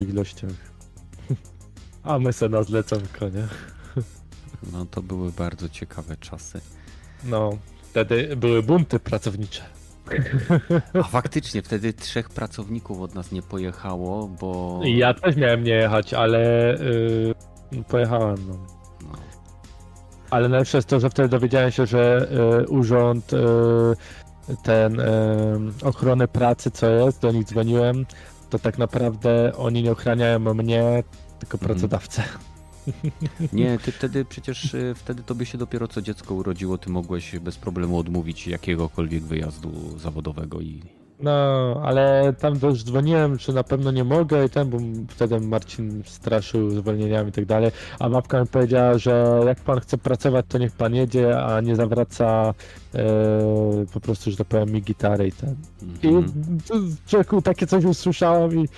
ilościach. A my se na zlecanko, nie? No to były bardzo ciekawe czasy. No, wtedy były bunty pracownicze. A faktycznie, wtedy trzech pracowników od nas nie pojechało, bo... Ja też miałem nie jechać, ale yy, pojechałem, no. No. Ale najlepsze jest to, że wtedy dowiedziałem się, że y, urząd y, ten y, ochrony pracy, co jest, do nich dzwoniłem, to tak naprawdę oni nie ochraniają mnie, tylko Mhm. pracodawcę. Nie, ty wtedy przecież y, wtedy tobie się dopiero co dziecko urodziło, ty mogłeś bez problemu odmówić jakiegokolwiek wyjazdu zawodowego i No, ale tam też dzwoniłem, że na pewno nie mogę i ten, bo wtedy Marcin straszył zwolnieniami i tak dalej, a babka mi powiedziała, że jak pan chce pracować, to niech pan jedzie, a nie zawraca e, po prostu, że tak powiem, mi gitary i ten. I Mhm. człowieku takie coś usłyszałem i e,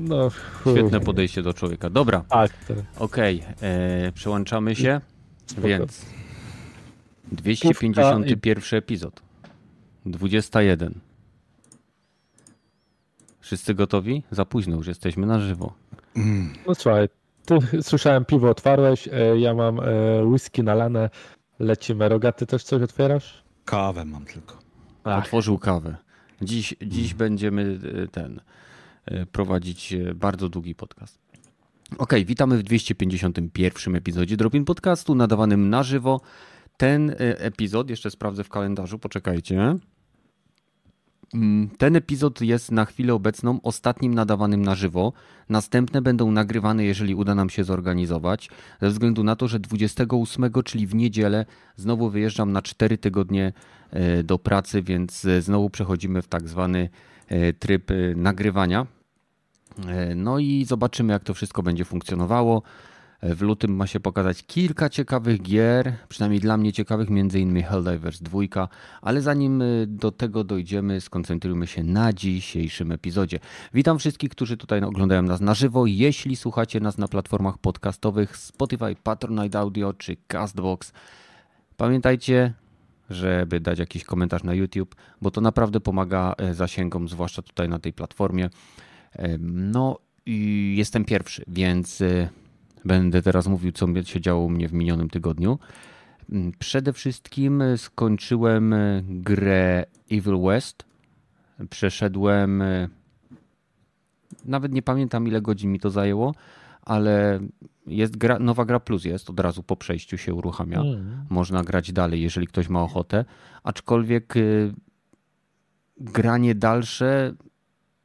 no... chuj. Świetne podejście do człowieka. Dobra, Tak, to, okej, e, przełączamy się, Spoko. więc 251 epizod, 21. Wszyscy gotowi? Za późno, już jesteśmy na żywo. no słuchaj, ty słyszałem piwo otwarłeś, e, ja mam e, whisky nalane, lecimy. Rogaty też coś otwierasz? Kawę mam tylko. Ach. Otworzył kawę. Dziś, dziś będziemy e, ten prowadzić bardzo długi podcast. Okej, witamy w 251 epizodzie Dropin Podcastu nadawanym na żywo. Ten epizod, jeszcze sprawdzę w kalendarzu, poczekajcie. Mm, Ten epizod jest na chwilę obecną ostatnim nadawanym na żywo. Następne będą nagrywane, jeżeli uda nam się zorganizować. Ze względu na to, że 28, czyli w niedzielę, znowu wyjeżdżam na 4 tygodnie e, do pracy, więc e, znowu przechodzimy w tak zwany e, tryb nagrywania. No i zobaczymy, jak to wszystko będzie funkcjonowało. E, W lutym ma się pokazać kilka ciekawych gier, przynajmniej dla mnie ciekawych, innymi Helldivers 2, ale zanim e, do tego dojdziemy, skoncentrujmy się na dzisiejszym epizodzie. Witam wszystkich, którzy tutaj oglądają nas na żywo. Jeśli słuchacie nas na platformach podcastowych Spotify, Patronite Audio czy Castbox, pamiętajcie, żeby dać jakiś komentarz na YouTube, bo to naprawdę pomaga e, zasięgom, zwłaszcza tutaj na tej platformie. Em, No i jestem pierwszy, więc e, będę teraz mówił, co się działo u mnie w minionym tygodniu. Mm, Przede wszystkim e, skończyłem e, grę Evil West. Przeszedłem. e, Nawet nie pamiętam, ile godzin mi to zajęło, ale jest gra, nowa gra plus jest, od razu po przejściu się uruchamia. Mm. Można grać dalej, jeżeli ktoś ma ochotę. Aczkolwiek granie dalsze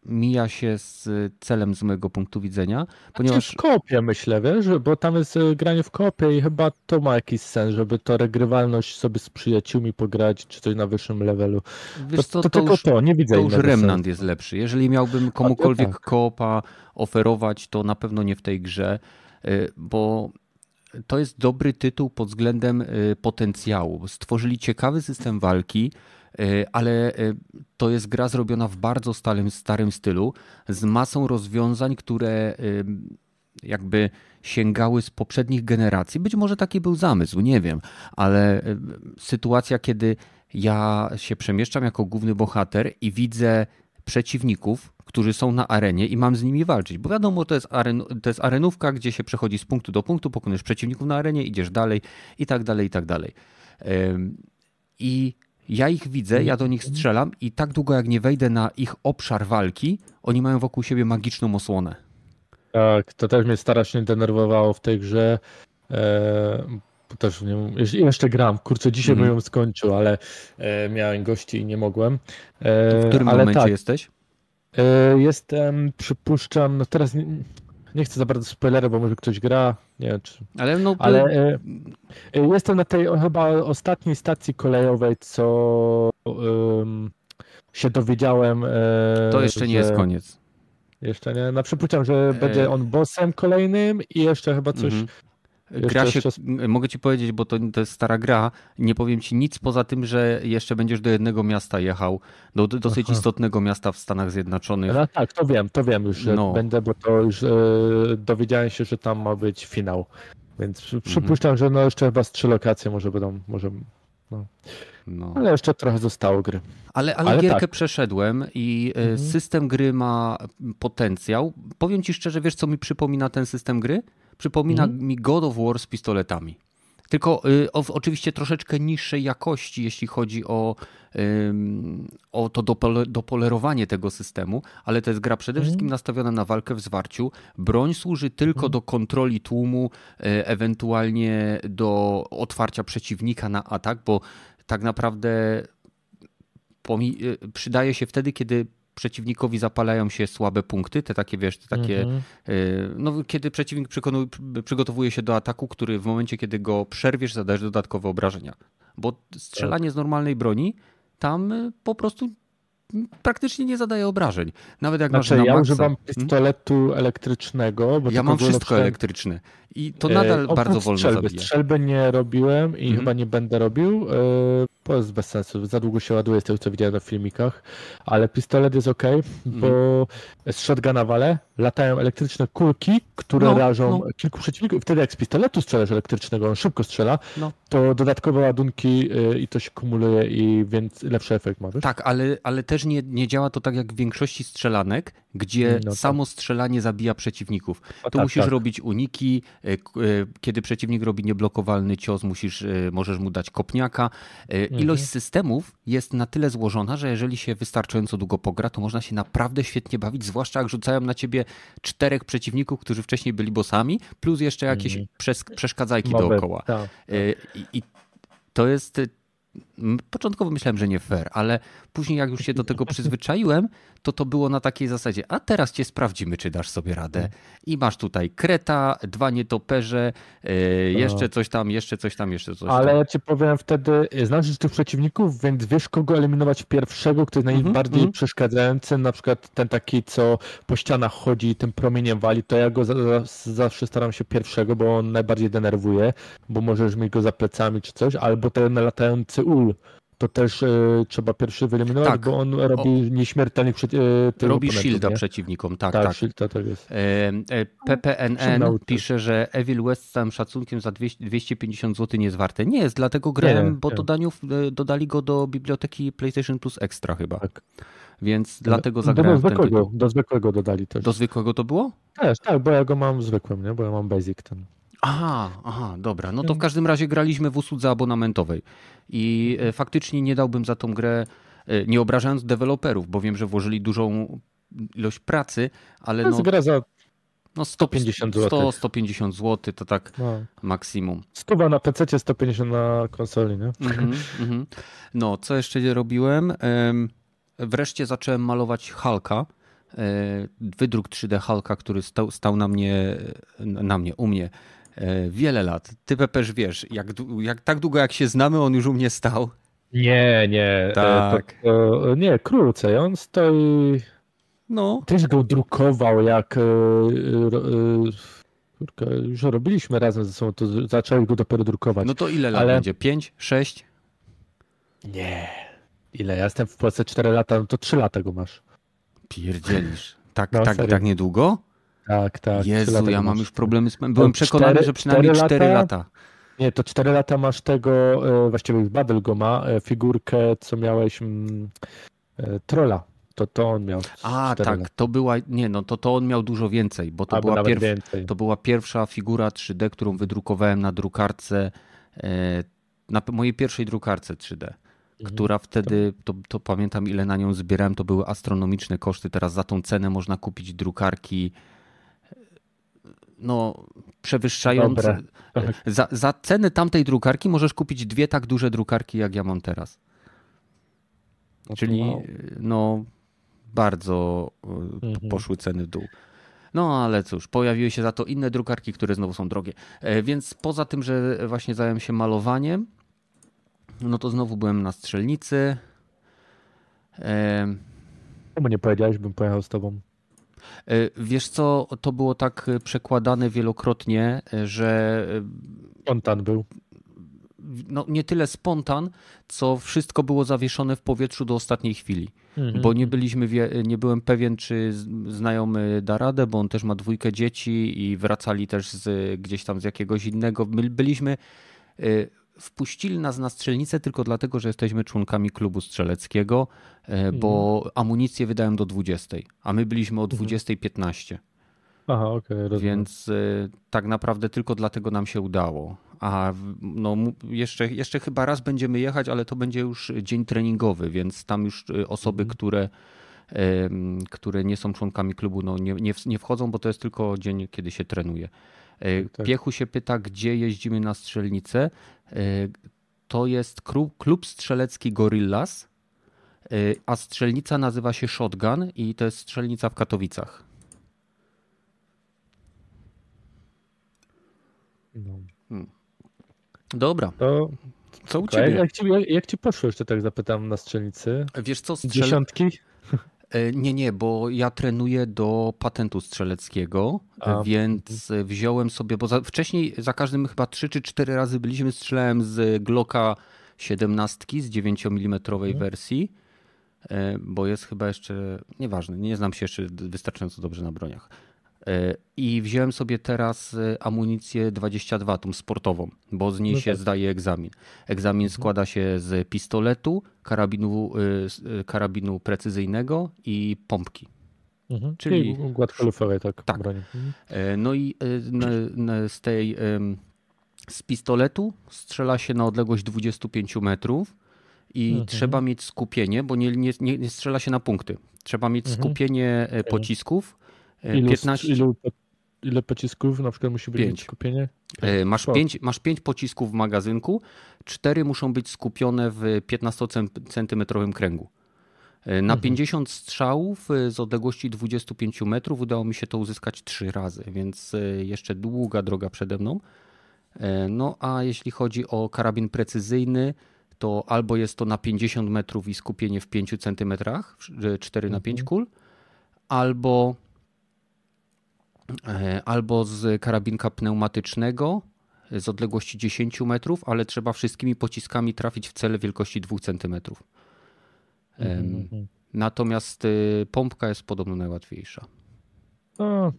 mija się z celem z mojego punktu widzenia, Ponieważ... ponieważ w kopie myślę, wiesz, bo tam jest e, granie w kopie i chyba to ma jakiś sens, żeby to regrywalność sobie z przyjaciółmi pograć, czy coś na wyższym levelu. wiesz to, to, to, tylko już, to, nie widzę to już Remnant jest lepszy. Jeżeli miałbym komukolwiek tak. koopa oferować, to na pewno nie w tej grze, y, bo to jest dobry tytuł pod względem y, potencjału. Stworzyli ciekawy system walki, ale y, to jest gra zrobiona w bardzo starym, starym stylu, z masą rozwiązań, które y, jakby sięgały z poprzednich generacji. Być może taki był zamysł, nie wiem, ale sytuacja, kiedy ja się przemieszczam jako główny bohater i widzę przeciwników, którzy są na arenie i mam z nimi walczyć. Bo wiadomo, to jest, aren, to jest arenówka, gdzie się przechodzi z punktu do punktu, pokonujesz przeciwników na arenie, idziesz dalej i tak dalej, i tak dalej. I ja ich widzę, ja do nich strzelam i tak długo jak nie wejdę na ich obszar walki, oni mają wokół siebie magiczną osłonę. Tak, to też mnie strasznie denerwowało w tej grze. E, bo też nie, jeszcze gram, kurczę, dzisiaj Mhm. bym ją skończył, ale e, miałem gości i nie mogłem. E, W którym ale momencie tak, jesteś? E, Jestem, przypuszczam, no teraz nie, chcę za bardzo spoilery, bo może ktoś gra, nie wiem czy... Ale no, Ale e, e, jestem na tej chyba ostatniej stacji kolejowej, co się dowiedziałem. e, to jeszcze nie że- jest koniec. Jeszcze nie, no przypuszczam, że E, będzie on bossem kolejnym i jeszcze chyba coś... Mhm. Gra się, m- mogę ci powiedzieć, bo to, to jest stara gra, nie powiem ci nic poza tym, że jeszcze będziesz do jednego miasta jechał, do, do dosyć Aha. istotnego miasta w Stanach Zjednoczonych. No tak, to wiem, to wiem już, że No. będę, bo to już e, dowiedziałem się, że tam ma być finał. Więc Mhm. przypuszczam, że no jeszcze chyba z trzy lokacje może będą, może no. No. Ale jeszcze trochę zostało gry. Ale, ale, ale gierkę tak. przeszedłem i mhm. system gry ma potencjał. Powiem ci szczerze, wiesz co mi przypomina ten system gry? Przypomina mhm. mi God of War z pistoletami. Tylko y, o, oczywiście troszeczkę niższej jakości, jeśli chodzi o, y, o to dopole, dopolerowanie tego systemu, ale to jest gra przede wszystkim mm. nastawiona na walkę w zwarciu. Broń służy tylko mm. do kontroli tłumu, y, ewentualnie do otwarcia przeciwnika na atak, bo tak naprawdę y, przydaje się wtedy, kiedy przeciwnikowi zapalają się słabe punkty, te takie, wiesz, te takie, mhm. y, no kiedy przeciwnik przygotowuje się do ataku, który w momencie, kiedy go przerwiesz, zadajesz dodatkowe obrażenia. Bo strzelanie z normalnej broni tam y, po prostu praktycznie nie zadaje obrażeń. Nawet jak znaczy, masz na ja używam hmm? pistoletu elektrycznego. ja mam wszystko elektryczne i to nadal e, bardzo wolno strzelby. zabija. Strzelby nie robiłem i mm chyba nie będę robił. E, to jest bez sensu. Za długo się ładuje z tego, co widziałem na filmikach. Ale pistolet jest ok, bo mm z shotguna wale latają elektryczne kulki, które no, rażą no. kilku przeciwników. Wtedy jak z pistoletu strzelasz elektrycznego, on szybko strzela, no. to dodatkowe ładunki e, i to się kumuluje i więc lepszy efekt ma. Wiesz? Tak, ale, ale też nie, nie działa to tak jak w większości strzelanek, gdzie no, tak. samo strzelanie zabija przeciwników. tu tak, musisz tak. robić uniki, E, e, kiedy przeciwnik robi nieblokowalny cios, musisz, e, możesz mu dać kopniaka. Mhm. Ilość systemów jest na tyle złożona, że jeżeli się wystarczająco długo pogra, to można się naprawdę świetnie bawić, zwłaszcza jak rzucają na ciebie czterech przeciwników, którzy wcześniej byli bossami, plus jeszcze jakieś mhm. przeszkadzajki dookoła. Tak, tak. I, I to jest Początkowo myślałem, że nie fair, ale później jak już się do tego przyzwyczaiłem, to to było na takiej zasadzie, a teraz cię sprawdzimy, czy dasz sobie radę. I masz tutaj kreta, dwa nietoperze, yy, jeszcze coś tam, jeszcze coś tam, jeszcze coś Ale tam. ja ci powiem wtedy, znasz tych przeciwników, więc wiesz kogo eliminować pierwszego, który jest mhm, najbardziej mm -hmm. przeszkadzający, na przykład ten taki, co po ścianach chodzi i tym promieniem wali, to ja go za, za, zawsze staram się pierwszego, bo on najbardziej denerwuje, bo możesz mieć go za plecami czy coś, albo ten latający ul, to też e, trzeba pierwszy wyeliminować, tak. bo on robi o. nieśmiertelnych przeci- e, Robi shielda nie? przeciwnikom, tak, tak. tak. Shielda, tak jest. E, e, PPNN pisze, że Evil West z całym szacunkiem za 200, 250 zł nie jest warte. Nie jest, dlatego grałem, nie, bo nie. Dodaniów, e, dodali go do biblioteki PlayStation Plus Extra chyba. Tak. Więc dlatego zagrałem do, do zwykłego, Do zwykłego dodali też. Do zwykłego to było? Też, tak, bo ja go mam zwykłym, nie? bo ja mam basic ten. Aha, aha, dobra. No to w każdym razie graliśmy w usłudze abonamentowej i e, faktycznie nie dałbym za tą grę, e, nie obrażając deweloperów, bo wiem, że włożyli dużą ilość pracy, ale no... gra za no 150 zł. 100, 150 zł to tak no. maksimum. Stuwa na PC, 150 na konsoli, nie? Mm -hmm, No, co jeszcze robiłem? Wreszcie zacząłem malować Halka. E, wydruk 3D Halka, który stał, stał na mnie, na mnie, u mnie wiele lat. Ty Pepeż wiesz, jak, jak, tak długo jak się znamy, on już u mnie stał. Nie, nie. E, tak. To, to, nie, krócej. On stoi. No. Też go drukował, jak. E, już robiliśmy razem ze sobą, to zacząłem go dopiero drukować. No to ile lat Ale... będzie? Pięć? Sześć? Nie. Ile? Ja jestem w Polsce 4 lata, no to 3 lata go masz. Pierdzielisz. Tak, no, tak, tak niedługo? Tak, tak. Jezu, ja mam już problemy z... Byłem przekonany, 4, że przynajmniej 4 lata, lata. Nie, to 4 lata masz tego, e, właściwie Babel go ma, e, figurkę, co miałeś mm, e, trola. To, to on miał. A, tak, lata. to była, nie, no to, to on miał dużo więcej, bo to, była, pierw, to była pierwsza figura 3D, którą wydrukowałem na drukarce, na mojej pierwszej drukarce 3D mhm, która wtedy, to, to, pamiętam ile na nią zbierałem, to były astronomiczne koszty. Teraz za tą cenę można kupić drukarki no, przewyższające. Tak. Za, za ceny tamtej drukarki możesz kupić dwie tak duże drukarki, jak ja mam teraz. No Czyli wow. no, bardzo e, mhm. poszły ceny w dół. No ale cóż, pojawiły się za to inne drukarki, które znowu są drogie. E, więc poza tym, że właśnie zająłem się malowaniem, no to znowu byłem na strzelnicy. E, Czemu nie powiedziałeś, bym pojechał z tobą? E, wiesz co, to było tak e, przekładane wielokrotnie, e, że. Spontan był. No, nie tyle spontan, co wszystko było zawieszone w powietrzu do ostatniej chwili. Mhm. Bo nie byliśmy, nie byłem pewien, czy znajomy da radę, bo on też ma dwójkę dzieci i wracali też z, gdzieś tam z jakiegoś innego. My byliśmy wpuścili nas na strzelnicę tylko dlatego, że jesteśmy członkami klubu strzeleckiego, e, bo mhm. amunicję wydają do 20, a my byliśmy o 20.15. Mhm. Aha, okej, okay, Więc y, tak naprawdę tylko dlatego nam się udało. A no, jeszcze, jeszcze chyba raz będziemy jechać, ale to będzie już dzień treningowy, więc tam już y, osoby, mhm. które, które nie są członkami klubu, no, nie, nie, nie wchodzą, bo to jest tylko dzień, kiedy się trenuje. Y, tak. Piechu się pyta, gdzie jeździmy na strzelnicę. To jest klub, strzelecki Gorillas, y, a strzelnica nazywa się Shotgun i to jest strzelnica w Katowicach. No. Hmm. Dobra. To... Co u ciebie? Jak ci, jak, jak ci poszło jeszcze tak zapytam na strzelnicy? Wiesz co, strzel... Dziesiątki? E, nie, nie, bo ja trenuję do patentu strzeleckiego, A. więc mhm. wziąłem sobie, bo za, wcześniej za każdym chyba 3 czy 4 razy byliśmy, strzelałem z Glocka 17 z 9 mm mhm. wersji, e, bo jest chyba jeszcze, nieważne, nie znam się jeszcze wystarczająco dobrze na broniach. E, I wziąłem sobie teraz e, amunicję 22, tą sportową, bo z niej no się tak. zdaje egzamin. Egzamin mhm. składa się z pistoletu, karabinu, e, karabinu precyzyjnego i pompki. Mhm. Czyli gładkolufowej, tak. tak. Mhm. No i z tej z pistoletu strzela się na odległość 25 metrów i mhm. trzeba mieć skupienie, bo nie, nie, nie, strzela się na punkty. Trzeba mieć mhm. skupienie pocisków Ilu, 15... Ilu, ile pocisków na przykład musi być pięć. skupienie? E, masz, pięć, masz pięć pocisków w magazynku, cztery muszą być skupione w 15-centymetrowym kręgu. E, na mhm. 50 strzałów e, z odległości 25 metrów udało mi się to uzyskać trzy razy, więc jeszcze długa droga przede mną. No a jeśli chodzi o karabin precyzyjny, to albo jest to na 50 metrów i skupienie w 5 centymetrach, 4 na 5 mhm. kul, albo albo z karabinka pneumatycznego z odległości 10 metrów, ale trzeba wszystkimi pociskami trafić w cel wielkości 2 cm. Mm -hmm. Natomiast y, pompka jest podobno najłatwiejsza. No,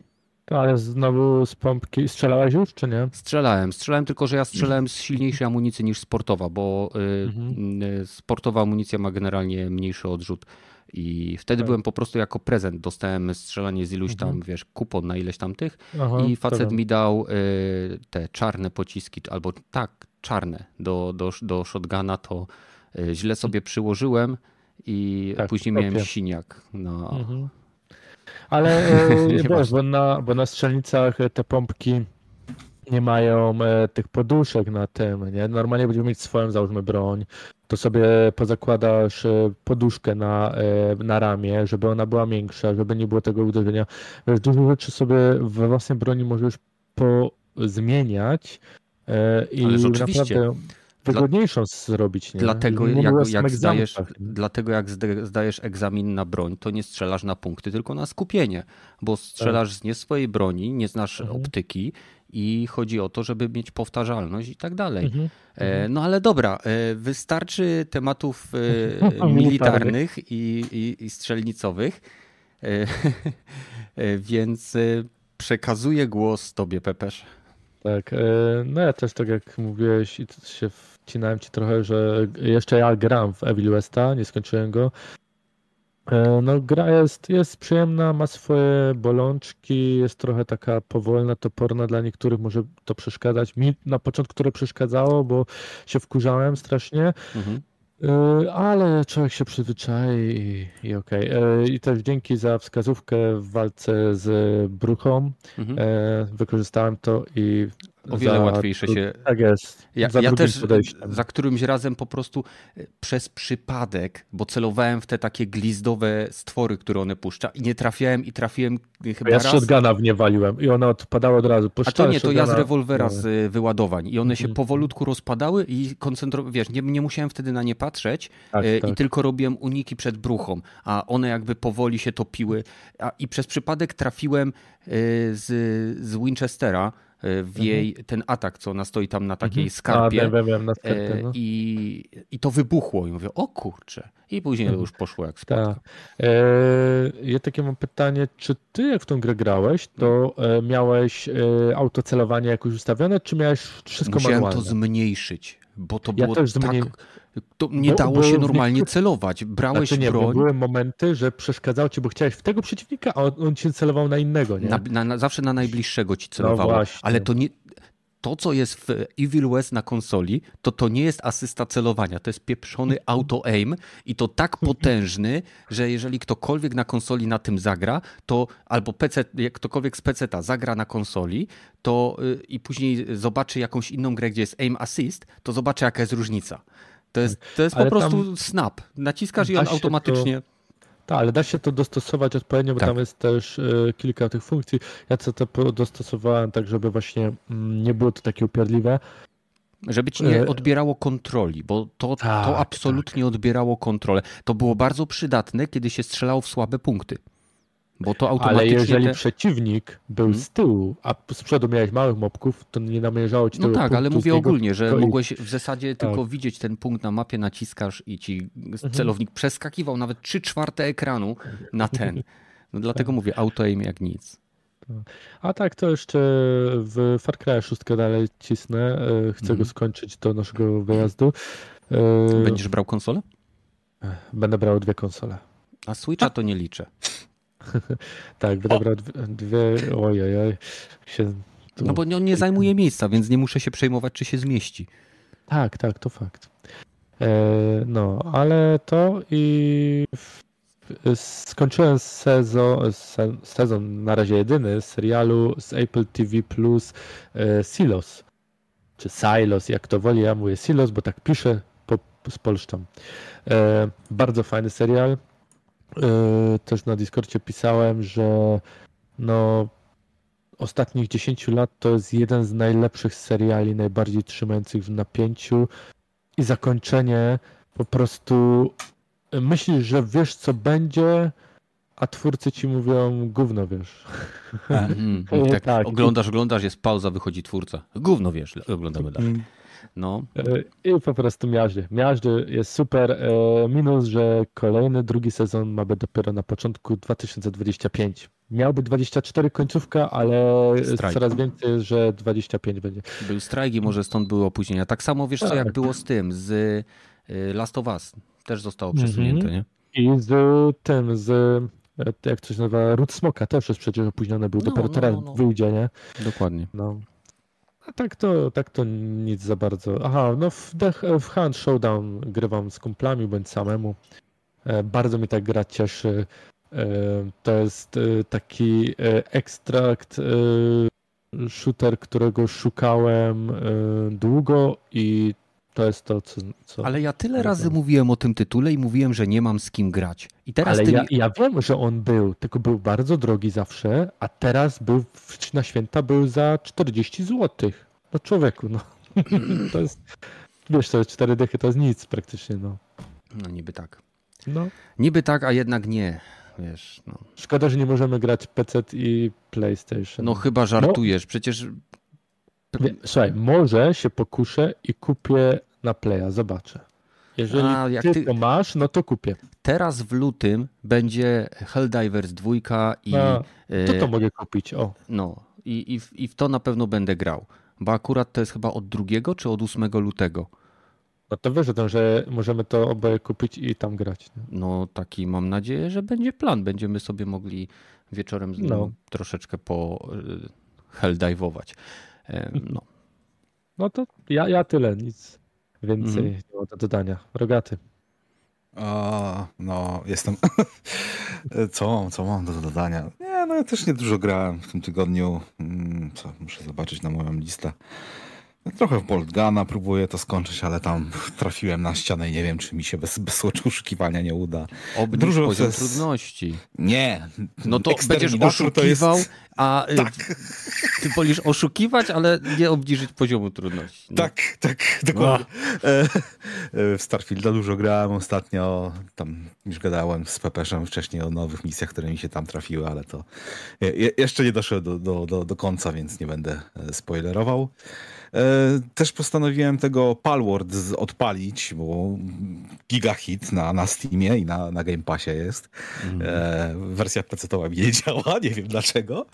ale znowu z pompki strzelałeś już, czy nie? Strzelałem. Strzelałem, tylko że ja strzelałem z silniejszej amunicji niż sportowa, bo y, mhm. Y, sportowa amunicja ma generalnie mniejszy odrzut i wtedy tak. byłem po prostu jako prezent. Dostałem strzelanie z iluś tam, mhm. wiesz, kupon na ileś tam tych Aha, i facet mi dał y, te czarne pociski, albo tak, czarne do, do, do shotguna, to y, źle sobie przyłożyłem i tak, później miałem siniak. No. Mhm. Ale y, wiesz, bo na, bo na strzelnicach te pompki nie mają e, tych poduszek na tym, nie? Normalnie będziemy mieć swoją, załóżmy, broń, to sobie pozakładasz e, poduszkę na, e, na ramię, żeby ona była miększa, żeby nie było tego uderzenia. Wiesz, dużo rzeczy sobie we własnej broni możesz pozmieniać e, i naprawdę wygodniejszą zrobić. Nie? Dlatego, jak, jak zdajesz, dlatego jak zdajesz egzamin na broń, to nie strzelasz na punkty, tylko na skupienie, bo strzelasz tak. z nie swojej broni, nie znasz mhm. optyki i chodzi o to, żeby mieć powtarzalność i tak dalej. Mhm. E, mhm. no ale dobra, e, wystarczy tematów e, militarnych i, i, i strzelnicowych, więc przekazuję głos tobie, Pepesz. Tak, no ja też tak jak mówiłeś i się wcinałem ci trochę, że jeszcze ja gram w Evil Westa, nie skończyłem go, no, gra jest, jest przyjemna, ma swoje bolączki, jest trochę taka powolna, toporna dla niektórych, może to przeszkadzać. Mi na początku które przeszkadzało, bo się wkurzałem strasznie, mhm. E, ale człowiek się przyzwyczai i, i okej. Okay. E, I też dzięki za wskazówkę w walce z bruchą. Mhm. Wykorzystałem to i o wiele za, łatwiejsze się. Tak jest. Ja, ja też podejściem. za którymś razem po prostu e, przez przypadek, bo celowałem w te takie glizdowe stwory, które one puszcza i nie trafiałem i trafiłem chyba ja raz. Ja shotguna w nie waliłem i ona odpadała od razu. A to nie, to ja z rewolwera z e, wyładowań i one się -hmm. powolutku rozpadały i koncentrowałem, wiesz, nie, nie musiałem wtedy na nie patrzeć tak, e, tak. i tylko robiłem uniki przed bruchą, a one jakby powoli się topiły a, i przez przypadek trafiłem z, z Winchestera w mhm. jej ten atak, co ona stoi tam na takiej mhm. skarpie. A, wiem, wiem, na skarpie no. I, I to wybuchło. I mówię, o kurczę. I później mhm. już poszło jak spadka. E, ja takie mam pytanie, czy ty jak w tą grę grałeś, to e, miałeś e, autocelowanie jakoś ustawione, czy miałeś wszystko Musiałem manualne? to zmniejszyć bo to Ja było też tak... To nie dało bo się normalnie niektórych- celować. Brałeś Znaczy nie, broń, były momenty, że przeszkadzało ci, bo chciałeś w tego przeciwnika, a on, on cię celował na innego, nie? na, na, na, zawsze na najbliższego ci celowało. No ale to nie... To, co jest w Evil West na konsoli, to to nie jest asysta celowania, to jest pieprzony auto-aim i to tak potężny, że jeżeli ktokolwiek na konsoli na tym zagra, to albo PC, jak ktokolwiek z PC-ta zagra na konsoli, to y, i później zobaczy jakąś inną grę, gdzie jest aim assist, to zobaczy jaka jest różnica. To jest, to jest po prostu snap. Naciskasz i on automatycznie... Tak, ale da się to dostosować odpowiednio, bo Tak. tam jest też e, kilka tych funkcji. Ja co to dostosowałem tak, żeby właśnie mm, nie było to takie upierdliwe. Żeby ci nie E, odbierało kontroli, bo to, tak, to absolutnie odbierało kontrolę. To było bardzo przydatne, kiedy się strzelało w słabe punkty. Bo to Ale automatycznie. jeżeli te... przeciwnik był Mhm. z tyłu, a z przodu miałeś małych mobków, to nie namierzało ci No tak, ale mówię ogólnie, że mogłeś w zasadzie Tak. tylko widzieć ten punkt na mapie, naciskasz i ci Mhm. celownik przeskakiwał nawet 3 czwarte ekranu na ten. No dlatego Tak. mówię, auto aim jak nic. A tak, to jeszcze w Far Cry 6 dalej cisnę. e, Chcę Mhm. go skończyć do naszego wyjazdu. E, Będziesz brał konsolę? Będę brał dwie konsole. A Switcha to nie liczę. Tak, będę brał dwie, ojej, oj, się tu... No bo on nie zajmuje miejsca, więc nie muszę się przejmować, czy się zmieści. Tak, tak, to fakt. E, no, ale to i skończyłem sezon, se, sezon na razie jedyny z serialu z Apple TV Plus e, Silos. Czy Silos, jak to woli, ja mówię Silos, bo tak piszę, po, spolszczam. E, bardzo fajny serial. E, też na Discordzie pisałem, że no ostatnich 10 lat to jest jeden z najlepszych seriali, najbardziej trzymających w napięciu i zakończenie po prostu myślisz, że wiesz co będzie, a twórcy ci mówią gówno wiesz. E, Tak, tak. oglądasz, oglądasz, jest pauza, wychodzi twórca. Gówno wiesz, oglądamy dalej. No, E, I po prostu miażdży. Miażdży jest super. E, Minus, że kolejny, drugi sezon ma być dopiero na początku 2025. Miałby 24 końcówka, ale Strajk. coraz więcej że 25 będzie. był strajk i może stąd były opóźnienia. Tak samo wiesz co, jak Tak. było z tym, z y, Last of Us. Też zostało Mhm. przesunięte, nie? I z tym, z e, jak coś nazywa, Ród Smoka też jest przecież opóźniony był. No, Dopiero no, teraz no, no. wyjdzie, nie? Dokładnie. No. A tak to, tak to nic za bardzo. Aha, no w, The- w Showdown grywam z kumplami bądź samemu. E, Bardzo mnie ta gra cieszy. E, To jest e, taki ekstrakt shooter, którego szukałem długo i to jest to, co... co... Ale ja tyle razy tak. mówiłem o tym tytule i mówiłem, że nie mam z kim grać. I teraz Ale ty ja, ja wiem, że on był, tylko był bardzo drogi zawsze, a teraz był w- na święta był za 40 zł. No człowieku, no. To jest, wiesz, to jest 4 dychy, to jest nic praktycznie, no. No niby tak. no. Niby tak, a jednak nie. Wiesz, no, Szkoda, że nie możemy grać PC i PlayStation. no chyba żartujesz. Przecież Wie- Słuchaj, może się pokuszę i kupię na Playa, zobaczę. Jeżeli A, jak ty, ty- to masz, no to kupię. teraz w lutym będzie Helldivers 2 i, A, To y, to mogę kupić, o. no, i, i, w, i w to na pewno będę grał. Bo akurat to jest chyba od 2 czy od 8 lutego. No to wiesz że możemy to oboje kupić i tam grać. Nie? No taki mam nadzieję, że będzie plan. Będziemy sobie mogli wieczorem No. troszeczkę po y, helldive'ować. E, No. No to ja, ja tyle, nic więcej Mhm. nie ma do dodania. Rogaty. O, no, jestem. co, co mam do dodania? Nie, no ja też nie dużo grałem w tym tygodniu. Mm, Co, muszę zobaczyć na moją listę. Trochę w Boltgana próbuję to skończyć, ale tam trafiłem na ścianę i nie wiem, czy mi się bez, bez oszukiwania nie uda. Obniż Dużo poziom trudności. Nie. No to będziesz oszukiwał, jest... a y, Tak. ty wolisz oszukiwać, ale nie obniżyć poziomu trudności. No. Tak, tak, dokładnie. E, e, W Starfielda dużo grałem ostatnio. Tam już gadałem z Pepeszem wcześniej o nowych misjach, które mi się tam trafiły, ale to je- jeszcze nie doszło do, do, do, do końca, więc nie będę e, spoilerował. E, Też postanowiłem tego Palworld z- odpalić, bo giga hit na, na Steamie i na, na Game Passie jest. Mhm. E, wersja PC-towa mi nie działa, nie wiem dlaczego.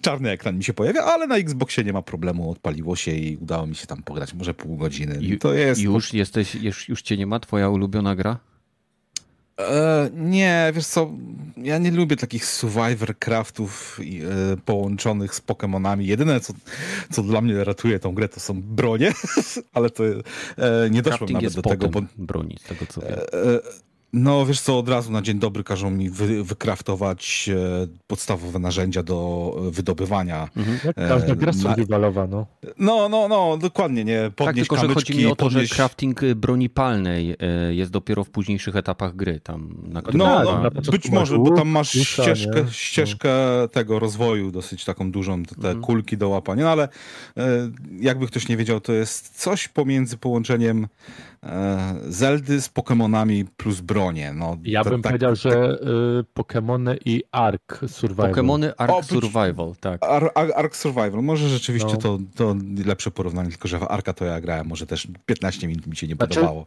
czarny ekran mi się pojawia, ale na Xboxie nie ma problemu, odpaliło się i udało mi się tam pograć może pół godziny. To jest... Już jesteś, już, już cię nie ma, twoja ulubiona gra? E, nie, wiesz co, ja nie lubię takich survivor craftów e, połączonych z Pokémonami. Jedyne, co, co dla mnie ratuje tą grę, to są bronie, ale to e, nie doszło nawet do tego. Bo, broni, z tego co wiem. E, no, wiesz co, od razu na dzień dobry każą mi wy, wykraftować e, podstawowe narzędzia do wydobywania. Mhm. Jak każda gra survivalowa, no. No, no, no, dokładnie, nie. Podnieść tak, tylko kamyczki, że chodzi mi o to, podnieść... że crafting broni palnej e, jest dopiero w późniejszych etapach gry. Tam, na no, no na być może, bo tam masz ścieżkę, ścieżkę no. tego rozwoju dosyć taką dużą, te mhm. kulki do łapania, no ale e, jakby ktoś nie wiedział, to jest coś pomiędzy połączeniem Zeldy z Pokémonami plus bronie. No, ja bym tak, powiedział, że y, Pokémony i Ark Survival. Pokémony Ark o, Survival, tak. Ar, Ar, Ark Survival. Może rzeczywiście no. to, to lepsze porównanie, tylko że w Arka to ja grałem, może też 15 minut mi się nie znaczy, podobało.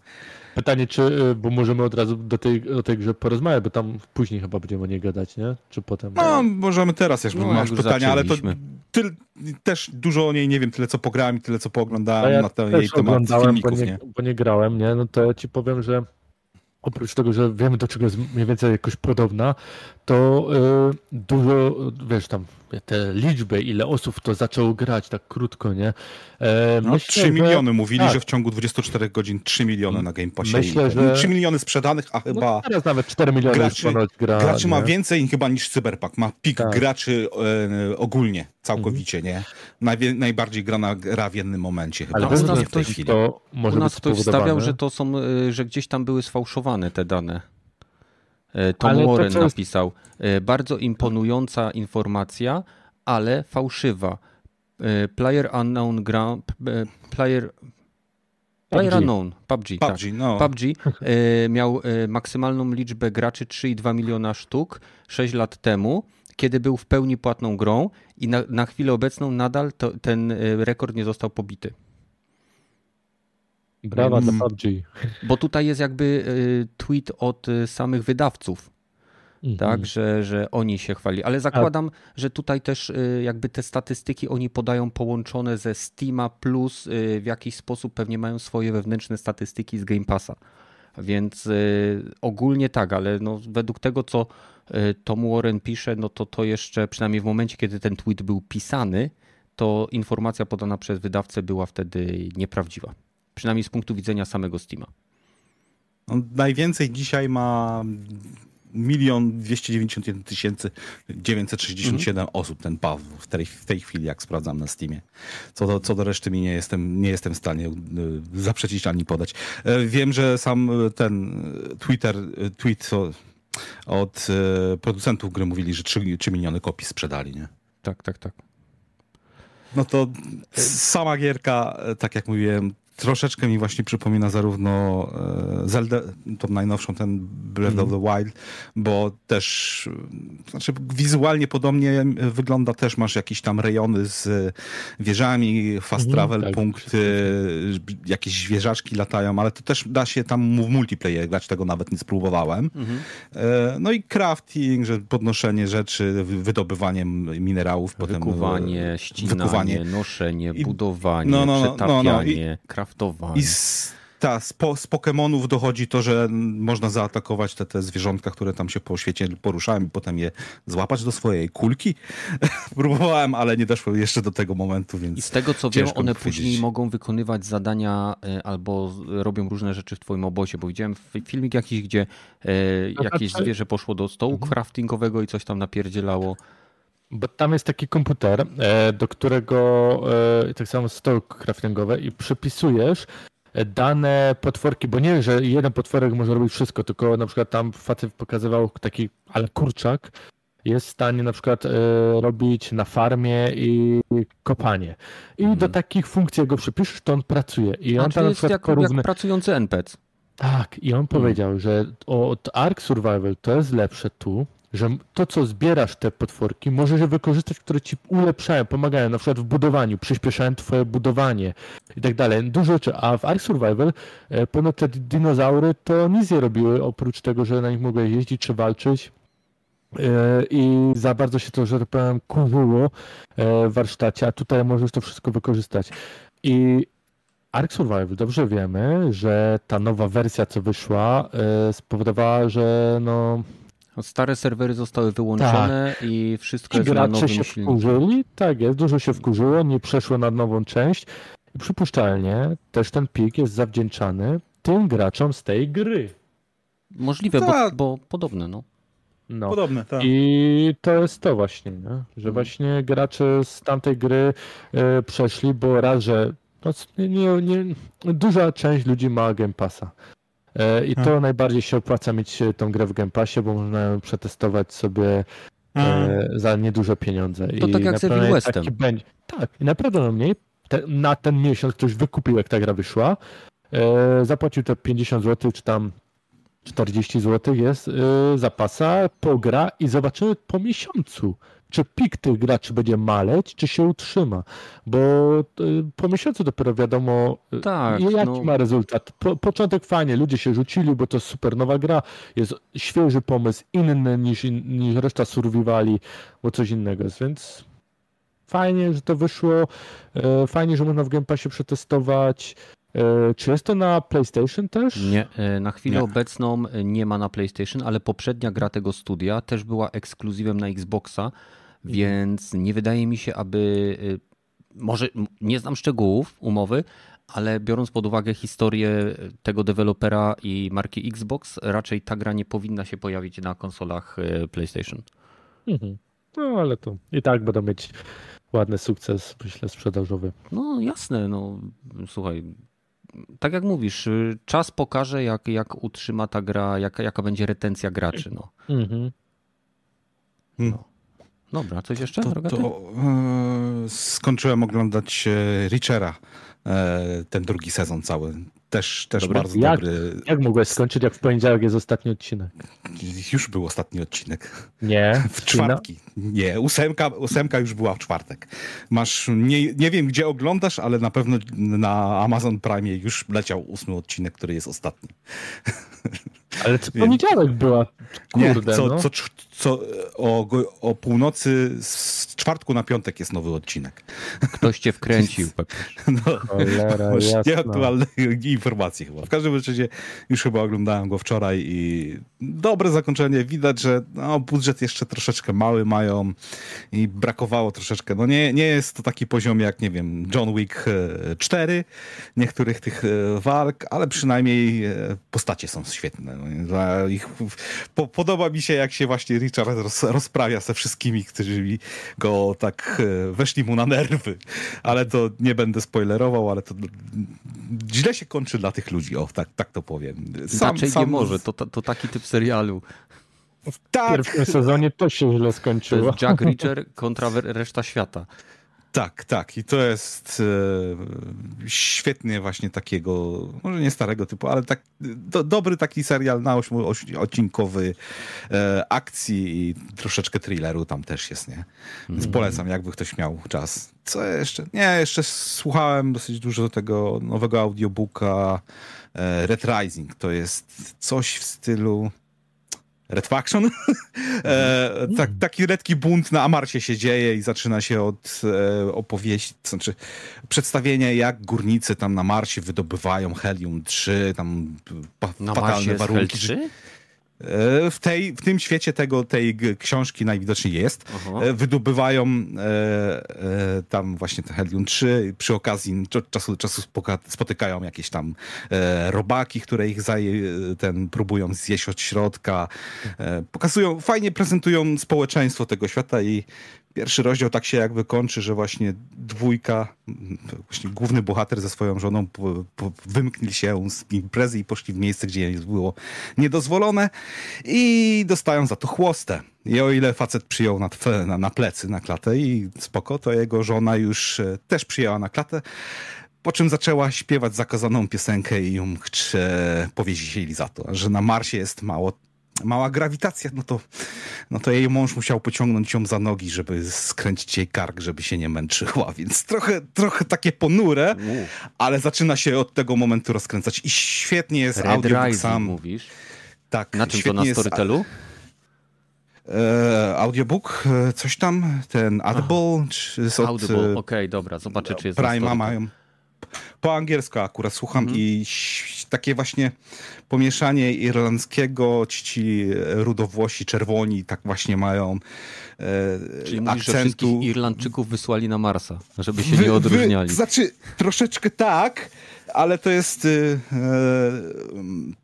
Pytanie, czy, y, bo możemy od razu do tej, o tej grze porozmawiać, bo tam później chyba będziemy o niej gadać, nie? Czy potem? No, możemy teraz, jeszcze no, masz pytania, ale to ty, też dużo o niej nie wiem, tyle co pograłem i tyle co pooglądałem no ja na ten jej temat filmików, bo nie, nie? bo nie grałem, nie? No to ja ci powiem, że oprócz tego, że wiemy do czego jest mniej więcej jakoś podobna, to y, dużo, wiesz, tam te liczby, ile osób to zaczęło grać tak krótko, nie? E, no, myślę, 3 miliony że... mówili, tak. że w ciągu 24 godzin 3 miliony na Game Passie. Myślę, że... 3 miliony sprzedanych, a chyba... No teraz nawet 4 miliony graczy, gra, graczy ma więcej chyba niż Cyberpunk. Ma pik tak. graczy e, ogólnie, całkowicie, mhm. nie? Najwie, najbardziej grana gra w jednym momencie chyba. Ale u nas ktoś, to może u nas ktoś stawiał, że to są, e, że gdzieś tam były sfałszowane te dane. E, Tom ale Warren to, napisał. E, bardzo imponująca informacja, ale fałszywa. E, player Unknown Ground. Player. Player PUBG. Unknown, PUBG, PUBG, tak. no. PUBG miał maksymalną liczbę graczy 3,2 miliona sztuk 6 lat temu, kiedy był w pełni płatną grą i na, na chwilę obecną nadal to, ten rekord nie został pobity. Brawa dla PUBG. Bo tutaj jest jakby y, tweet od y, samych wydawców. Mhm. Tak, że, że oni się chwali. Ale zakładam, A... że tutaj też jakby te statystyki oni podają połączone ze Steama plus w jakiś sposób pewnie mają swoje wewnętrzne statystyki z Game Passa. Więc ogólnie tak, ale no według tego, co Tom Warren pisze, no to to jeszcze, przynajmniej w momencie, kiedy ten tweet był pisany, to informacja podana przez wydawcę była wtedy nieprawdziwa. Przynajmniej z punktu widzenia samego Steama. On najwięcej dzisiaj ma milion dwieście dziewięćdziesiąt tysięcy dziewięćset sześćdziesiąt siedem mhm. osób ten PAW w tej, w tej chwili, jak sprawdzam na Steamie. Co do, co do reszty mi nie jestem, nie jestem w stanie y, zaprzeczyć ani podać. E, wiem, że sam ten Twitter, tweet od e, producentów gry mówili, że 3, 3 miliony kopii sprzedali, nie? Tak, tak, tak. No to sama gierka, e, tak jak mówiłem, troszeczkę mi właśnie przypomina zarówno e, Zelda, tą najnowszą, ten Breath mm. of the Wild, bo też, znaczy wizualnie podobnie wygląda, też masz jakieś tam rejony z wieżami, fast mm, travel, tak, punkty, jakieś zwierzaczki latają, ale to też da się tam w multiplayer grać, tego nawet nie spróbowałem. Mm -hmm. No i crafting, że podnoszenie rzeczy, wydobywanie minerałów, wykuwanie, potem ścinanie, wykuwanie, noszenie, budowanie, no, no, przetapianie, no, no, i, i z, ta, z, po, z Pokemonów dochodzi to, że można zaatakować te, te zwierzątka, które tam się po świecie poruszają i potem je złapać do swojej kulki. Próbowałem, ale nie doszło jeszcze do tego momentu, więc I z tego co wiem, one później mogą wykonywać zadania y, albo robią różne rzeczy w twoim obozie, bo widziałem filmik jakiś, gdzie e, jakieś zwierzę poszło do stołu mhm. craftingowego i coś tam napierdzielało. Bo tam jest taki komputer, e, do którego e, tak samo stoły craftingowe i przypisujesz e, dane potworki, bo nie, że jeden potworek może robić wszystko, tylko na przykład tam facet pokazywał taki, ale kurczak jest w stanie na przykład robić na farmie i kopanie. I do mhm. takich funkcji, jak go przypiszesz, to on pracuje. I on tam na przykład jak, porówny... jak pracujący NPC. Tak, i on hmm. powiedział, że od Ark Survival to jest lepsze tu, że to, co zbierasz te potworki, możesz je wykorzystać, które ci ulepszają, pomagają, na przykład w budowaniu, przyspieszają twoje budowanie i tak dalej. Dużo rzeczy. A w Ark Survival e, ponad te dinozaury to nic nie robiły, oprócz tego, że na nich mogłeś jeździć czy walczyć. i za bardzo się to, że tak powiem, kurzyło w warsztacie, a tutaj możesz to wszystko wykorzystać. I Ark Survival, dobrze wiemy, że ta nowa wersja, co wyszła, spowodowała, że no, stare serwery zostały wyłączone tak. i wszystko I jest na nowym się silniku. wkurzyli, tak jest, dużo się wkurzyło, nie przeszło na nową część. I przypuszczalnie też ten pik jest zawdzięczany tym graczom z tej gry. Możliwe, bo, tak. bo podobne, no. No. Podobne, tak. I to jest to właśnie, nie? że mhm. właśnie gracze z tamtej gry y, przeszli, bo raz, że no, nie, nie, duża część ludzi ma Game Passa. E, I to hmm. najbardziej się opłaca mieć e, tą grę w Game Passie, bo można ją przetestować sobie hmm. za nieduże pieniądze. To I tak jak z Evil Westem. Będzie. Tak, i naprawdę no mniej. Te, na ten miesiąc ktoś wykupił, jak ta gra wyszła, e, zapłacił te 50 zł, czy tam 40 zł jest e, zapasa, pogra i zobaczymy po miesiącu, czy pik tych graczy będzie maleć, czy się utrzyma. Bo y, po miesiącu dopiero wiadomo, y, tak, jaki no. ma rezultat. Po, początek fajnie, ludzie się rzucili, bo to super nowa gra, jest świeży pomysł, inny niż, niż reszta survivali, bo coś innego jest, więc fajnie, że to wyszło, y, fajnie, że można w Game Passie przetestować. Czy jest to na PlayStation też? Nie, na chwilę nie. obecną nie ma na PlayStation, ale poprzednia gra tego studia też była ekskluzywem na Xboxa. Więc nie wydaje mi się, aby. Y, może nie znam szczegółów umowy, ale biorąc pod uwagę historię tego dewelopera i marki Xbox, raczej ta gra nie powinna się pojawić na konsolach y, PlayStation. Mhm. No ale to i tak będą mieć ładny sukces, myślę, sprzedażowy. No jasne, no słuchaj. Tak jak mówisz, y, czas pokaże, jak, jak utrzyma ta gra, jak, jaka będzie retencja graczy. No. Mhm. no. Dobra, coś jeszcze? To, to e, skończyłem oglądać e, Richera, e, ten drugi sezon cały. Też, też dobry. bardzo jak, dobry. Jak mogłeś skończyć, jak w poniedziałek jest ostatni odcinek? Już był ostatni odcinek. Nie. W czwartki. Nie, ósemka, ósemka już była w czwartek. Masz, nie, nie wiem gdzie oglądasz, ale na pewno na Amazon Prime już leciał ósmy odcinek, który jest ostatni. Ale co poniedziałek była? Kurde, nie, co, no. co, co o, o północy z czwartku na piątek jest nowy odcinek. Ktoś cię wkręcił. no, Cholera, nieaktualne informacje chyba. W każdym razie już chyba oglądałem go wczoraj i dobre zakończenie. Widać, że no, budżet jeszcze troszeczkę mały mają i brakowało troszeczkę. No nie, nie jest to taki poziom jak, nie wiem, John Wick 4 e, niektórych tych e, walk, ale przynajmniej e, postacie są świetne. No, ich, po, podoba mi się, jak się właśnie Richard roz, rozprawia ze wszystkimi, którzy go tak weszli mu na nerwy. Ale to nie będę spoilerował, ale to źle się kończy dla tych ludzi, o, tak, tak to powiem. Sam, Inaczej sam... nie może, to, to taki typ serialu. W tak. pierwszym sezonie to się źle skończyło. To jest Jack Reacher kontra reszta świata. Tak, tak. I to jest e, świetnie właśnie takiego, może nie starego typu, ale tak do, dobry taki serial na odcinkowy e, akcji i troszeczkę thrilleru tam też jest, nie? Więc mm. polecam, jakby ktoś miał czas. Co jeszcze? Nie, jeszcze słuchałem dosyć dużo tego nowego audiobooka e, Red Rising. To jest coś w stylu Red Faction. e, tak, taki redki bunt na Amarcie się dzieje i zaczyna się od e, opowieści, to znaczy przedstawienia jak górnicy tam na Marsie wydobywają helium-3, tam pa, na fatalne warunki. Hel 3? E, w, tej, w tym świecie tego, tej książki najwidoczniej jest. Aha. E, wydobywają e, e, tam właśnie ten helium-3. Przy okazji czasu do czasu spotykają jakieś tam e, robaki, które ich zaje, ten, próbują zjeść od środka. E, pokazują, fajnie prezentują społeczeństwo tego świata i Pierwszy rozdział tak się jakby kończy, że właśnie dwójka, właśnie główny bohater ze swoją żoną po, po, wymknęli się z imprezy i poszli w miejsce, gdzie było niedozwolone i dostają za to chłostę. I o ile facet przyjął na, na, na plecy, na klatę i spoko, to jego żona już e, też przyjęła na klatę, po czym zaczęła śpiewać zakazaną piosenkę i ją chce powiedzieli za to, że na Marsie jest mało mała grawitacja, no to, no to jej mąż musiał pociągnąć ją za nogi, żeby skręcić jej kark, żeby się nie męczyła, więc trochę, trochę takie ponure, ale zaczyna się od tego momentu rozkręcać i świetnie jest Red audiobook sam. mówisz? Tak. Na czym to, na Storytelu? E, audiobook, e, coś tam, ten Audible, czy z od, Audible, e, okej, okay, dobra, zobaczę, czy jest Prima mają. Po angielsku akurat słucham Mhm. i takie właśnie pomieszanie irlandzkiego, ci rudowłosi, czerwoni, tak właśnie mają e, Czyli mówisz, akcentu. Irlandczyków wysłali na Marsa, żeby się Wy- nie odróżniali. Wy, znaczy, troszeczkę tak, ale to jest y, e,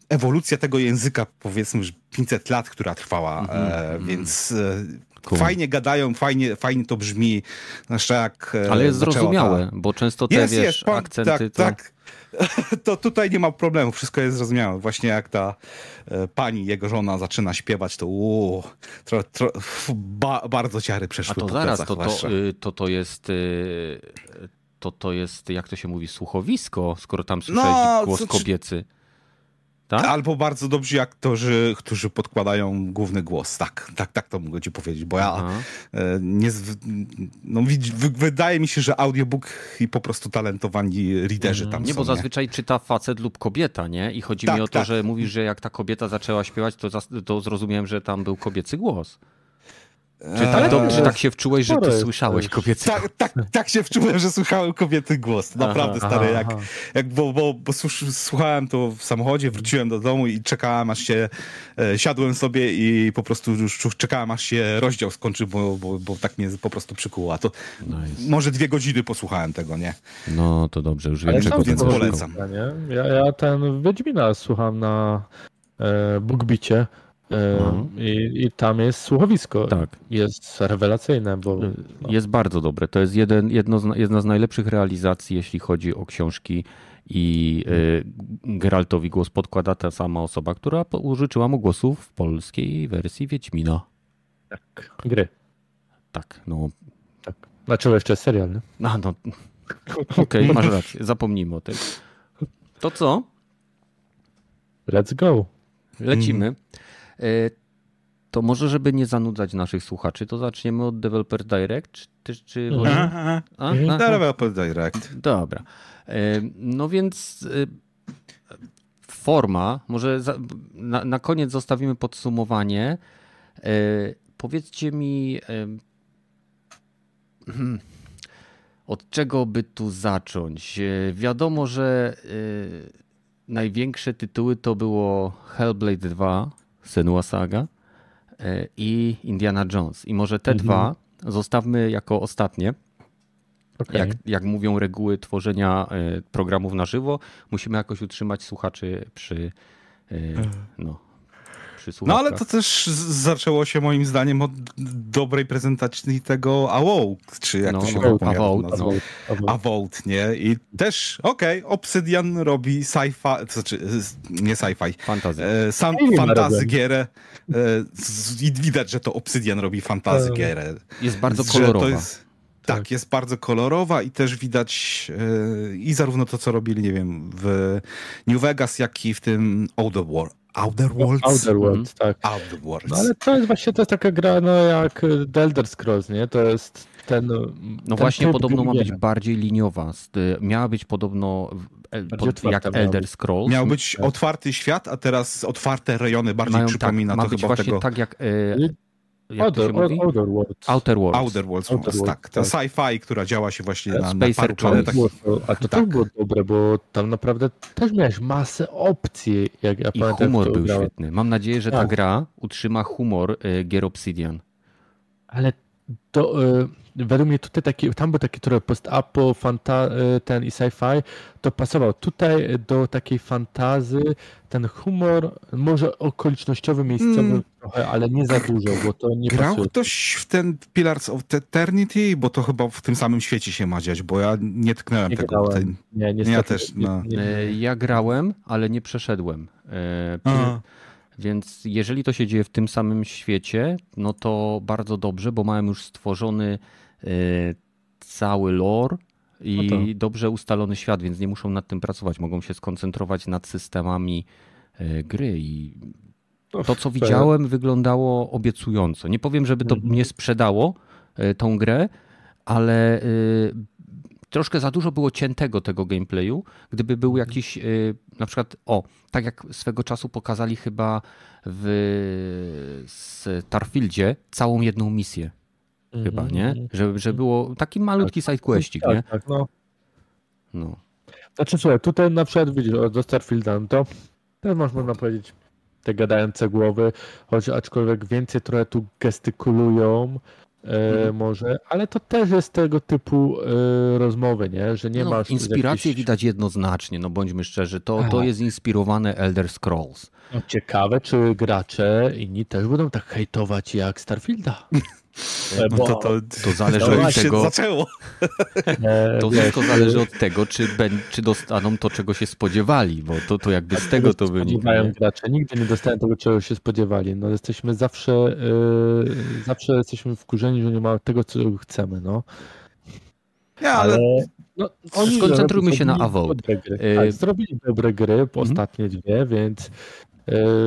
ewolucja tego języka, powiedzmy, już 500 lat, która trwała, e, więc e, Cool. fajnie gadają, fajnie, fajnie to brzmi, zwłaszcza jak e, Ale jest zaczęła ta- zrozumiałe, bo często te, jest, wiesz, jest, pan, akcenty tak, to... tak. To tutaj nie ma problemu, wszystko jest zrozumiałe. Właśnie jak ta e, pani, jego żona zaczyna śpiewać, to uuu, tro, tro, ba, bardzo ciary przeszły A to zaraz, to, to, y, to, to jest... y, To, to jest, jak to się mówi, słuchowisko, skoro tam słyszałeś No, głos kobiecy. Tak? Albo bardzo dobrzy aktorzy, którzy podkładają główny głos. Tak, tak, tak to mogę ci powiedzieć, bo ja e, nie... No, wydaje mi się, że audiobook i po prostu talentowani readerzy tam Mhm. Nie, są. bo zazwyczaj czyta facet lub kobieta, nie? I chodzi Tak, mi o to, tak. że mówisz, że jak ta kobieta zaczęła śpiewać, to, to zrozumiałem, że tam był kobiecy głos. Czy tak, do, czy tak się wczułeś, że ty słyszałeś kobiecy głos? Tak, tak, tak się wczułem, że słuchałem kobiety głos. Naprawdę Aha, stary, aha, jak, aha. jak bo, bo, bo słuch- słuchałem to w samochodzie, wróciłem do domu i czekałem aż się, e, siadłem sobie i po prostu już czekałem aż się rozdział skończy, bo, bo, bo tak mnie po prostu przykuło. A to Nice. może dwie godziny posłuchałem tego, nie? No to dobrze, już wiem, czego więc polecam. Ja, ja ten Wiedźmina słucham na e, Bookbicie e, Mhm. i, i tam jest słuchowisko. Tak. Jest rewelacyjne, bo no, Jest bardzo dobre. To jest jeden, jedno z, jedna z najlepszych realizacji, jeśli chodzi o książki i y, Geraltowi głos podkłada ta sama osoba, która użyczyła mu głosu w polskiej wersji Wiedźmina. tak, gry. Tak, no. Tak. Znaczy jeszcze serial, nie? A, no. Okej, masz rację. Zapomnijmy o tym. To co? Let's go. Lecimy. E, To może, żeby nie zanudzać naszych słuchaczy, to zaczniemy od Developer Direct, czy, czy Mhm. woli- Aha, A? Aha. Developer Direct. Dobra. E, No więc e, forma, może za, na, na koniec zostawimy podsumowanie. Powiedzcie mi, hmm, od czego by tu zacząć? Wiadomo, że największe tytuły to było Hellblade 2, Senua Saga e, i Indiana Jones. I może te Mhm. dwa zostawmy jako ostatnie. Okay. Jak, jak mówią reguły tworzenia e, programów na żywo, musimy jakoś utrzymać słuchaczy przy, e, no, przy No ale to też zaczęło się moim zdaniem od dobrej prezentacji tego AWOL, czy jak No, to się no, nazwać. no. Nie? I też, okej, Obsidian robi sci-fi, to znaczy nie sci-fi, e, sam, fantazy robią. gierę e, i widać, że to Obsidian robi fantazy E, gierę. Jest bardzo kolorowa. Jest, tak, jest bardzo kolorowa i też widać e, i zarówno to, co robili, nie wiem, w New Vegas, jak i w tym Outer, War, Outer Worlds. Outer Worlds, Mhm. tak. Outer Worlds. No ale to jest właśnie to jest taka gra no, jak The Elder Scrolls, nie? To jest ten. No właśnie, podobno ma być bardziej liniowa. Y, Miała być podobno e, pod, jak Elder. Scrolls. Miał być otwarty świat, a teraz otwarte rejony bardziej Mają przypomina tak, ma to być chyba właśnie tego tak jak, e, Jak to się Outer, mówi? Outer Worlds. Outer Worlds. Outer Worlds, Outer Worlds, tak. To tak. sci-fi, która działa się właśnie na, na Spacer paru planetach. A to Tak. też było dobre, bo tam naprawdę też miałeś masę opcji. Jak ja I pamiętam, humor był grałem. świetny. Mam nadzieję, że ta Tak. gra utrzyma humor e, gier Obsidian. Ale to y, według mnie tutaj taki, tam był taki trochę post-apo, fanta, y, ten i sci-fi, to pasował. Tutaj do takiej fantazy ten humor, może okolicznościowy, miejscowy Mm. trochę, ale nie za dużo, bo to nie Grał pasuje. ktoś w ten Pillars of Eternity? Bo to chyba w tym samym świecie się ma dziać, bo ja nie tknąłem Nie tego. Ten... Nie, niestety, Ja też, nie- no. nie- E, Ja grałem, ale nie przeszedłem. E, Aha. Więc jeżeli to się dzieje w tym samym świecie, no to bardzo dobrze, bo mają już stworzony e, cały lore i No dobrze ustalony świat, więc nie muszą nad tym pracować. Mogą się skoncentrować nad systemami e, gry i No, to, co widziałem, wyglądało obiecująco. Nie powiem, żeby to Mhm. mnie sprzedało e, tą grę, ale troszkę za dużo było ciętego tego gameplayu. Gdyby był jakiś, y, na przykład, o, tak jak swego czasu pokazali chyba w Starfieldzie całą jedną misję. Chyba, Mhm, nie? Że, że było taki malutki sidequestik, nie? Tak, tak, no. No. Znaczy słuchaj, tutaj na przykład widzisz, do Starfielda, no to też można powiedzieć, te gadające głowy, choć aczkolwiek więcej trochę tu gestykulują Mhm. może, ale to też jest tego typu e, rozmowy, nie? Że nie no, masz inspirację widać jednoznacznie, no bądźmy szczerzy. To, to Tak. jest inspirowane Elder Scrolls. No, Ciekawe, czy gracze inni też będą tak hejtować jak Starfielda. E, No bo, to, to, To zależy to od już się tego- zaczęło. e, To wszystko zależy od tego, czy, ben, czy dostaną to, czego się spodziewali, bo to, to jakby z tego to wynika. nie? gracze. Nigdy nie dostają tego, czego się spodziewali. No jesteśmy zawsze, e, zawsze jesteśmy wkurzeni, że nie ma tego, co chcemy, no. Nie, ale, Ale no, oni Skoncentrujmy się na AWO. Tak, zrobili dobre gry, Mhm. ostatnie dwie, więc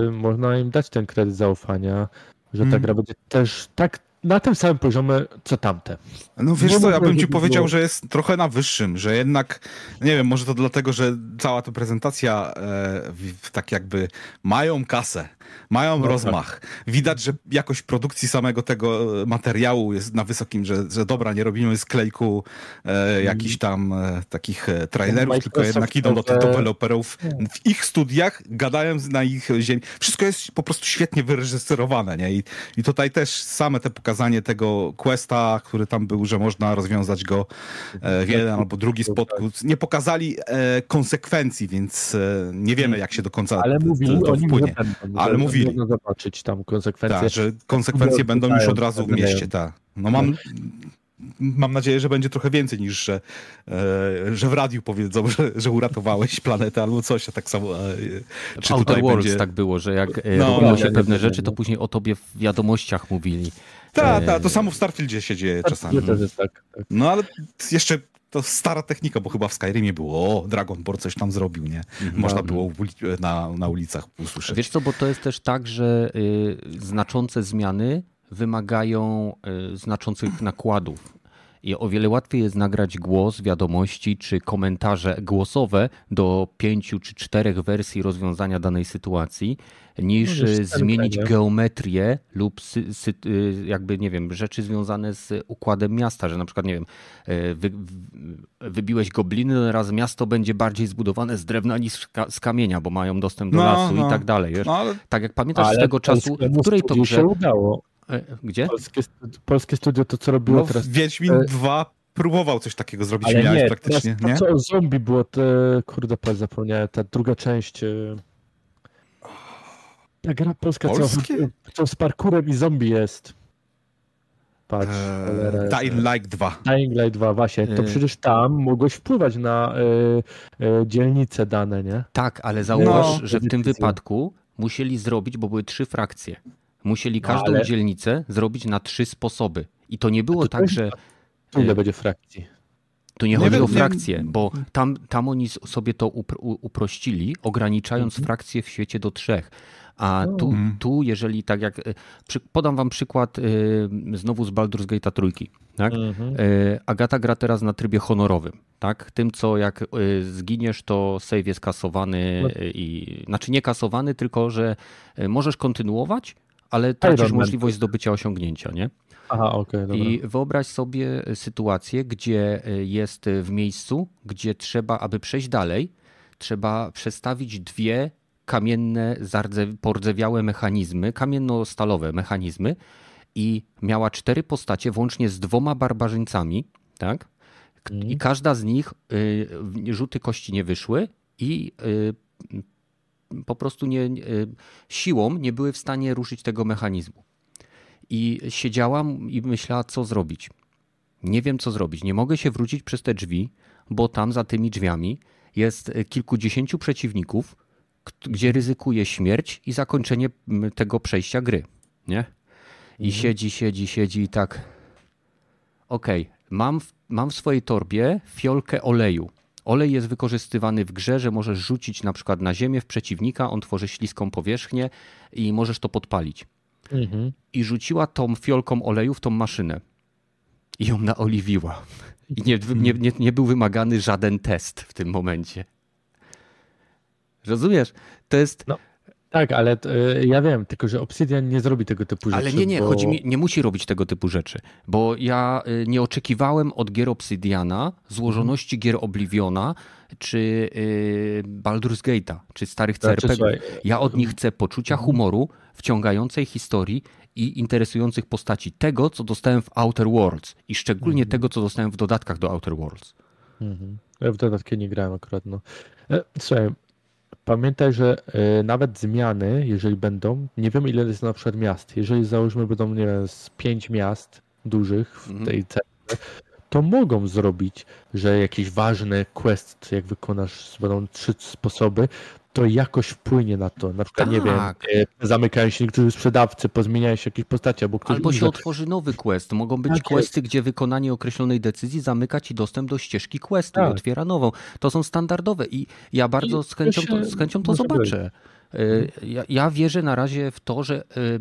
y, można im dać ten kredyt zaufania, że ta Mhm. gra będzie też tak na tym samym poziomie, co tamte. No wiesz Nie co, ja bym ci powiedział, było- że jest trochę na wyższym, że jednak, nie wiem, może to dlatego, że cała ta prezentacja e, w- tak jakby mają kasę, mają tak. rozmach. Widać, że jakość produkcji samego tego e, materiału jest na wysokim, że, że dobra, nie robimy z klejku e, jakichś tam e, takich e, trailerów, tylko Microsoft jednak idą do tych to- deweloperów w ich studiach, gadają na ich ziemi. Wszystko jest po prostu świetnie wyreżyserowane, nie? I, i tutaj też same te pokazanie tego questa, który tam był, że można rozwiązać go e, w jeden albo drugi sposób, nie pokazali e, konsekwencji, więc e, nie wiemy, jak się do końca Ale to, mówili to o nim, wpłynie. Ale mówili. Można zobaczyć tam konsekwencje. Tak, że konsekwencje będą już od razu w mieście, tak. No mam, mam nadzieję, że będzie trochę więcej niż, że, e, że w radiu powiedzą, że, że uratowałeś planetę albo coś, a tak samo. E, W czy Outer tutaj Worlds będzie... tak było, że jak e, No, robiło no, się no, pewne no, rzeczy, to później o tobie w wiadomościach mówili. Tak, tak, to samo w Starfieldzie się dzieje czasami. To też jest tak. tak. No ale jeszcze to stara technika, bo chyba w Skyrimie było, o, Dragonborn coś tam zrobił, nie? Można było uli- na, na ulicach usłyszeć. Wiesz co, bo to jest też tak, że y, znaczące zmiany wymagają y, znaczących nakładów. I o wiele łatwiej jest nagrać głos, wiadomości czy komentarze głosowe do pięciu czy czterech wersji rozwiązania danej sytuacji, niż już zmienić geometrię lub y, jakby, nie wiem, rzeczy związane z układem miasta, że na przykład, nie wiem, y, wy, wybiłeś gobliny, no teraz miasto będzie bardziej zbudowane z drewna niż z ka- z kamienia, bo mają dostęp do No, lasu no. i tak dalej. Wiesz? No ale Tak jak pamiętasz z tego czasu, w której to grze... się udało. E, Gdzie? Polskie, studi- polskie studio to, co robiło no, teraz. Wiedźmin e, 2 próbował coś takiego zrobić, Ale miałeś nie, praktycznie, teraz nie? to, co o zombie było, to kurde, patrz, zapomniałem, ta druga część. e, Ta gra polska, co, Polskie? co z parkurem i zombie jest. Patrz, Eee, Dying Light 2. Dying Light 2, właśnie, to E. przecież tam mogłeś wpływać na e, e, dzielnice dane, nie? Tak, ale zauważ, No. że w tym Decyzja. wypadku musieli zrobić, bo były trzy frakcje. Musieli No, każdą ale- dzielnicę zrobić na trzy sposoby. I to nie było to tak, że Tu ile E. będzie frakcji? to nie, Nie chodzi wiem, o nie- frakcje, bo tam, tam oni sobie to uprościli, ograniczając Mhm. frakcje w świecie do trzech. A tu, Mhm. tu, jeżeli tak jak. e, Przy, podam wam przykład y, znowu z Baldur's Gate'a trójki. Tak? Mhm. E, Agata gra teraz na trybie honorowym, tak? Tym, co jak e, zginiesz, to save jest kasowany No. i znaczy nie kasowany, tylko że e, możesz kontynuować, ale tracisz możliwość zdobycia osiągnięcia, nie? Aha, okej, dobra. I wyobraź sobie sytuację, gdzie e, jest w miejscu, gdzie trzeba, aby przejść dalej, trzeba przestawić dwie kamienne, pordzewiałe mechanizmy, kamienno-stalowe mechanizmy i miała cztery postacie, włącznie z dwoma barbarzyńcami, tak? K- Mhm. I każda z nich y, rzuty kości nie wyszły i y, po prostu nie, y, siłą nie były w stanie ruszyć tego mechanizmu. I siedziałam i myślała, co zrobić. Nie wiem, co zrobić. Nie mogę się wrócić przez te drzwi, bo tam za tymi drzwiami jest y, kilkudziesięciu przeciwników, gdzie ryzykuje śmierć i zakończenie tego przejścia gry. Nie? I siedzi, siedzi, siedzi i tak. Okej, mam, w- mam w swojej torbie fiolkę oleju. Olej jest wykorzystywany w grze, że możesz rzucić na przykład na ziemię w przeciwnika, on tworzy śliską powierzchnię i możesz to podpalić. Mhm. I rzuciła tą fiolką oleju w tą maszynę. I ją naoliwiła. I nie, nie, nie, nie był wymagany żaden test w tym momencie. Rozumiesz? To jest. No. Tak, ale y, ja wiem, tylko że Obsidian nie zrobi tego typu rzeczy. Ale nie, nie, bo... chodzi mi, nie musi robić tego typu rzeczy, bo ja y, nie oczekiwałem od gier Obsidiana złożoności gier Obliviona, czy y, Baldur's Gate'a, czy starych Znaczy, CRPG. Ja od nich chcę poczucia humoru, wciągającej historii i interesujących postaci. Tego, co dostałem w Outer Worlds i szczególnie tego, co dostałem w dodatkach do Outer Worlds. Mhm. Ja w dodatki nie grałem akurat. No. Słuchaj, pamiętaj, że e, nawet zmiany, jeżeli będą, nie wiem ile jest na przykład miast. Jeżeli załóżmy będą, nie wiem, z pięć miast dużych w Mhm. tej cenie, to mogą zrobić, że jakiś ważny quest, jak wykonasz, będą trzy sposoby, to jakoś wpłynie na to. Na przykład, nie wiem, Tak. e, zamykają się niektórzy sprzedawcy, pozmieniają się jakieś postacie, albo ktoś Albo się otworzy nowy quest. Mogą być Tak questy, gdzie wykonanie określonej decyzji zamyka ci dostęp do ścieżki questu Tak. otwiera nową. To są standardowe i ja bardzo I z chęcią to z chęcią to zobaczę. Y, Ja, ja wierzę na razie w to, że y,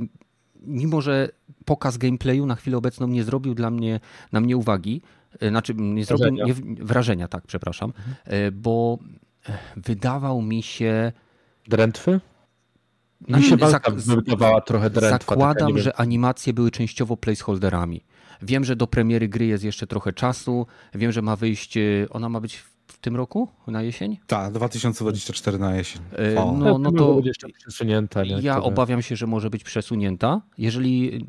mimo, że pokaz gameplayu na chwilę obecną nie zrobił dla mnie, na mnie uwagi, znaczy nie zrobił Wrażenia. nie, wrażenia, tak, przepraszam, y, bo wydawał mi się Drętwy? Mi się zak- walka wydawała trochę drętwa. Zakładam, że animacje były częściowo placeholderami. Wiem, że do premiery gry jest jeszcze trochę czasu. Wiem, że ma wyjść. e, Ona ma być w tym roku? Na jesień? Tak, 2024 na jesień. E, O. No, no to będzie jeszcze przesunięta. Nie? ja obawiam się, że może być przesunięta. Jeżeli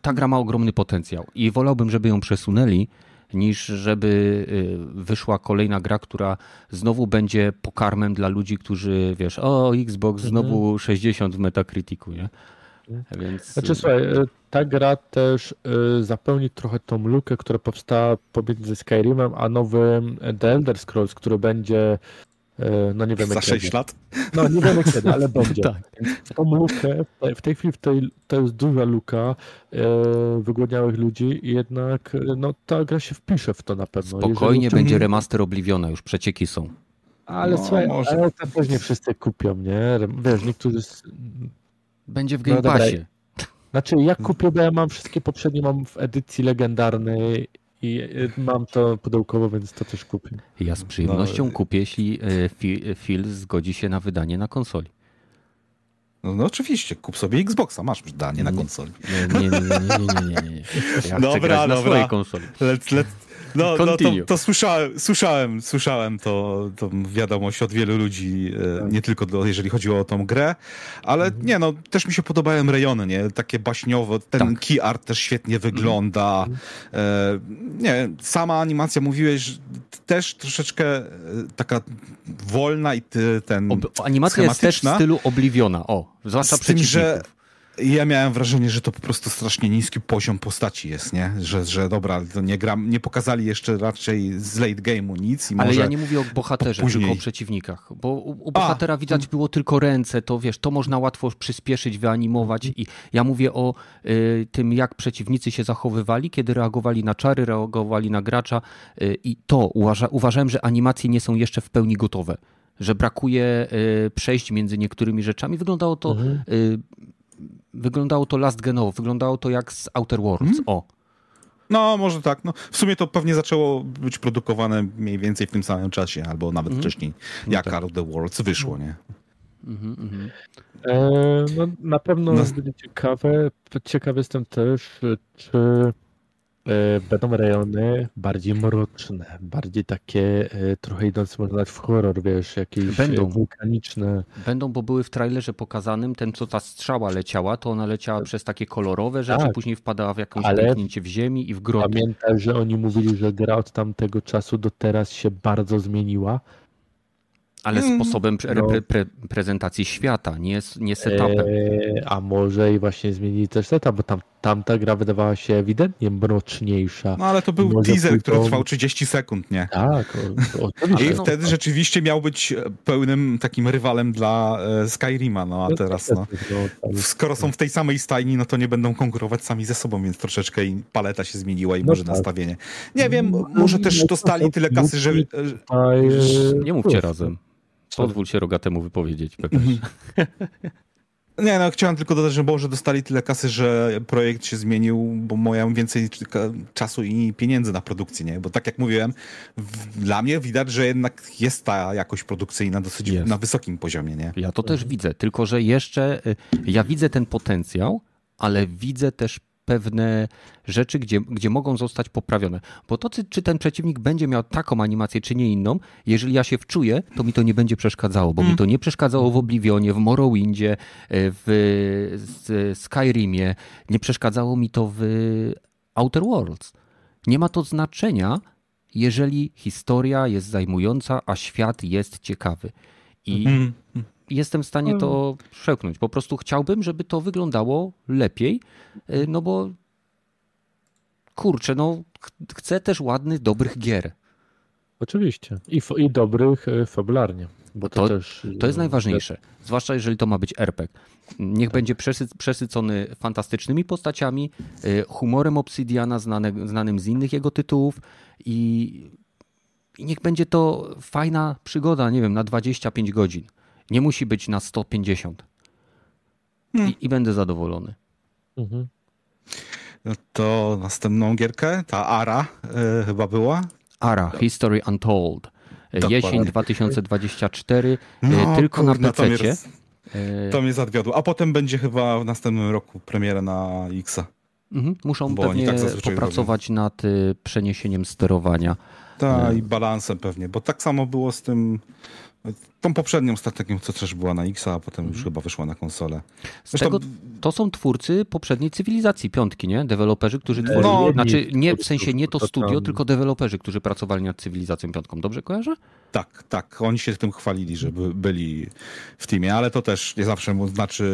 ta gra ma ogromny potencjał i wolałbym, żeby ją przesunęli, niż żeby e, wyszła kolejna gra, która znowu będzie pokarmem dla ludzi, którzy wiesz, o Xbox znowu 60 w Metacriticu, nie? Więc Znaczy słuchaj, e, ta gra też zapełni trochę tą lukę, która powstała pomiędzy Skyrimem a nowym The Elder Scrolls, który będzie no nie wiemy Za kiedy. 6 lat? No nie wiemy kiedy, ale będzie. Tak. W tą lukę, w tej- chwili w tej, to jest duża luka e, wygłodniałych ludzi i jednak e, no, ta gra się wpisze w to na pewno. Spokojnie Jeżeli- będzie remaster Obliviona, już przecieki są. Ale No, słuchaj, może. ale to też nie wszyscy kupią, nie? Wiesz, niektórzy... Będzie w No Game dobra, Passie. Znaczy ja kupię, bo ja mam wszystkie poprzednie, mam w edycji legendarnej i e, mam to pudełkowo, więc to też kupię. Ja z przyjemnością No. kupię, jeśli e, Phil zgodzi się na wydanie na konsoli. No, no oczywiście, kup sobie Xboxa, masz danie na konsoli. Nie, nie, nie, nie, nie, nie, nie, nie. Ja chcę Dobra, grać na dobra. swojej konsoli. Let's, let, no, no to, to słyszałem, słyszałem, słyszałem to, to wiadomość od wielu ludzi, e, nie tylko do, jeżeli chodziło o tą grę, ale nie no, też mi się podobają rejony, nie? Takie baśniowo, ten Tak. key art też świetnie wygląda. E, nie, sama animacja mówiłeś, też troszeczkę e, taka wolna i ty, ten Ob- animacja jest też w stylu Obliviona. O, zwłaszcza Z tym, że. Ja miałem wrażenie, że to po prostu strasznie niski poziom postaci jest, nie? Że, że dobra, to nie gram, nie pokazali jeszcze raczej z late game'u nic i Ale może... ja nie mówię o bohaterze, później. tylko o przeciwnikach. Bo u, u bohatera widać było tylko ręce, to wiesz, to można łatwo przyspieszyć, wyanimować. I ja mówię o y, tym, jak przeciwnicy się zachowywali, kiedy reagowali na czary, reagowali na gracza. Y, I to uważa, uważałem, że animacje nie są jeszcze w pełni gotowe. Że brakuje y, przejść między niektórymi rzeczami. Wyglądało to. Y, Wyglądało to last genowo, wyglądało to jak z Outer Worlds. O, No, może tak. No, w sumie to pewnie zaczęło być produkowane mniej więcej w tym samym czasie, albo nawet wcześniej, jak tak. Out of the Worlds wyszło, nie? mhm, mhm. E, no, na pewno No. będzie ciekawe. Ciekaw jestem też, czy będą rejony bardziej mroczne, bardziej takie e, trochę idące można nawet w horror, wiesz, jakieś Będą. e, wulkaniczne. Będą, bo były w trailerze pokazanym, ten co ta strzała leciała, to ona leciała przez takie kolorowe rzeczy, Tak. później wpadała w jakąś Ale- pęknięcie w ziemi i w groty. Pamiętaj, że oni mówili, że gra od tamtego czasu do teraz się bardzo zmieniła. Ale Mm. sposobem pre, No. pre, pre, prezentacji świata, nie, nie setupem. E, a może i właśnie zmienili też setup, bo tam, tamta gra wydawała się ewidentnie mroczniejsza. No, ale to był Może teaser, który trwał 30 sekund, nie? Tak, o, o. I no- wtedy rzeczywiście miał być pełnym takim rywalem dla e, Skyrima, no a teraz no. tam- Skoro są w tej samej stajni, no to nie będą konkurować sami ze sobą, więc troszeczkę i paleta się zmieniła i No może tak. nastawienie. Nie wiem, No, może no, też no, dostali tyle kasy, że... e, Nie mówcie razem. Pozwól się rogatemu wypowiedzieć, Pepe. Nie, no chciałem tylko dodać, że może dostali tyle kasy, że projekt się zmienił, bo mają więcej czasu i pieniędzy na produkcję, nie? Bo tak jak mówiłem, w, dla mnie widać, że jednak jest ta jakość produkcyjna dosyć jest. na wysokim poziomie, nie? Ja to też widzę, tylko że jeszcze y, ja widzę ten potencjał, ale widzę też pewne rzeczy, gdzie, gdzie mogą zostać poprawione. Bo to, czy ten przeciwnik będzie miał taką animację, czy nie inną, jeżeli ja się wczuję, to mi to nie będzie przeszkadzało, bo mm. mi to nie przeszkadzało w Oblivionie, w Morrowindzie, e, w Skyrimie, nie przeszkadzało mi to w Outer Worlds. Nie ma to znaczenia, jeżeli historia jest zajmująca, a świat jest ciekawy. I mm. Jestem w stanie to mm. przełknąć. Po prostu chciałbym, żeby to wyglądało lepiej, e, no bo kurczę, no chcę też ładnych, dobrych gier. Oczywiście. I, i dobrych e, fabularnie. Bo to, to, też, to jest najważniejsze. Zwłaszcza jeżeli to ma być RPG. Niech tak. będzie przesy, przesycony fantastycznymi postaciami, humorem Obsidiana znane, znanym z innych jego tytułów i, i niech będzie to fajna przygoda, nie wiem, na 25 godzin. Nie musi być na 150. Hmm. I, I, będę zadowolony. Mhm. No to następną gierkę, ta Ara e, chyba była. Ara, History Untold. Dokładnie. Jesień 2024, e, no, tylko kurde, na PC. To mnie, roz... to mnie zadwiodło. A potem będzie chyba w następnym roku premiera na Xa. Mhm. Muszą Bo pewnie tak popracować robią. nad y, przeniesieniem sterowania. Tak, i balansem pewnie, bo tak samo było z tym Tą poprzednią strategią, co też była na X, a potem już mhm. chyba wyszła na konsolę. Zresztą... Tego, to są twórcy poprzedniej cywilizacji piątki, nie? Deweloperzy, którzy tworzyli. No, znaczy, nie w sensie nie to studio, tylko deweloperzy, którzy pracowali nad cywilizacją piątką. Dobrze kojarzę? Tak, tak. Oni się tym chwalili, że by, byli w teamie, ale to też nie zawsze znaczy,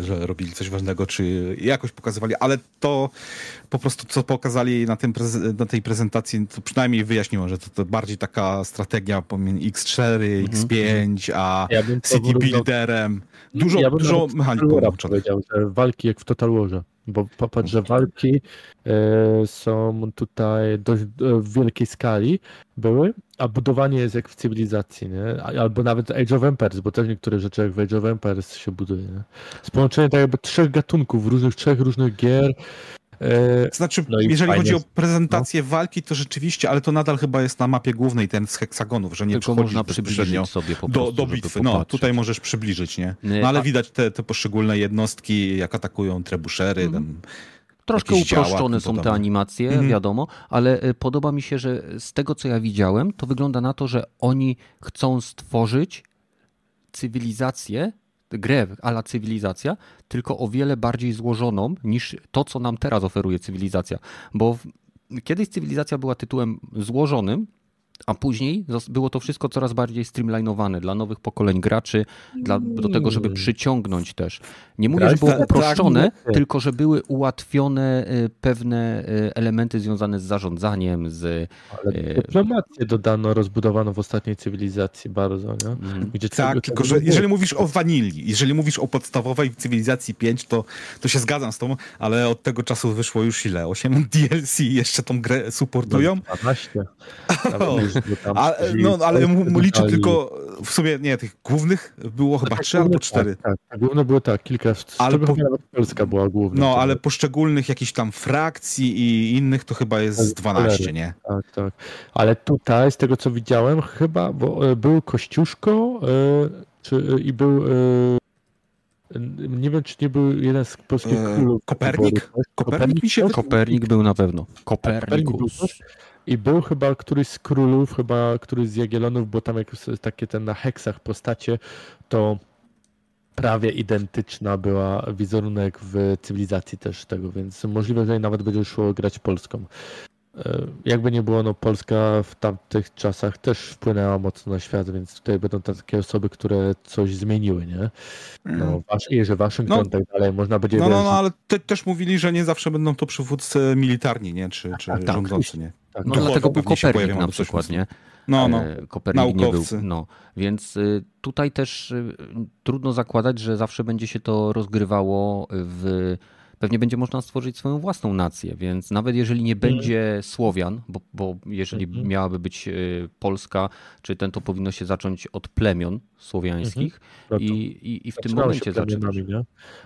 że robili coś ważnego, czy jakoś pokazywali, ale to po prostu, co pokazali na, tym, na tej prezentacji, to przynajmniej wyjaśniło, że to, to bardziej taka strategia pomiędzy X4, X5, a ja City Builderem. Dużo, ja dużo mechaników powiedział, że walki jak w Total Warze. Bo popatrz, że walki e, są tutaj dość e, w wielkiej skali były, a budowanie jest jak w cywilizacji, nie? Albo nawet Age of Empires, bo też niektóre rzeczy jak w Age of Empires się buduje. Nie? Połączenie tak jakby trzech gatunków, różnych, trzech różnych gier, znaczy, no jeżeli chodzi o prezentację no. walki, to rzeczywiście, ale to nadal chyba jest na mapie głównej ten z heksagonów, że nie Tylko można przybliżyć sobie po prostu, do, do bitwy. No, tutaj możesz przybliżyć, nie? No ale widać te, te poszczególne jednostki, jak atakują trebuszery, mhm. Troszkę uproszczone są te animacje, mhm. wiadomo, ale e, podoba mi się, że z tego co ja widziałem, to wygląda na to, że oni chcą stworzyć cywilizację, grę ala cywilizacja, tylko o wiele bardziej złożoną niż to, co nam teraz oferuje cywilizacja. Bo kiedyś cywilizacja była tytułem złożonym, a później było to wszystko coraz bardziej streamlinowane dla nowych pokoleń graczy, dla, do tego, żeby przyciągnąć też. Nie mówię, że było uproszczone, tylko że były ułatwione y, pewne y, elementy związane z zarządzaniem, z... Ale y, dyplomację dodano, rozbudowano w ostatniej cywilizacji bardzo, nie? Mhm. Gdzie tak, tylko że jeżeli mówisz o wanilii, jeżeli mówisz o podstawowej cywilizacji 5, to, to się zgadzam z tobą, ale od tego czasu wyszło już ile? 8 DLC jeszcze tą grę supportują? 12. A, no, ale liczę tylko w sumie, nie, tych głównych było chyba tak, trzy albo cztery. Tak, tak, główne były tak, kilka, z ale po... Polska była główna. No, ale poszczególnych jakichś tam frakcji i innych to chyba jest 12, tak, nie? Tak, tak. Ale tutaj, z tego co widziałem, chyba, bo e, był Kościuszko e, czy, e, i był nie wiem, czy nie był jeden z polskich królów. Kopernik? Kopernik, mi się Kopernik był na pewno. Kopernikus. I był chyba któryś z królów, chyba któryś z Jagiellonów, bo tam jak takie ten na heksach postacie, to prawie identyczna była wizerunek w cywilizacji też tego, więc możliwe, że nawet będzie szło grać polską. E, jakby nie było, no Polska w tamtych czasach też wpłynęła mocno na świat, więc tutaj będą takie osoby, które coś zmieniły, nie? No, mm. wasz, że Waszyngton no, tak dalej, można będzie... No, no, no ale te, też mówili, że nie zawsze będą to przywódcy militarni, nie? Czy, czy tak, rządzący, nie? Tak, no dlatego był Kopernik na przykład, nie? No, no. E, Kopernik Naukowcy. nie był. No, więc y, tutaj też y, trudno zakładać, że zawsze będzie się to rozgrywało w pewnie będzie można stworzyć swoją własną nację, więc nawet jeżeli nie będzie Słowian, bo, bo jeżeli Mhm. miałaby być y, Polska, czy ten, to powinno się zacząć od plemion słowiańskich No to i, i, i w tym momencie nie?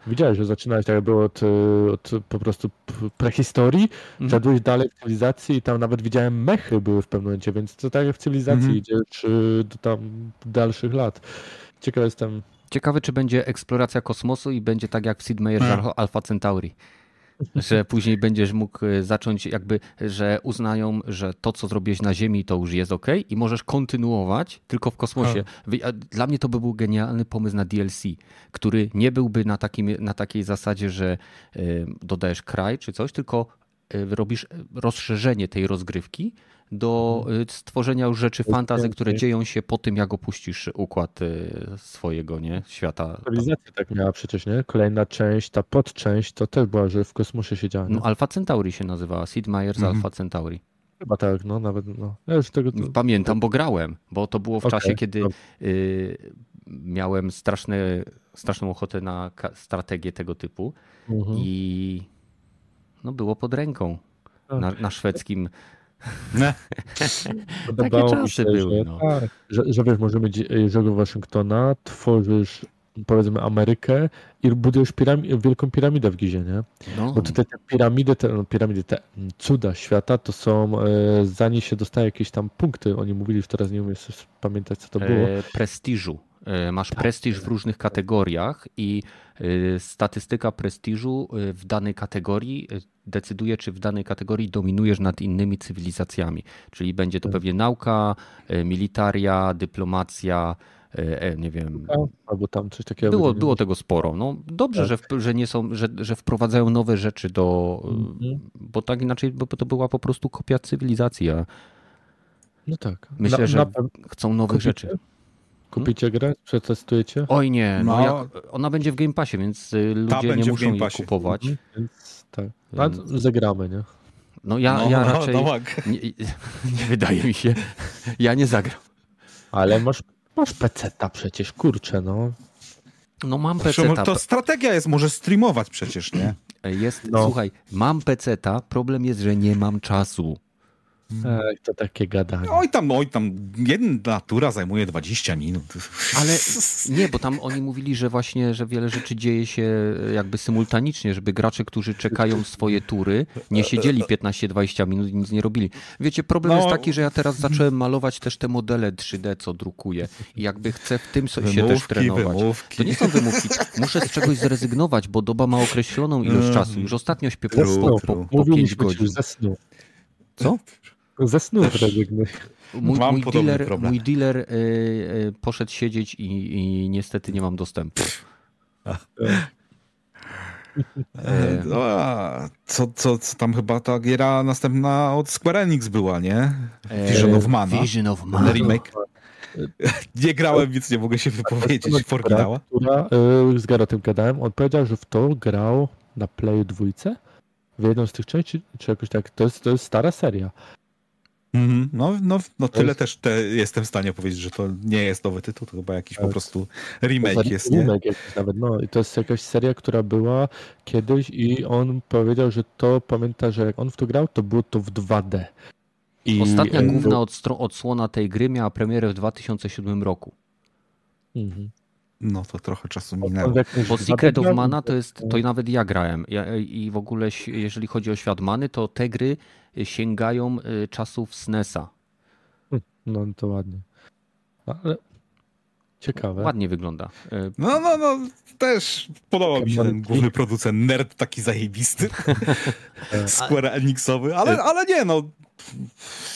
Widziałeś, że zaczynałeś tak jakby od, y, od po prostu prehistorii, Mhm. szedłeś dalej w cywilizacji i tam nawet widziałem mechy były w pewnym momencie, więc to tak jak w cywilizacji Mhm. idziesz y, do tam dalszych lat. Ciekaw jestem, Ciekawe, czy będzie eksploracja kosmosu i będzie tak jak w Sid Meier's Hmm. Alpha- Centauri. Że później będziesz mógł y, zacząć jakby, że uznają, że to, co zrobiłeś na Ziemi, to już jest ok i możesz kontynuować tylko w kosmosie. Wy- a Dla mnie to by był genialny pomysł na DLC, który nie byłby na, takim, na takiej zasadzie, że y, dodajesz kraj czy coś, tylko y, robisz rozszerzenie tej rozgrywki do y, stworzenia już rzeczy fantazy, które dzieją się po tym, jak opuścisz układ y, swojego nie? świata. cywilizacja tak miała przecież, nie? Kolejna część, ta podczęść, to też była, że w kosmosie się działa. nie? No, Alpha Centauri się nazywała, Sid Meier's Mhm. Alpha Centauri. Chyba tak, no nawet, no. Ja już tego... Pamiętam, bo grałem, bo to było w Okej, czasie, kiedy y, miałem straszne, straszną ochotę na strategię tego typu Mhm. i no, było pod ręką Tak. na, na szwedzkim. Nie. Podobało Takie mi czasy się, były, że, no. tak, że, że wiesz, możemy jeżeli do Waszyngtona tworzysz powiedzmy Amerykę i budujesz pirami- wielką piramidę w Gizie, nie? No, Bo tutaj te piramidy, te, no, piramidy, te mm, cuda świata to są, e, zanim się dostaje jakieś tam punkty, oni mówili, już teraz nie umiem sobie pamiętać co to było. e, prestiżu. E, Masz prestiż w różnych kategoriach i e, statystyka prestiżu e, w danej kategorii e, decyduje, czy w danej kategorii dominujesz nad innymi cywilizacjami. Czyli będzie to pewnie nauka, e, militaria, dyplomacja, e, e, nie wiem. Albo tam coś takiego. Było, było tego sporo. No, dobrze, Tak. że, że, nie są, że, że wprowadzają nowe rzeczy do. Mhm. Bo tak inaczej, bo to była po prostu kopia cywilizacji, a No tak. myślę, Na- że na chcą nowych rzeczy. Kupicie grę? Przetestujecie? Oj nie, no, No. jak, ona będzie w Game Passie, więc y, ludzie nie w muszą Game jej kupować. Mhm, Więc tak. Więc- zagramy, nie? No ja, no, ja no, raczej, No, tak. nie, nie wydaje mi się, ja nie zagram. Ale masz, masz peceta przecież, kurczę, no. No mam peceta, To strategia jest, może streamować przecież, nie? jest, No. słuchaj, mam peceta, problem jest, że nie mam czasu. Ej, to takie gadanie. Oj tam, oj tam, jedna tura zajmuje 20 minut. Ale nie, bo tam oni mówili, że właśnie, że wiele rzeczy dzieje się jakby symultanicznie, żeby gracze, którzy czekają swoje tury, nie siedzieli 15-20 minut i nic nie robili. Wiecie, problem No. jest taki, że ja teraz zacząłem malować też te modele 3D, co drukuję i jakby chcę w tym so- się też Wymówki, trenować. wymówki. To nie są wymówki. Muszę z czegoś zrezygnować, bo doba ma określoną ilość Mhm. czasu. Już ostatnio śpię po, po, po, po Mówił mi 5 się godzin. Co? Ze snu rezygnuj. Mój, Mam mój podobny dealer, problem. mój dealer y, y, poszedł siedzieć i, i niestety nie mam dostępu. E, no, a co, co, co tam chyba ta giera następna od Square Enix była, nie? Vision of Mana. Vision of Mana. remake. Nie grałem, więc nie mogę się wypowiedzieć y, z Garotem gadałem, on powiedział, że w to grał na Playu dwójce, w jedną z tych części, czy jakoś tak, to jest, to jest stara seria. Mhm. No, no, no tyle jest- też te, jestem w stanie powiedzieć, że to nie jest nowy tytuł, to chyba jakiś po Tak. prostu To remake jest, nie? remake jakiś nawet, no i to jest jakaś seria, która była kiedyś i on powiedział, że to, pamięta, że jak on w to grał, to było to w 2D. I, Ostatnia y, główna odsłona tej gry miała premierę w 2007 roku. Mhm. No to trochę czasu minęło. Bo 2D Secret of Mana to jest, to nawet ja grałem. Ja, I w ogóle jeżeli chodzi o świat Many, to te gry sięgają y, czasów SNESa. No to ładnie. Ale ciekawe. Ładnie wygląda. Y, No, no, no, też podobał mi się ten główny producent, nerd taki zajebisty, Square Enixowy, ale, ale nie, no,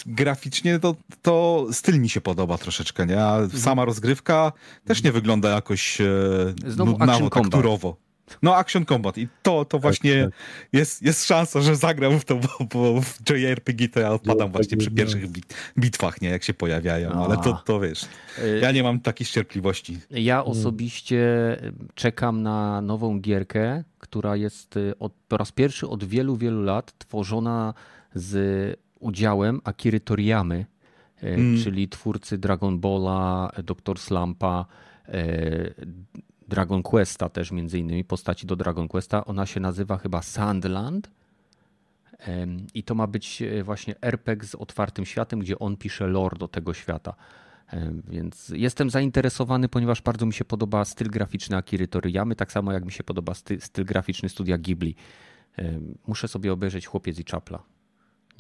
graficznie to, to styl mi się podoba troszeczkę, nie? A sama rozgrywka też nie wygląda jakoś e, Znowu nudnawo, tekturowo. No, Action Combat i to, to właśnie tak. jest, jest szansa, że zagram w to, bo, bo w JRPG to ja odpadam No, właśnie tak przy pierwszych bit, bitwach, nie? Jak się pojawiają, ale to, A. to wiesz, y, ja nie mam takiej cierpliwości. Ja Mm. osobiście czekam na nową gierkę, która jest y, od, po raz pierwszy od wielu, wielu lat tworzona z udziałem Akiry Toriyamy, y, Mm. czyli twórcy Dragon Balla, Doktor Slumpa, y, Dragon Questa też między innymi, postaci do Dragon Questa. Ona się nazywa chyba Sandland i to ma być e, właśnie RPG z otwartym światem, gdzie on pisze lore do tego świata. Więc jestem zainteresowany, ponieważ bardzo mi się podoba styl graficzny Akiry Toriyamy, tak samo jak mi się podoba styl, styl graficzny studia Ghibli. Muszę sobie obejrzeć Chłopiec i Czapla.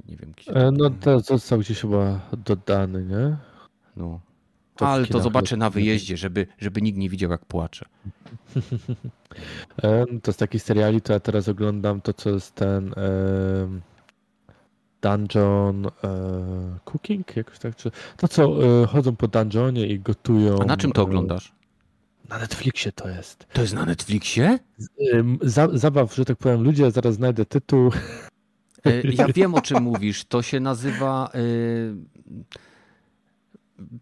Nie wiem. Gdzie... E, no to został gdzieś chyba dodany, nie? No. To Ale to zobaczę na wyjeździe, żeby, żeby nikt nie widział, jak płaczę. E, to z takich seriali, to ja teraz oglądam to, co jest ten e, Dungeon e, Cooking, jakoś tak, czy to, co e, chodzą po dungeonie i gotują. A na czym to oglądasz? Na Netflixie to jest. To jest na Netflixie? Zabaw, że tak powiem, ludzie, zaraz znajdę tytuł. Ja wiem, o czym mówisz. To się nazywa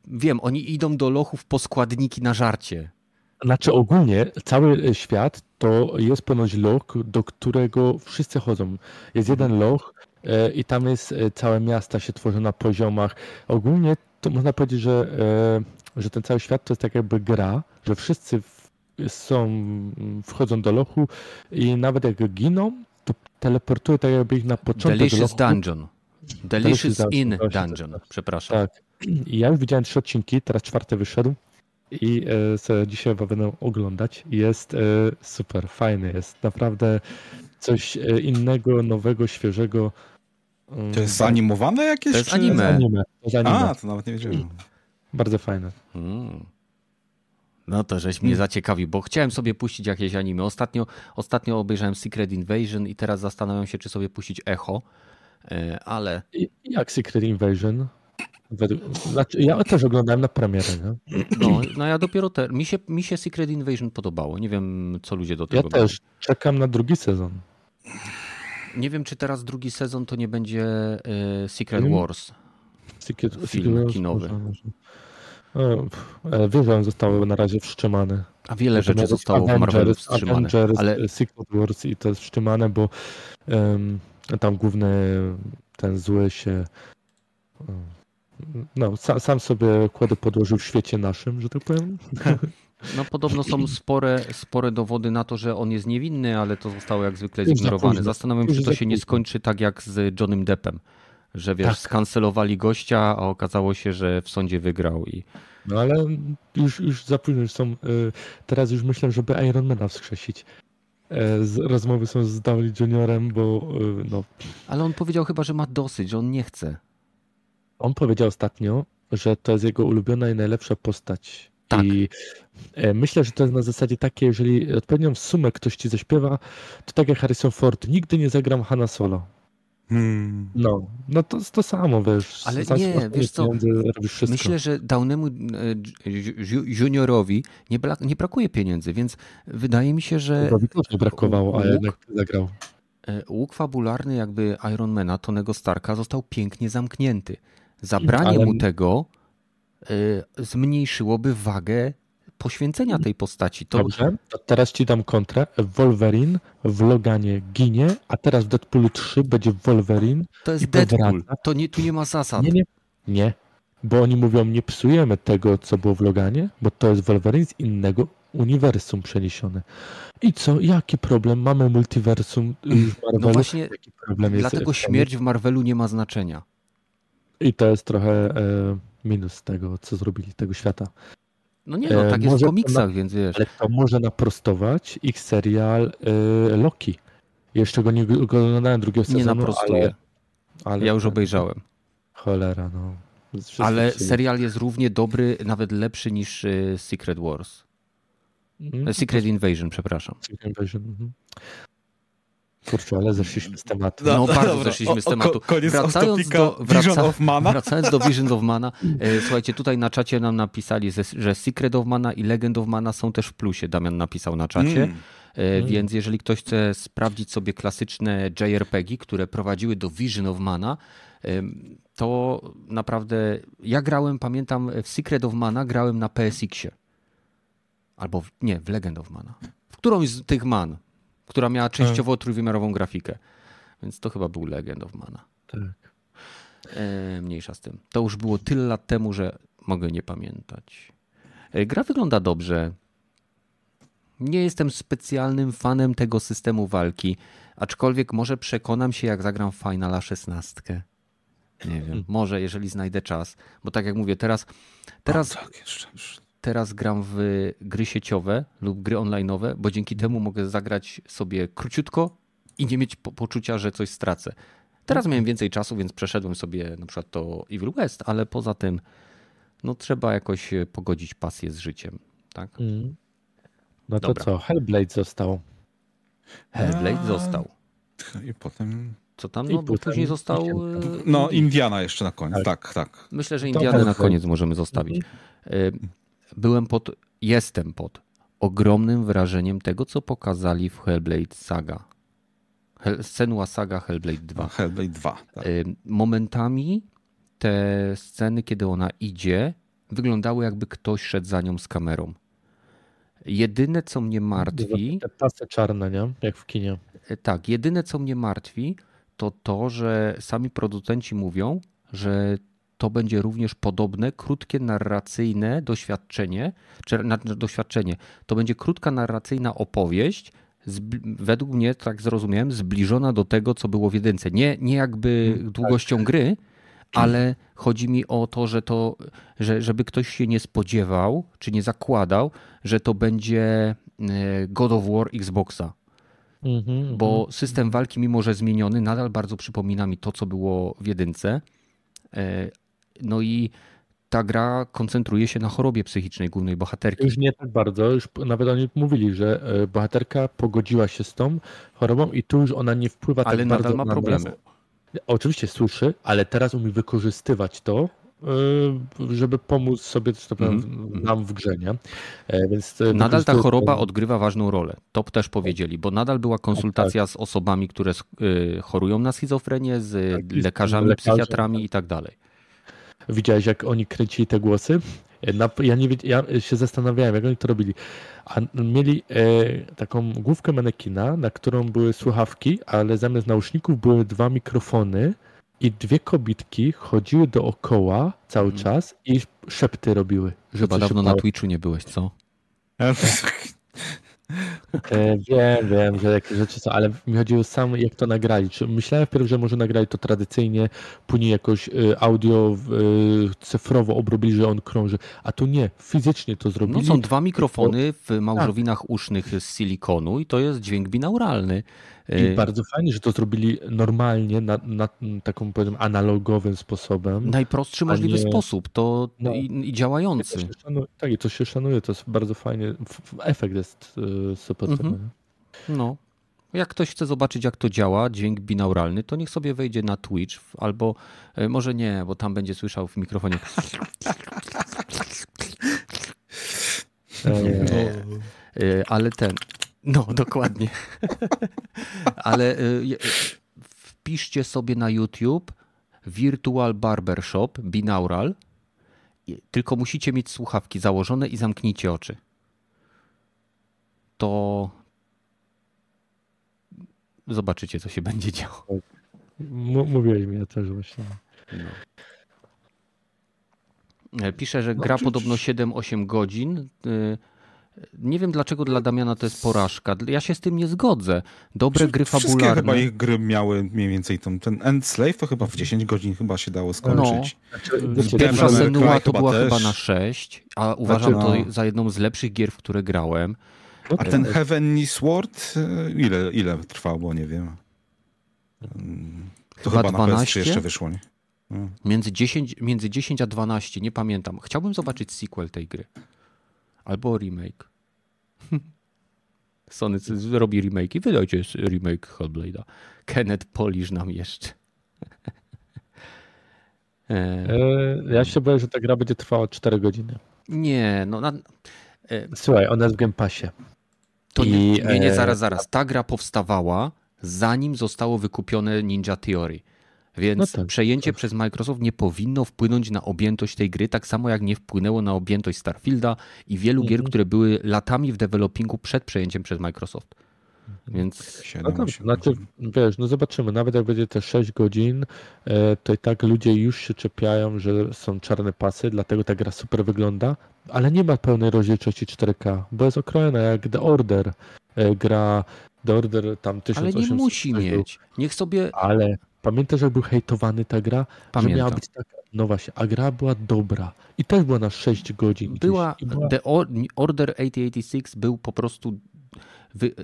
wiem, oni idą do lochów po składniki na żarcie. Znaczy ogólnie cały świat to jest ponoć loch, do którego wszyscy chodzą. Jest jeden loch e, i tam jest e, całe miasta się tworzą na poziomach. Ogólnie to można powiedzieć, że, e, że ten cały świat to jest tak jakby gra, że wszyscy są, wchodzą do lochu i nawet jak giną, to teleportuje tak jakby ich na początek Delicious Dungeon. Delicious, Delicious in Dungeon, tak. przepraszam. Tak. I ja już widziałem trzy odcinki, teraz czwarty wyszedł i e, sobie dzisiaj będę oglądać. Jest e, super, fajny jest. Naprawdę coś e, innego, nowego, świeżego. Mm, to jest animowane jakieś? To jest anime. anime. To jest anime. A, to nawet nie wiedziałem. Bardzo fajne. Hmm. No to żeś mnie hmm. zaciekawił, bo chciałem sobie puścić jakieś anime. Ostatnio, ostatnio obejrzałem Secret Invasion i teraz zastanawiam się, czy sobie puścić Echo, ale... Jak Secret Invasion? Znaczy, ja też oglądałem na premierę. Nie? No, no ja dopiero te, mi, się, mi się Secret Invasion podobało. Nie wiem, co ludzie do tego Ja też. Czekam na drugi sezon. Nie wiem, czy teraz drugi sezon to nie będzie y, Secret Wars. Secret, film Secret kinowy. Może, może. E, wiesz, on został na razie wstrzymany. A wiele rzeczy zostało Avengers, w Marvelu wstrzymane. Avengers, ale... Secret Wars i to jest wstrzymane, bo um, tam główny ten zły się no, sam, sam sobie kłody podłożył w świecie naszym, że tak powiem. No podobno są spore, spore dowody na to, że on jest niewinny, ale to zostało jak zwykle zignorowane. Zastanawiam się, czy to się nie skończy tak jak z Johnem Deppem, że wiesz, tak. skancelowali gościa, a okazało się, że w sądzie wygrał i... No ale już, już za późno są, y, teraz już myślę, żeby Ironmana wskrzesić. E, rozmowy są z Downey Juniorem, bo y, no... Ale on powiedział chyba, że ma dosyć, że on nie chce. On powiedział ostatnio, że to jest jego ulubiona i najlepsza postać. Tak. I e, myślę, że to jest na zasadzie takie, jeżeli odpowiednią sumę ktoś ci zaśpiewa, to tak jak Harrison Ford, nigdy nie zagram Hanna Solo. Hmm. No, no to to samo, wiesz. Ale nie, wiesz co, myślę, że Downemu e, juniorowi nie, nie brakuje pieniędzy, więc wydaje mi się, że... Robi też nie brakowało, a jednak zagrał. E, łuk fabularny jakby Ironmana, Tonego Starka został pięknie zamknięty. Zabranie Ale... mu tego y, zmniejszyłoby wagę poświęcenia tej postaci. To... Dobrze, to teraz ci dam kontrę. Wolverine w Loganie ginie, a teraz w Deadpoolu 3 będzie Wolverine. To jest Deadpool. To nie, tu nie ma zasad. Nie, nie, nie, bo oni mówią, nie psujemy tego, co było w Loganie, bo to jest Wolverine z innego uniwersum przeniesione. I co? Jaki problem? Mamy multiversum w Marvelu. No właśnie, dlatego śmierć w Marvelu nie ma znaczenia. I to jest trochę e, minus tego, co zrobili, tego świata. No nie, no tak e, jest w komiksach, na, więc wiesz. Ale to może naprostować ich serial e, Loki. Jeszcze go nie oglądałem drugiego sezonu, Nie naprostuje. Ale, ale ja już obejrzałem. Cholera, no. Ale serial jest równie dobry, nawet lepszy niż e, Secret Wars. Mm, Secret Invasion, przepraszam. Secret Invasion. Mhm. Kurczę, ale zeszliśmy z tematu. No, no bardzo dobra. zeszliśmy z tematu. O, koniec wracając do, wraca, of Mana. Wracając do Vision of Mana. E, słuchajcie, tutaj na czacie nam napisali, że Secret of Mana i Legend of Mana są też w plusie. Damian napisał na czacie. Mm. Mm. Więc jeżeli ktoś chce sprawdzić sobie klasyczne JRPG, które prowadziły do Vision of Mana, to naprawdę ja grałem, pamiętam, w Secret of Mana grałem na PSX-ie. Albo w, nie, w Legend of Mana. W którąś z tych man która miała częściowo trójwymiarową grafikę. Więc to chyba był Legend of Mana. Tak. E, mniejsza z tym. To już było tyle lat temu, że mogę nie pamiętać. E, gra wygląda dobrze. Nie jestem specjalnym fanem tego systemu walki, aczkolwiek może przekonam się, jak zagram Finala 16. Nie wiem, może jeżeli znajdę czas, bo tak jak mówię, teraz, teraz, O, tak, jeszcze. Teraz gram w gry sieciowe lub gry online'owe, bo dzięki temu mogę zagrać sobie króciutko i nie mieć po poczucia, że coś stracę. Teraz miałem więcej czasu, więc przeszedłem sobie na przykład to Evil West, ale poza tym no trzeba jakoś e, pogodzić pasję z życiem, tak? Mm. No to Dobra. co? Hellblade został. Hellblade A, został. I potem... Co tam? I No bo później został... Indiana. e, No. Indiana jeszcze na koniec, tak, tak. Myślę, że To Indianę na koniec możemy zostawić. Mhm. Byłem pod, jestem pod ogromnym wrażeniem tego, co pokazali w Hellblade Saga. Hel, Senua Saga Hellblade 2. Hellblade 2. Tak. Momentami te sceny, kiedy ona idzie, wyglądały jakby ktoś szedł za nią z kamerą. Jedyne, co mnie martwi, Te pasy czarne, nie? Jak w kinie. e, tak, jedyne, co mnie martwi, to to, że sami producenci mówią, że to będzie również podobne, krótkie, narracyjne doświadczenie, czy na, doświadczenie. To będzie krótka, narracyjna opowieść, według mnie, tak zrozumiałem, zbliżona do tego, co było w jedynce. Nie, nie jakby długością gry, ale chodzi mi o to, że to, że, żeby ktoś się nie spodziewał, czy nie zakładał, że to będzie e, God of War Xboxa. Mhm, Bo system walki, mimo że zmieniony, nadal bardzo przypomina mi to, co było w jedynce. No i ta gra koncentruje się na chorobie psychicznej głównej bohaterki. Już nie tak bardzo, już nawet oni mówili, że e, bohaterka pogodziła się z tą chorobą i tu już ona nie wpływa Ale tak nadal bardzo ma na problemy. nas. Oczywiście słyszy, ale teraz umie wykorzystywać to, e, żeby pomóc sobie, że tak powiem, Mhm, nam w grze, nie? E, Więc Nadal ta choroba to- odgrywa ważną rolę. To też powiedzieli, bo nadal była konsultacja z osobami, które chorują na schizofrenię, z Tak, lekarzami, lekarzem, psychiatrami i tak dalej. Widziałeś, jak oni kręcili te głosy? Na, ja, nie, ja się zastanawiałem, jak oni to robili. A mieli e, taką główkę manekina, na którą były słuchawki, ale zamiast nauszników były dwa mikrofony i dwie kobitki chodziły dookoła cały Mhm. czas i szepty robiły. Że Chyba dawno na. Twitchu nie byłeś, co? E, wiem, wiem, że takie rzeczy są, ale mi chodziło sam, jak to nagrali. Czy myślałem wpierw, że może nagrali to tradycyjnie, później jakoś e, audio e, cyfrowo obrobili, że on krąży, a tu nie, fizycznie to No zrobili. są dwa mikrofony w małżowinach usznych z silikonu i to jest dźwięk binauralny. I bardzo fajnie, że to zrobili normalnie, na, na taką powiem analogowym sposobem. Najprostszy możliwy nie- sposób to No. i, i I to działający. się szanuje, tak, i to się szanuje, to jest bardzo fajnie. Efekt jest e, super. Mhm. No. Jak ktoś chce zobaczyć, jak to działa, dźwięk binauralny, to niech sobie wejdzie na Twitch albo e, może nie, bo tam będzie słyszał w mikrofonie. E, E, Ale ten. No, dokładnie. Ale wpiszcie sobie na YouTube Virtual Barbershop Binaural. Tylko musicie mieć słuchawki założone i zamknijcie oczy. To zobaczycie, co się będzie działo. m- mówiłeś mi ja też właśnie. E, Pisze, że No, gra czy- podobno 7-8 godzin. E, Nie wiem dlaczego dla Damiana to jest porażka. Ja się z tym nie zgodzę. Dobre gry Wszystkie fabularne. chyba ich gry miały mniej więcej tą, ten Endslave to chyba w 10 godzin chyba się dało skończyć. Znaczy, Wiecie, wiecie, Pierwsza Senua to chyba była też. chyba na 6, a uważam Znaczy, to za jedną z lepszych gier, w które grałem. No A ten Heavenly Sword, y, ile, ile trwał, bo nie wiem. To Chyba chyba, na PS3 12? jeszcze wyszło, nie? Mm. Między 10, między 10 a 12, nie pamiętam. Chciałbym zobaczyć sequel tej gry. Albo remake. Sony robi remake i wydajcie remake Hellblade'a. Kenneth Polisz nam jeszcze. E, E, Ja się boję, że ta gra będzie trwała 4 godziny. nie, no na, Słuchaj, ona jest w Game Passie. To nie, I, nie, nie, e, zaraz, zaraz. Ta gra powstawała zanim zostało wykupione Ninja Theory. Więc No tak, przejęcie przez Microsoft nie powinno wpłynąć na objętość tej gry, tak samo jak nie wpłynęło na objętość Starfielda i wielu gier, Mhm. które były latami w developingu przed przejęciem przez Microsoft. Więc Siedem, No dobrze, osiem, znaczy, osiem. wiesz, no zobaczymy, nawet jak będzie te 6 godzin, e, to i tak ludzie już się czepiają, że są czarne pasy, dlatego ta gra super wygląda, ale nie ma pełnej rozdzielczości 4K, bo jest okrojona jak The Order. E, Gra The Order tam ale 1800 nie musi mieć. Niech sobie Ale pamiętasz, jak był hejtowany ta gra? Że miała być taka, no właśnie, a gra była dobra. I też była na 6 godzin. Była, była The Or- Order 8086 był po prostu wy,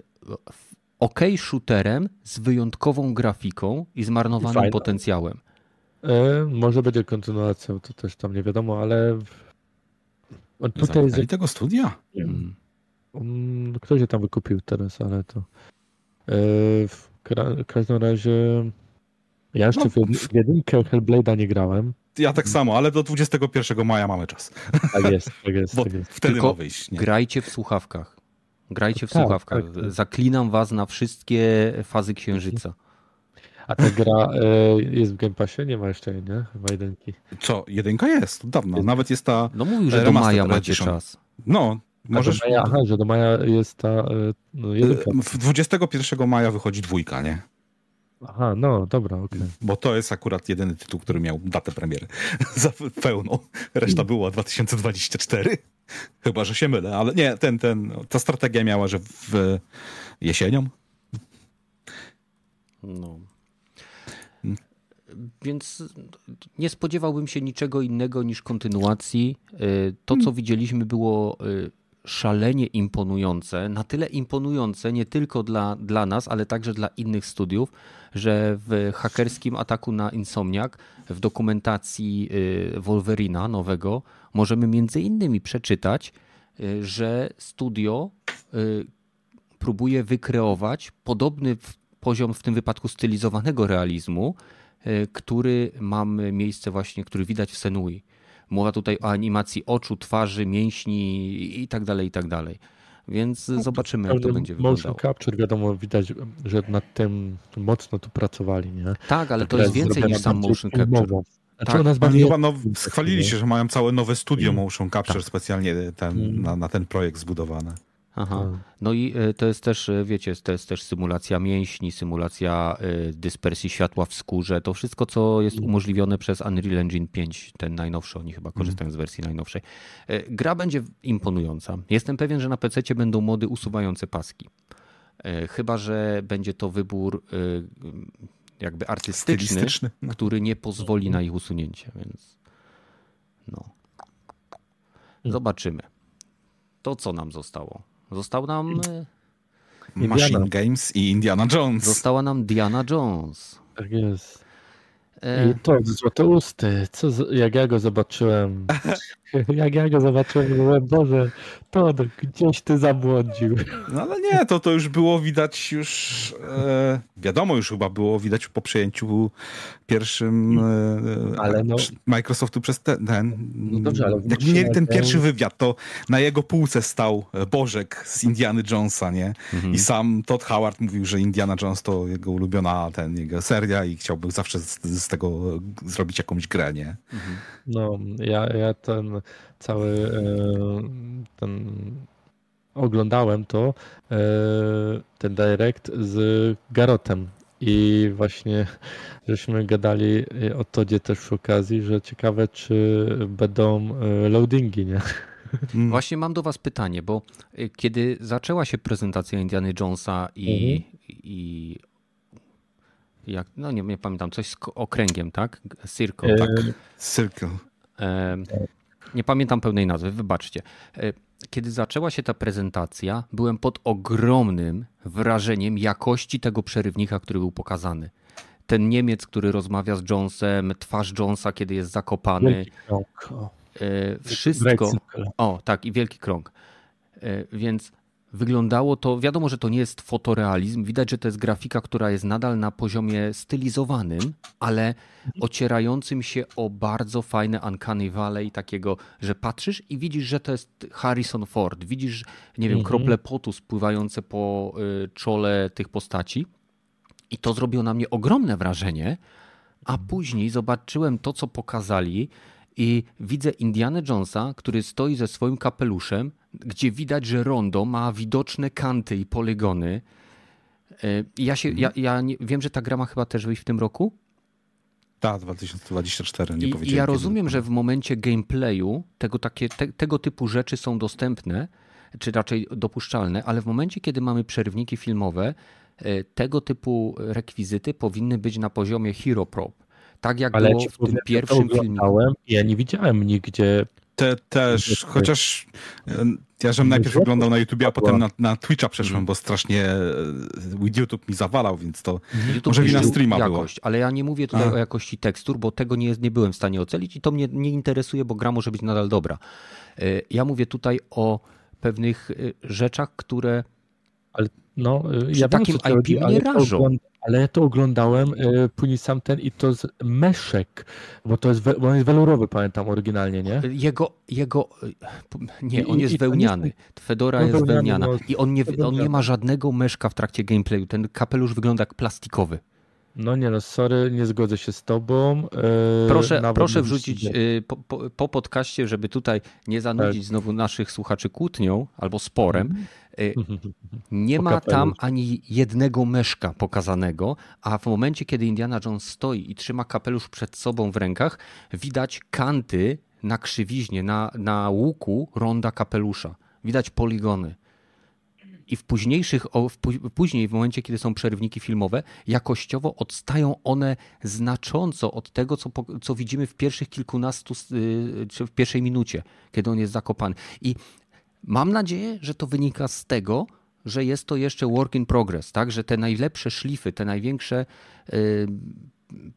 ok shooterem z wyjątkową grafiką i zmarnowanym fajną. potencjałem. e, może będzie kontynuacją, to też tam nie wiadomo, ale on tutaj jest Zamknęli tego studia? Mm. Mm, Kto się tam wykupił teraz, ale to. E, W kra- każdym razie. Ja jeszcze No, w, jed- w jedynkę Hellblade'a nie grałem. Ja tak samo, ale do 21 maja mamy czas. Tak jest, tak jest, Bo tak jest. wtedy Tylko ma wyjść. Nie? Grajcie w słuchawkach. Grajcie w Tak, słuchawkach. tak, tak. Zaklinam was na wszystkie fazy księżyca. A ta gra e, jest w Game Passie? Nie ma jeszcze jej, nie? Chyba jedynki. Co, jedynka jest, od dawna. Nawet jest ta, No mówił, że do Remastered maja macie czas. no, możesz... do maja, aha, że do maja jest ta e, no, jedynka. W 21 maja wychodzi dwójka, nie? Aha, no dobra, okej. Bo to jest akurat jedyny tytuł, który miał datę premiery za pełną. Reszta była 2024. Chyba, że się mylę, ale nie, ten, ten, ta strategia miała, że w jesienią. No. Hmm. Więc nie spodziewałbym się niczego innego niż kontynuacji. Y, To, Hmm. co widzieliśmy, było y, szalenie imponujące. Na tyle imponujące nie tylko dla, dla nas, ale także dla innych studiów, że w hakerskim ataku na Insomniac, w dokumentacji y, Wolverina nowego, możemy między innymi przeczytać, y, że studio y, próbuje wykreować podobny poziom, w tym wypadku stylizowanego realizmu, który ma miejsce właśnie, który widać w Senui. Mowa tutaj o animacji oczu, twarzy, mięśni i tak dalej, i tak dalej. Więc zobaczymy, jak to będzie Motion wyglądało. capture, wiadomo, widać, że nad tym mocno tu pracowali, nie? Tak, ale Ta to jest więcej niż sam motion capture. Znaczy Tak, ona chyba no, chwalili się, że mają całe nowe studio motion capture Tak. specjalnie ten, Mm. na, na ten projekt zbudowane. Aha. Tak. No i e, to jest też, e, wiecie, to jest też symulacja mięśni, symulacja e, dyspersji światła w skórze. To wszystko, co jest umożliwione przez Unreal Engine 5, ten najnowszy, oni chyba korzystają z wersji najnowszej. Gra będzie imponująca. Jestem pewien, że na PC będą mody usuwające paski. Chyba, że będzie to wybór jakby artystyczny, który nie pozwoli na ich usunięcie, więc no. Zobaczymy. To, co nam zostało? Został nam, e, Machine Games i Indiana Jones. została nam Diana Jones. Tak jest. E, I to złote usty. Co, z- jak ja go zobaczyłem. jak ja go zobaczyłem, mówiłem, Boże, to gdzieś ty zabłądził. No ale nie, to, to już było widać już, e, wiadomo już chyba było widać po przejęciu pierwszym e, Ale no- Microsoftu przez ten, ten No dobrze, ale jak mieli ten pierwszy wywiad, to na jego półce stał e, Bożek z Indiany Jonesa, nie? Mhm. I sam Todd Howard mówił, że Indiana Jones to jego ulubiona ten, jego seria i chciałby zawsze z, z tego zrobić jakąś grę, nie? No, ja, ja ten cały e, ten oglądałem to, e, ten direct z Garotem i właśnie żeśmy gadali o Todzie też przy okazji, że ciekawe czy będą e, loadingi, nie? Mm. Właśnie mam do was pytanie, bo kiedy zaczęła się prezentacja Indiana Jonesa i, Mhm. i jak, no nie, nie pamiętam, coś z okręgiem, tak? Circle, tak? Circle. Nie pamiętam pełnej nazwy, wybaczcie. E, Kiedy zaczęła się ta prezentacja, byłem pod ogromnym wrażeniem jakości tego przerywnika, który był pokazany. Ten Niemiec, który rozmawia z Jonesem, twarz Jonesa, kiedy jest zakopany, Wielki. O, e, wszystko. O, tak, i wielki krąg. E, Więc wyglądało to, wiadomo, że to nie jest fotorealizm, widać, że to jest grafika, która jest nadal na poziomie stylizowanym, ale ocierającym się o bardzo fajne Uncanny Valley, takiego, że patrzysz i widzisz, że to jest Harrison Ford, widzisz, nie wiem, Mhm. krople potu spływające po y, czole tych postaci i to zrobiło na mnie ogromne wrażenie, a później zobaczyłem to, co pokazali i widzę Indiana Jonesa, który stoi ze swoim kapeluszem, gdzie widać, że rondo ma widoczne kanty i poligony. Y, Ja, się, ja, ja nie, wiem, że ta gra ma chyba też wyjść w tym roku. Tak, 2024, nie I, powiedziałem. Ja kiedy. rozumiem, że w momencie gameplayu tego, takie, te, tego typu rzeczy są dostępne, czy raczej dopuszczalne, ale w momencie, kiedy mamy przerywniki filmowe, e, tego typu rekwizyty powinny być na poziomie Hero Prop. Tak jak Ale było w tym pierwszym filmie. Ja nie widziałem nigdzie. Te, też, chociaż e, ja żem najpierw oglądał na YouTube, a potem na, na Twitcha przeszłem, Mhm. bo strasznie e, YouTube mi zawalał, więc to YouTube Może wina streama było. jakość, ale ja nie mówię tutaj A. o jakości tekstur, bo tego nie, nie byłem w stanie ocenić i to mnie nie interesuje, bo gra może być nadal dobra. E, Ja mówię tutaj o pewnych rzeczach, które No, y, Przy ja wiem, takim IP ale mnie rażą. Ale ja to oglądałem y, później sam ten i to z meszek, bo to jest, bo on jest welurowy, pamiętam oryginalnie, nie? Jego, jego, nie, I- on jest i nie wełniany. Fedora No, jest wełniana no, i on nie, on nie ma żadnego meszka w trakcie gameplayu. Ten kapelusz wygląda jak plastikowy. No nie no, sorry, nie zgodzę się z tobą. y, Proszę, proszę nie wrzucić widzę. y, po, po, po podcaście, żeby tutaj nie zanudzić znowu naszych słuchaczy kłótnią albo sporem. Y, Nie ma tam ani jednego meszka pokazanego, a w momencie, kiedy Indiana Jones stoi i trzyma kapelusz przed sobą w rękach, widać kanty na krzywiźnie, na, na łuku ronda kapelusza. Widać poligony. I w późniejszych, w pó- później, w momencie, kiedy są przerywniki filmowe, jakościowo odstają one znacząco od tego, co, co widzimy w pierwszych kilkunastu, y, czy w pierwszej minucie, kiedy on jest zakopany. I Mam nadzieję, że to wynika z tego, że jest to jeszcze work in progress, tak? Że te najlepsze szlify, te największe y,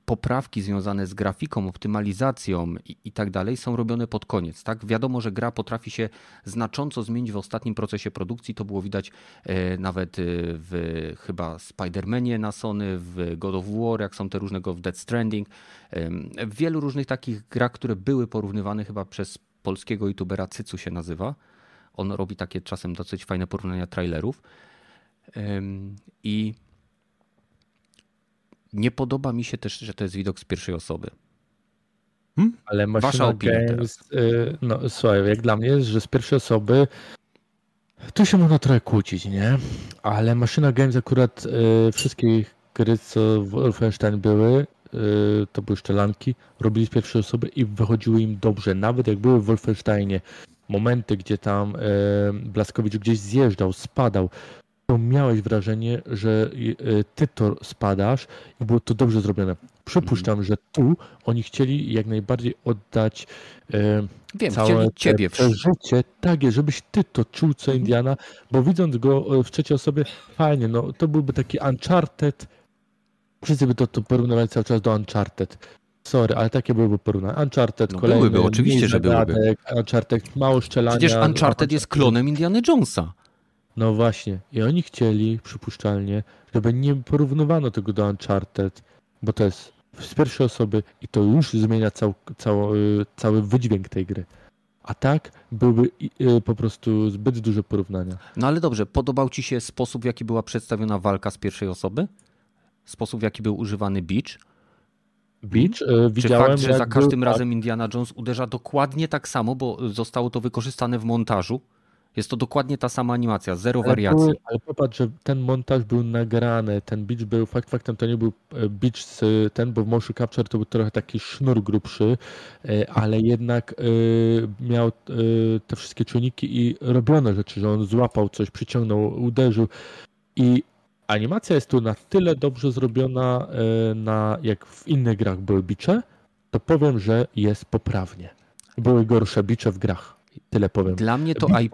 poprawki związane z grafiką, optymalizacją i, i tak dalej są robione pod koniec, tak? Wiadomo, że gra potrafi się znacząco zmienić w ostatnim procesie produkcji. To było widać e, nawet e, w chyba Spider-Manie na Sony, w God of War, jak są te różnego w Dead Stranding. Em, W wielu różnych takich grach, które były porównywane chyba przez polskiego youtubera Cycu się nazywa. On robi takie czasem dosyć fajne porównania trailerów. I nie podoba mi się też, że to jest widok z pierwszej osoby. Ale Wasza Maszyna opinia Games, y, no słuchaj, jak dla mnie jest, że z pierwszej osoby tu się można trochę kłócić, nie? Ale Maszyna Games akurat y, wszystkie gry, co w Wolfenstein były, y, to były szczelanki, robili z pierwszej osoby i wychodziły im dobrze. Nawet jak były w Wolfensteinie momenty, gdzie tam y, Blaskowicz gdzieś zjeżdżał, spadał, to miałeś wrażenie, że y, ty to spadasz i było to dobrze zrobione. Przypuszczam, że tu oni chcieli jak najbardziej oddać e, Wiem, całe ciebie przeżycie, tak jest, żebyś ty to czuł co Indiana, bo widząc go e, w trzeciej osobie, fajnie, no to byłby taki Uncharted, wszyscy by to, to porównywali cały czas do Uncharted. Sorry, ale takie byłyby porównania. Uncharted, No kolejny, byłyby, oczywiście, że byłyby. Uncharted, mało strzelania. Przecież Uncharted jest klonem Indiana Jonesa. No właśnie. I oni chcieli, przypuszczalnie, żeby nie porównywano tego do Uncharted, bo to jest z pierwszej osoby i to już zmienia cał, cały, cały wydźwięk tej gry. A tak byłby y, po prostu zbyt duże porównania. No ale dobrze, podobał ci się sposób, w jaki była przedstawiona walka z pierwszej osoby? Sposób, w jaki był używany beach? Beach Czy widziałem, fakt, że za każdym był, tak, razem Indiana Jones uderza dokładnie tak samo, bo zostało to wykorzystane w montażu? Jest to dokładnie ta sama animacja, zero ale, wariacji. były, ale popatrz, że ten montaż był nagrany, ten beach był, fakt faktem to nie był e, beach z, ten, bo w motion capture to był trochę taki sznur grubszy, e, ale jednak miał te wszystkie czujniki i robiono rzeczy, że on złapał coś, przyciągnął, uderzył i animacja jest tu na tyle dobrze zrobiona, e, na, jak w innych grach były bicze, to powiem, że jest poprawnie. Były gorsze bicze w grach. Tyle powiem. Dla mnie to IP,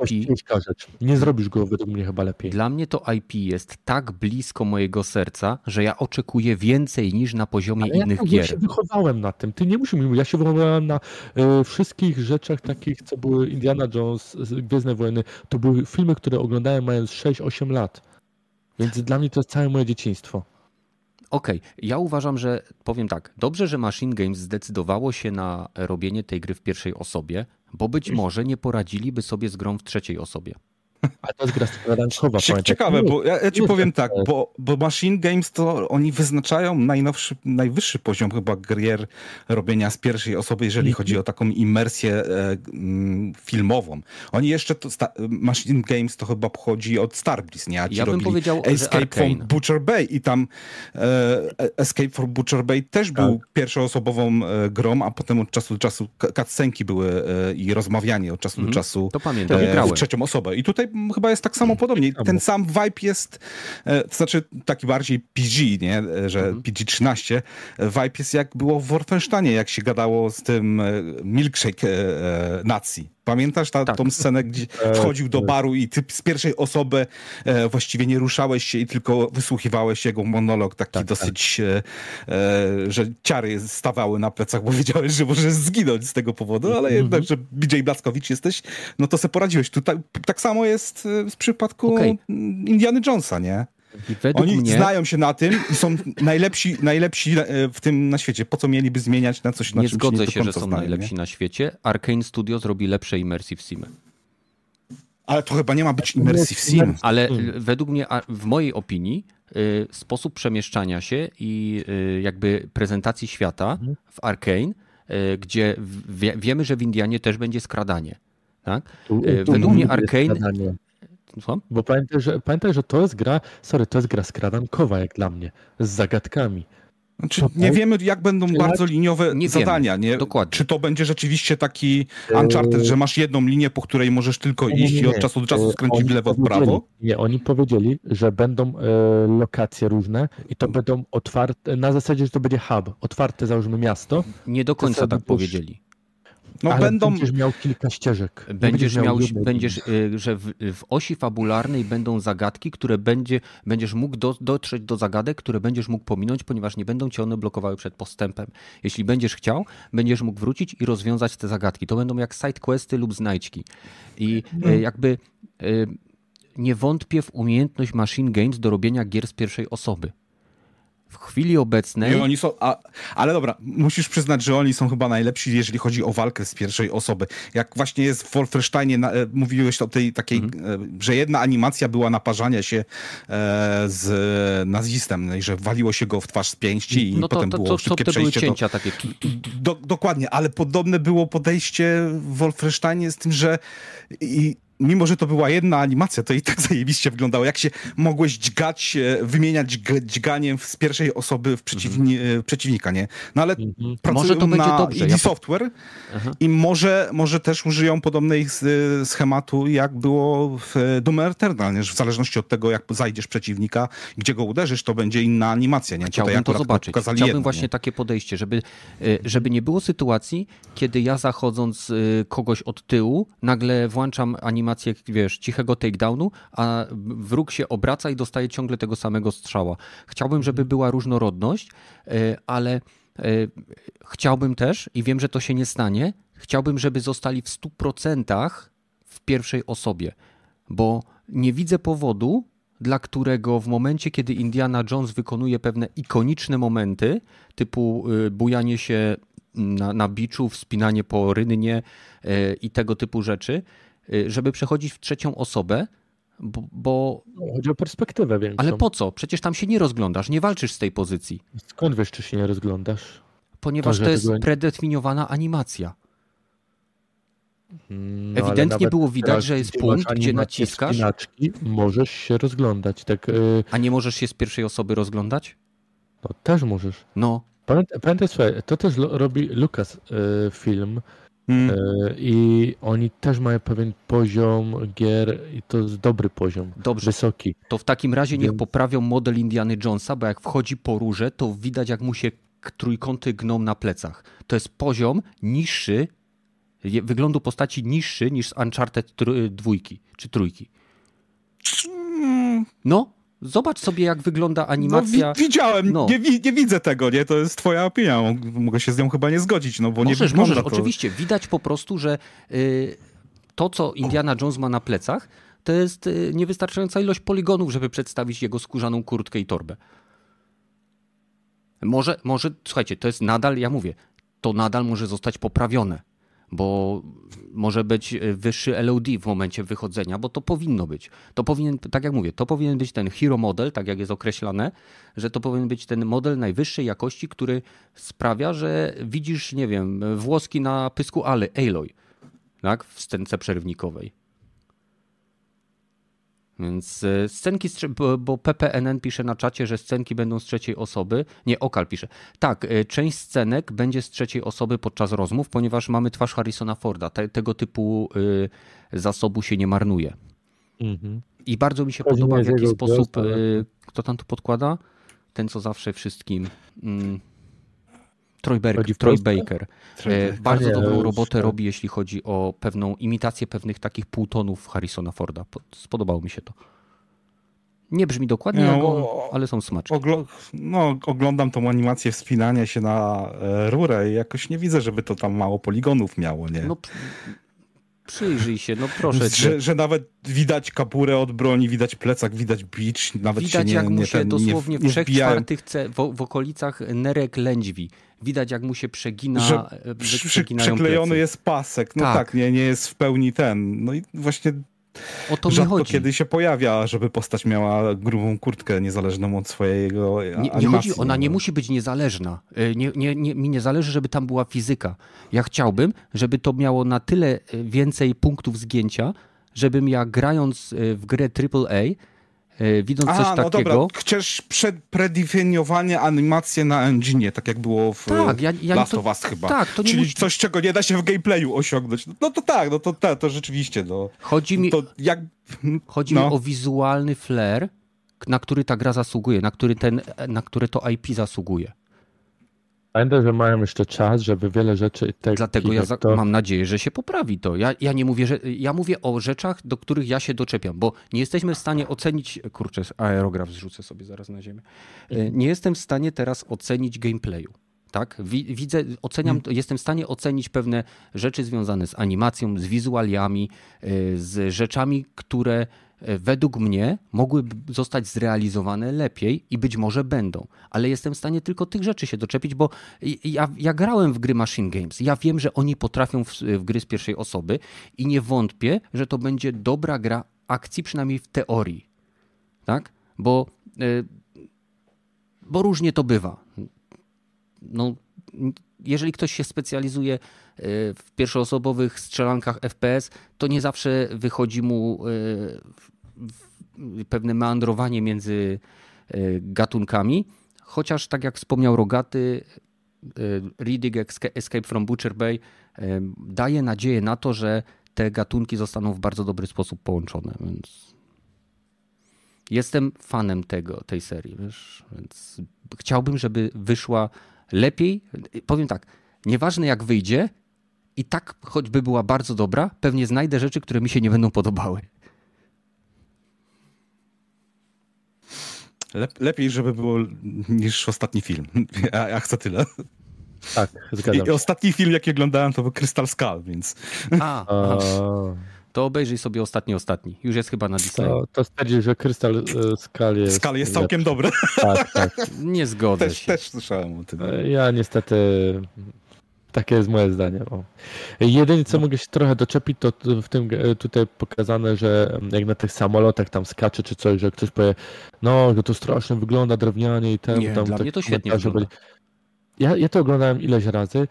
rzecz. Nie zrobisz go według mnie chyba lepiej. dla mnie to IP jest tak blisko mojego serca, że ja oczekuję więcej niż na poziomie Ale ja, innych ja gier. się wychowałem na tym. Ty nie musisz mi mówić. Ja się wychowałem na e, wszystkich rzeczach takich, co były Indiana Jones, Gwiezdne Wojny. To były filmy, które oglądałem mając 6-8 lat. Więc dla mnie to jest całe moje dzieciństwo. Okej, ja uważam, że powiem tak, dobrze, że Machine Games zdecydowało się na robienie tej gry w pierwszej osobie, bo być może nie poradziliby sobie z grą w trzeciej osobie. A to jest gra pamiętaj. Ciekawe, bo ja, ja ci powiem tak, bo, bo Machine Games to oni wyznaczają najnowszy, najwyższy poziom chyba gier robienia z pierwszej osoby, jeżeli Mhm. chodzi o taką imersję e, mm, filmową. Oni jeszcze, to, sta, Machine Games to chyba pochodzi od Starbreeze, nie? A ci Ja bym powiedział, Escape from Butcher Bay i tam e, Escape from Butcher Bay też Tak. był pierwszoosobową e, grą, a potem od czasu do czasu cutscenki były e, i rozmawianie od czasu Mhm. do czasu To pamiętam, e, w trzecią osobę. I tutaj chyba jest tak samo podobnie. Samo. Ten sam vibe jest, e, to znaczy taki bardziej PG, nie? E, że Mhm. PG-13. E, Vibe jest jak było w Wolfensteinie, jak się gadało z tym milkshake nacji. Pamiętasz ta, Tak. tą scenę, gdzie E, wchodził do tak. baru i ty z pierwszej osoby e, właściwie nie ruszałeś się i tylko wysłuchiwałeś jego monolog taki Tak, dosyć, e, e, że ciary stawały na plecach, bo wiedziałeś, że możesz zginąć z tego powodu, ale Mhm. jednak, że BJ Blaskowicz jesteś, no to se poradziłeś. Tutaj tak samo jest e, w przypadku Okej. Indiana Jonesa, nie? Oni mnie znają się na tym i są najlepsi, najlepsi e, w tym na świecie. Po co mieliby zmieniać na coś, na nie czym zgodzę się, że są znają, najlepsi Nie? na świecie. Arkane Studio zrobi lepsze Immersive Simy. Ale to chyba nie ma być immersive sim. Immersive. Ale y, według mnie, w mojej opinii, y, sposób przemieszczania się i jakby prezentacji świata Mhm. w Arkane, gdzie w- wie, wiemy, że w Indianie też będzie skradanie. Tak? Tu- E, tu według mnie skradanie. Słucham? Bo pamiętaj że, pamiętaj, że to jest gra, sorry, to jest gra skradankowa jak dla mnie, z zagadkami. Znaczy, nie wiemy, jak będą Czy bardzo liniowe Nie zadania. Nie? Dokładnie. Czy to będzie rzeczywiście taki Uncharted, że masz jedną linię, po której możesz tylko Nie, nie, iść i nie. od czasu do czasu E, skręcić w lewo, w prawo? Nie, oni powiedzieli, że będą e, lokacje różne i to będą otwarte, na zasadzie, że to będzie hub, otwarte załóżmy miasto. Nie do końca tak powiedzieli. No ale będą... będziesz miał kilka ścieżek. Będziesz miał, będziesz, y, że w, w osi fabularnej będą zagadki, które będzie, będziesz mógł do, dotrzeć do zagadek, które będziesz mógł pominąć, ponieważ nie będą cię one blokowały przed postępem. Jeśli będziesz chciał, będziesz mógł wrócić i rozwiązać te zagadki. To będą jak side questy lub znajdźki. I y, jakby y, nie wątpię w umiejętność Machine Games do robienia gier z pierwszej osoby. W chwili obecnej I oni są, a, ale dobra, musisz przyznać, że oni są chyba najlepsi, jeżeli chodzi o walkę z pierwszej osoby. Jak właśnie jest w Wolfensteinie, na, e, mówiłeś o tej takiej, Mhm. e, że jedna animacja była naparzania się e, z nazistem, no i że waliło się go w twarz z pięści i no to, potem to, było to, to, szybkie to były przejście do, cięcia takie. Do, dokładnie, ale podobne było podejście w Wolfensteinie z tym, że i mimo, że to była jedna animacja, to i tak zajebiście wyglądało. Jak się mogłeś dźgać, e, wymieniać dźganiem z pierwszej osoby w przeciwni, e, przeciwnika, nie? No ale Mhm. pracują Może to będzie na dobrze, ID ja- Software Aha. i może, może też użyją podobnej s- schematu, jak było w Doom Eternal, nie? że w zależności od tego, jak zajdziesz przeciwnika, gdzie go uderzysz, to będzie inna animacja, nie? Chciałbym Tutaj to zobaczyć. Chciałbym jedno, właśnie nie? takie podejście, żeby, żeby nie było sytuacji, kiedy ja zachodząc kogoś od tyłu, nagle włączam animację, wiesz, cichego takedownu, a wróg się obraca i dostaje ciągle tego samego strzała. Chciałbym, żeby była różnorodność, y, ale y, chciałbym też, i wiem, że to się nie stanie, chciałbym, żeby zostali w 100% w pierwszej osobie, bo nie widzę powodu, dla którego w momencie, kiedy Indiana Jones wykonuje pewne ikoniczne momenty, typu y, bujanie się na, na biczu, wspinanie po rynnie y, i tego typu rzeczy, żeby przechodzić w trzecią osobę, bo, bo No, Chodzi o perspektywę większą. ale po co? Przecież tam się nie rozglądasz, nie walczysz z tej pozycji, Skąd wiesz, czy się nie rozglądasz? ponieważ że to jest tego- predefiniowana animacja. Mm, no, Ewidentnie było widać, że jest punkt, gdzie naciskasz. Spinaczki, możesz się rozglądać. Tak, y, A nie możesz się z pierwszej osoby rozglądać? no, też możesz. No, Pamiętaj, pamiętaj słuchaj, to też robi Lucas y, film Mm. y, i oni też mają pewien poziom gier i to jest dobry poziom, dobrze. wysoki. To w takim razie niech Więc- poprawią model Indiany Jonesa, bo jak wchodzi po rurze, to widać jak mu się trójkąty gną na plecach. To jest poziom niższy, wyglądu postaci niższy niż z Uncharted dwójki czy trójki. Mm. No, zobacz sobie jak wygląda No, animacja. wi- widziałem, No. nie, nie widzę tego, nie? To jest twoja opinia. Mog- Mogę się z nią chyba nie zgodzić, no bo nie możesz, wygląda możesz, to... oczywiście. Widać po prostu, że y, to, co Indiana Jones ma na plecach, to jest y, niewystarczająca ilość poligonów, żeby przedstawić jego skórzaną kurtkę i torbę. Może, może, słuchajcie, to jest nadal, ja mówię, to nadal może zostać poprawione. Bo może być wyższy LOD w momencie wychodzenia, bo to powinno być. To powinien, tak jak mówię, to powinien być ten hero model, tak jak jest określane, że to powinien być ten model najwyższej jakości, który sprawia, że widzisz, nie wiem, włoski na pysku Aloy, tak, w scence przerywnikowej. Więc e, scenki, bo PPNN pisze na czacie, że scenki będą z trzeciej osoby. Nie, Okal pisze. Tak, e, część scenek będzie z trzeciej osoby podczas rozmów, ponieważ mamy twarz Harrisona Forda. Te, tego typu y, zasobu się nie marnuje. Mhm. I bardzo mi się Chodzi podoba, w jaki sposób. Kto tam tu podkłada? Ten, co zawsze wszystkim. Mm, Troy, Troy Baker. Troy bardzo nie, dobrą robotę tak. robi, jeśli chodzi o pewną imitację pewnych takich półtonów Harrisona Forda. Spodobało mi się to. Nie brzmi dokładnie, no, ale są smaczne. Ogl no, oglądam tą animację wspinania się na e, rurę i jakoś nie widzę, żeby to tam mało poligonów miało, nie? No, Przyjrzyj się, no proszę że, że, nawet widać kapurę od broni, widać plecak, widać bicz, nawet widać, się nie jak mu się ten, dosłownie nie, w trzech czwartych w, w, okolicach nerek lędźwi. Widać, jak mu się przegina. Że e, przy, przyklejony plecy. jest pasek. No tak. tak, nie, nie jest w pełni ten. No i właśnie o to Rzadko mi chodzi. kiedy się pojawia, żeby postać miała grubą kurtkę niezależną od swojego nie, nie chodzi, Ona nie musi być niezależna. E, nie, nie, nie, mi nie zależy, żeby tam była fizyka. Ja chciałbym, żeby to miało na tyle e, więcej punktów zgięcia, żebym ja grając w grę AAA widząc Aha, coś no takiego... dobra, chcesz predefiniowanie animacje na engine, tak jak było w tak, ja, ja Last to, of Us chyba. Tak, to nie Czyli coś, czego nie da się w gameplayu osiągnąć. No to tak, no to, to, to rzeczywiście. No. Chodzi mi, to jak... chodzi no. mi o wizualny flair, na który ta gra zasługuje, na który, ten, na który to IP zasługuje. Pamiętaj, że mają jeszcze czas, żeby wiele rzeczy... Te, Dlatego ja to... mam nadzieję, że się poprawi to. Ja, ja nie mówię, że... Ja mówię o rzeczach, do których ja się doczepiam, bo nie jesteśmy w stanie ocenić... Kurczę, aerograf zrzucę sobie zaraz na ziemię. E, nie jestem w stanie teraz ocenić gameplayu. Tak? Widzę, oceniam, hmm. jestem w stanie ocenić pewne rzeczy związane z animacją, z wizualiami, e, z rzeczami, które według mnie mogłyby zostać zrealizowane lepiej i być może będą, ale jestem w stanie tylko tych rzeczy się doczepić, bo ja, ja grałem w gry Machine Games. Ja wiem, że oni potrafią w, w gry z pierwszej osoby i nie wątpię, że to będzie dobra gra akcji, przynajmniej w teorii. Tak? Bo, yy, bo różnie to bywa. No, jeżeli ktoś się specjalizuje e, w pierwszoosobowych strzelankach FPS, to nie zawsze wychodzi mu e, pewne meandrowanie między e, gatunkami, chociaż tak jak wspomniał Rogaty, Reading Escape from Butcher Bay daje nadzieję na to, że te gatunki zostaną w bardzo dobry sposób połączone, więc jestem fanem tego, tej serii, wiesz? więc chciałbym, żeby wyszła lepiej, powiem tak, nieważne jak wyjdzie, i tak choćby była bardzo dobra, pewnie znajdę rzeczy, które mi się nie będą podobały. lepiej, żeby było niż ostatni film. Ja, ja chcę tyle. Tak, zgadzam się. I ostatni film, jaki oglądałem, to był Crystal Skull, więc... A, a to obejrzyj sobie ostatni, ostatni. Już jest chyba na Disney. To, to stwierdził, że Crystal e, Skull jest... Skull jest całkiem dobry. Tak, tak. Nie zgodzę też, się. Też słyszałem o tym. E, ja niestety... Takie jest moje zdanie. O. Jedyne, co no. mogę się trochę doczepić, to w tym e, tutaj pokazane, że jak na tych samolotach tam skacze czy coś, że ktoś powie, no, że to strasznie wygląda drewnianie i ten... Nie, tam, dla mnie to świetnie wygląda. Ja, ja to oglądałem ileś razy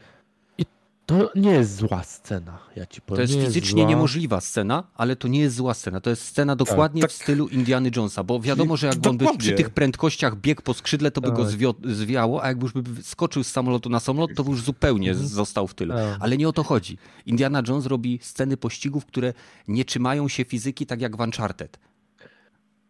to nie jest zła scena, ja ci powiem. To jest nie fizycznie jest niemożliwa scena, ale to nie jest zła scena. To jest scena tak, dokładnie tak, tak. w stylu Indiana Jonesa, bo wiadomo, że jakby on by przy tych prędkościach biegł po skrzydle, to by tak. go zwiało, a jakby już by skoczył z samolotu na samolot, to by już zupełnie mhm. został w tyle. Tak. Ale nie o to chodzi. Indiana Jones robi sceny pościgów, które nie trzymają się fizyki tak jak w Uncharted.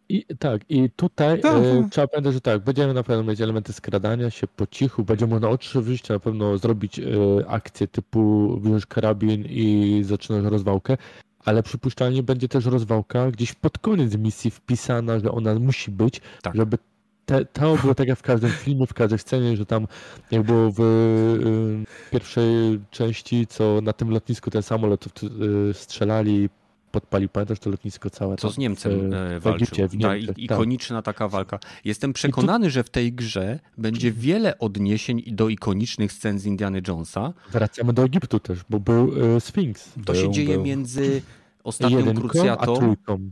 I tak, i tutaj tak. e, trzeba pamiętać, że tak, będziemy na pewno mieć elementy skradania się po cichu, będzie można oczywiście na pewno zrobić e, akcję typu wziąć karabin i zaczynać rozwałkę, ale przypuszczalnie będzie też rozwałka gdzieś pod koniec misji wpisana, że ona musi być, tak. żeby te, to było tak jak w każdym filmie, w każdej scenie, że tam jak było w y, pierwszej części, co na tym lotnisku ten samolot y, strzelali podpalił. Pamiętasz to lotnisko całe? Co z Niemcem w- e, walczył. Egipcie, w Ta Niemczech, i- tak. ikoniczna taka walka. Jestem przekonany, że w tej grze będzie wiele odniesień do ikonicznych scen z Indiana Jonesa. Wracamy do Egiptu też, bo był e, Sfinks. To się Był, dzieje był. między ostatnią Jedynką, a krucjatą, trójką.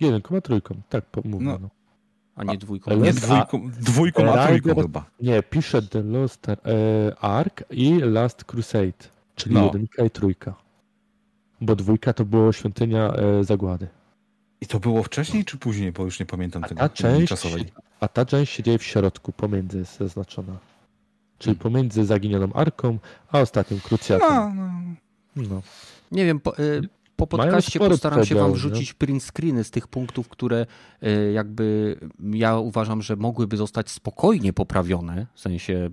Jedynką, a trójką, tak mówię. No. A nie dwójką. ale Nie dwójką, dwójką a trójką Rider- chyba. Nie, pisze The Lost Ark i Last Crusade, czyli No. jedynka i trójka. Bo dwójka to było świątynia e, zagłady. I to było wcześniej czy później, bo już nie pamiętam A tego ta część, czasowej. a ta część się dzieje w środku, pomiędzy jest zaznaczona. Czyli Hmm. pomiędzy zaginioną arką, a ostatnią krucjatą. No, no. No. Nie wiem, po, e, po podcaście postaram się wam wrzucić print screeny z tych punktów, które e, jakby ja uważam, że mogłyby zostać spokojnie poprawione, w sensie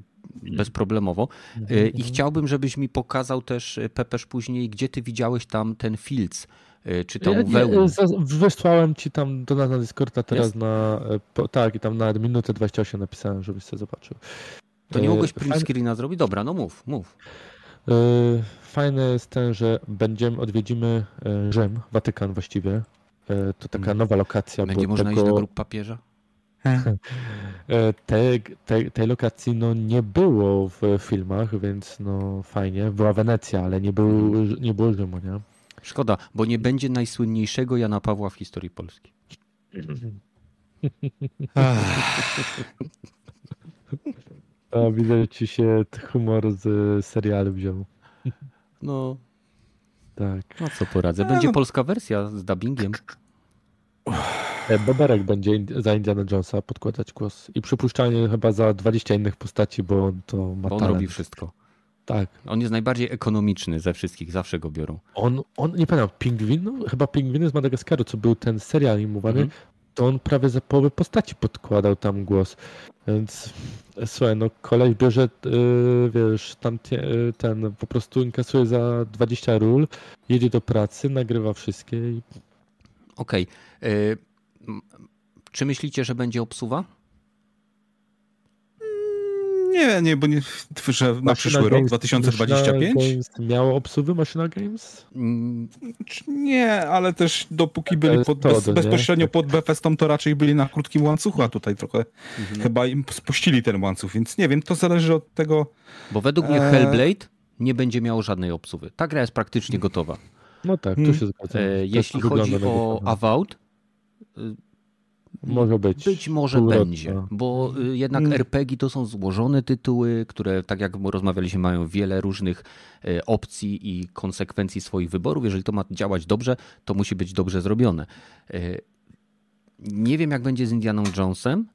bezproblemowo. E, I chciałbym, żebyś mi pokazał też, e, Pepesz, później, gdzie ty widziałeś tam ten filc, e, czy tą Ja, wełnę. wysłałem ci tam do nas na Discorda teraz Jest? na. e, Po, tak, i tam na minutę 28 napisałem, żebyś sobie zobaczył. To nie E, mogłeś print screena zrobić? Dobra, no mów, mów. E, Fajne jest ten, że będziemy, odwiedzimy Rzym, Watykan właściwie. To taka Mm. nowa lokacja. Będzie można tego, iść do grup papieża? e, te, te, tej lokacji no, nie było w filmach, więc no fajnie. Była Wenecja, ale nie, był, nie było Rzymu, nie? Szkoda, bo nie będzie najsłynniejszego Jana Pawła w historii Polski. A widzę, że ci się humor z serialu wziął. No, Tak. no co poradzę. Będzie no. polska wersja z dubbingiem. E, Boberek będzie za Indiana Jonesa podkładać głos. I przypuszczalnie chyba za 20 innych postaci, bo on to ma Bo on talent. robi wszystko. Tak. On jest najbardziej ekonomiczny ze wszystkich, zawsze go biorą. On, on nie pamiętam, Pingwin, no, chyba Pingwiny z Madagaskaru, co był ten serial animowany, Mhm. to on prawie za połowę postaci podkładał tam głos. Więc słuchaj, no koleś bierze, yy, wiesz, tam yy, ten po prostu inkasuje za 20 ról, jedzie do pracy, nagrywa wszystkie i Okej. y, m- Czy myślicie, że będzie obsuwa? Nie, nie, bo nie, że na Maszyna przyszły rok, Games- 2025? Maszyna Games miało obsuwy Maszyna Games? Mm, Nie, ale też dopóki byli pod, to, bez, nie? bezpośrednio pod Bethesdą, to raczej byli na krótkim łańcuchu, a tutaj trochę mhm. chyba im spuścili ten łańcuch, więc nie wiem, to zależy od tego. Bo według mnie Eee. Hellblade nie będzie miało żadnej obsuwy. Ta gra jest praktycznie gotowa. No tak, tu Hmm. się zgadzam. E, Tak Jeśli chodzi o. Avowed, Może być. być może będzie, bo y, jednak Mm. RPG to są złożone tytuły, które, tak jak rozmawialiśmy, mają wiele różnych e, opcji i konsekwencji swoich wyborów. Jeżeli to ma działać dobrze, to musi być dobrze zrobione. Nie wiem, jak będzie z Indianą Jonesem,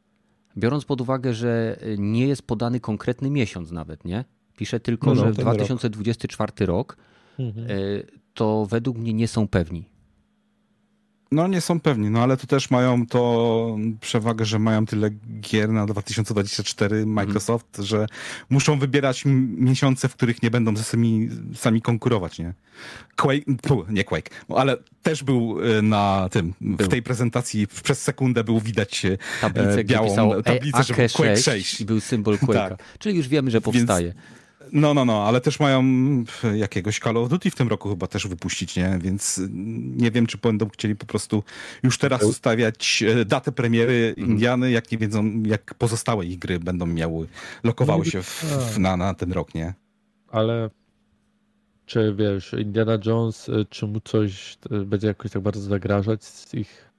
biorąc pod uwagę, że nie jest podany konkretny miesiąc nawet, nie? Pisze tylko, No, no, że ten rok. 2024 rok, Mhm. to według mnie nie są pewni. No nie są pewni, no ale to też mają to przewagę, że mają tyle gier na 2024 Microsoft, że muszą wybierać miesiące, w których nie będą ze sami, sami konkurować, nie? Quake, pu, nie Quake, no, ale też był e, na tym, Był. w tej prezentacji przez sekundę był widać e, Tablicę, e, białą pisało tablicę, że był AK6 Quake 6. i był symbol Quake'a. Tak. Czyli już wiemy, że powstaje. No, no, no, ale też mają jakiegoś Call of Duty w tym roku chyba też wypuścić, nie? Więc nie wiem, czy będą chcieli po prostu już teraz ustawiać e, datę premiery Mhm. Indiany, jak nie wiedzą, jak pozostałe ich gry będą miały, lokowały się w, w, na, na ten rok, nie? Ale czy wiesz, Indiana Jones, y, czy mu coś y, będzie jakoś tak bardzo zagrażać z ich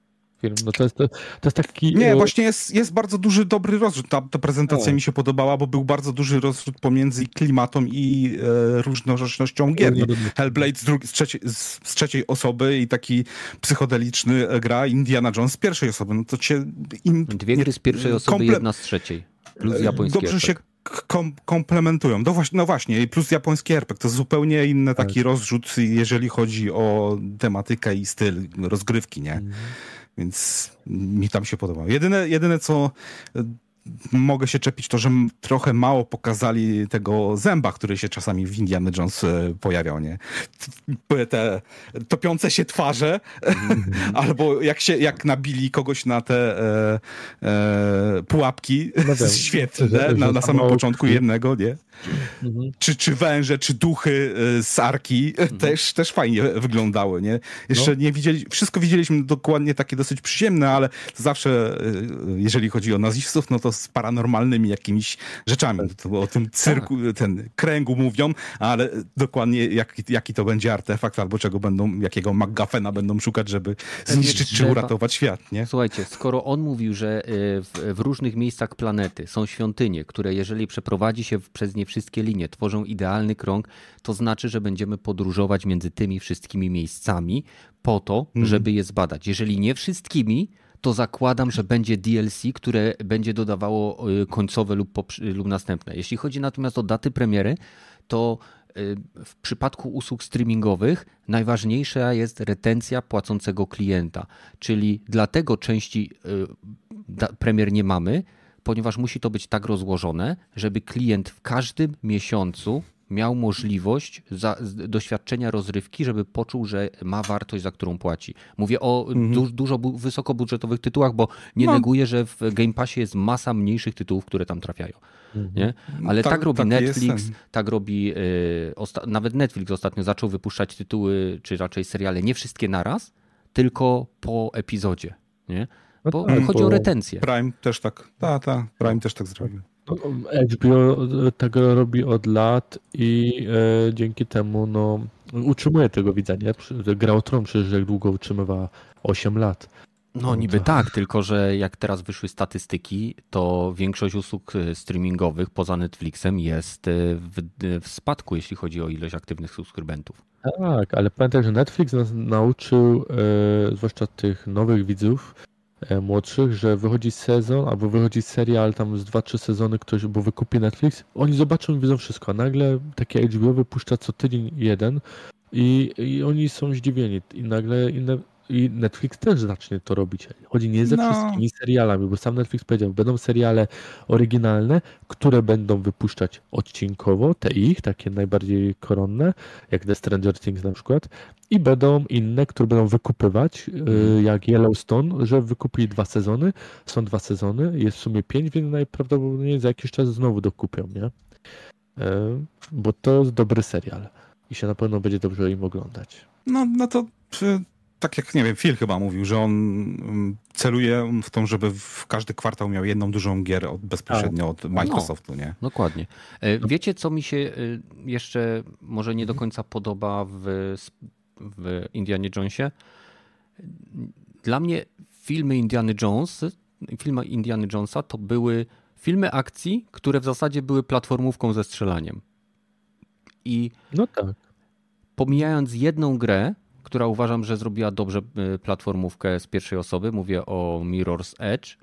firm? No to jest, to, to jest taki... Nie, y, właśnie jest, jest bardzo duży, dobry rozrzut. Ta, ta prezentacja O. mi się podobała, bo był bardzo duży rozrzut pomiędzy klimatą i e, różnorodnością gier. Nie? Hellblade z, drugi, z, trzeciej, z, z trzeciej osoby i taki psychodeliczny e, gra Indiana Jones z pierwszej osoby. No to cię... Im, Dwie gry z pierwszej osoby, komple- jedna z trzeciej. Plus japoński Dobrze się RPG. kom, komplementują. No właśnie, no właśnie, plus japoński RPG. To zupełnie inny taki Tak. rozrzut, jeżeli chodzi o tematykę i styl rozgrywki, nie? Więc mi tam się podobało. Jedyne, jedyne co, mogę się czepić to, że trochę mało pokazali tego zęba, który się czasami w Indiana Jones e, pojawiał, nie? Te topiące się twarze, mm. albo jak się, jak nabili kogoś na te e, e, pułapki no tak, świetne na, na samym początku jednego, nie? Mhm. Czy, czy węże, czy duchy e, z Arki mhm. też, też fajnie wyglądały, nie? Jeszcze no. nie widzieli, wszystko widzieliśmy dokładnie takie dosyć przyziemne, ale zawsze, jeżeli chodzi o nazistów, no to z paranormalnymi jakimiś rzeczami. Tak. O tym cyrku, tak. ten kręgu mówią, ale dokładnie jaki, jaki to będzie artefakt, albo czego będą, jakiego McGuffena będą szukać, żeby zniszczyć czy uratować świat, nie? Słuchajcie, skoro on mówił, że y, w, w różnych miejscach planety są świątynie, które jeżeli przeprowadzi się przez nie wszystkie linie, tworzą idealny krąg, to znaczy, że będziemy podróżować między tymi wszystkimi miejscami po to, mm. żeby je zbadać. Jeżeli nie wszystkimi, to zakładam, że będzie DLC, które będzie dodawało y, końcowe lub, lub następne. Jeśli chodzi natomiast o daty premiery, to y, w przypadku usług streamingowych najważniejsza jest retencja płacącego klienta, czyli dlatego części y, premier nie mamy, ponieważ musi to być tak rozłożone, żeby klient w każdym miesiącu miał możliwość za, doświadczenia rozrywki, żeby poczuł, że ma wartość, za którą płaci. Mówię o mhm. du, dużo bu, wysokobudżetowych tytułach, bo nie no. neguję, że w Game Passie jest masa mniejszych tytułów, które tam trafiają. Mhm. Nie? Ale tak, tak robi tak Netflix, tak robi. Y, nawet Netflix ostatnio zaczął wypuszczać tytuły, czy raczej seriale, nie wszystkie naraz, tylko po epizodzie. Nie? No bo no tak, chodzi o retencję. Prime też tak. Ta, ta, Prime też tak zrobił. No, HBO tego robi od lat i e, dzięki temu no, utrzymuje tego widzenia. Gra o Tron przecież jak długo utrzymywała 8 lat. No niby to... tak, tylko że jak teraz wyszły statystyki, to większość usług e, streamingowych poza Netflixem jest e, w, w spadku, jeśli chodzi o ilość aktywnych subskrybentów. Tak, ale pamiętaj, że Netflix nas nauczył, e, zwłaszcza tych nowych widzów, E, młodszych, że wychodzi sezon albo wychodzi serial tam z 2-3 sezony ktoś, bo wykupi Netflix, oni zobaczą i wiedzą wszystko, a nagle takie HBO wypuszcza co tydzień jeden i, i oni są zdziwieni i nagle inne i Netflix też zacznie to robić. Chodzi nie ze no. wszystkimi serialami, bo sam Netflix powiedział, będą seriale oryginalne, które będą wypuszczać odcinkowo, te ich, takie najbardziej koronne, jak The Stranger Things na przykład, i będą inne, które będą wykupywać, mm. jak Yellowstone, że wykupili dwa sezony, są dwa sezony, jest w sumie pięć, więc najprawdopodobniej za jakiś czas znowu dokupią, nie? E, bo to jest dobry serial i się na pewno będzie dobrze im oglądać. No, no to tak jak, nie wiem, Phil chyba mówił, że on mm, celuje w to, żeby w każdy kwartał miał jedną dużą gierę od, bezpośrednio od Microsoftu, no, nie? Dokładnie. E, wiecie, co mi się e, jeszcze może nie do końca podoba w, w Indianie Jonesie? Dla mnie filmy Indiana Jones, filmy Indiana Jonesa to były filmy akcji, które w zasadzie były platformówką ze strzelaniem. I no tak. pomijając jedną grę, która uważam, że zrobiła dobrze y, platformówkę z pierwszej osoby. Mówię o Mirror's Edge.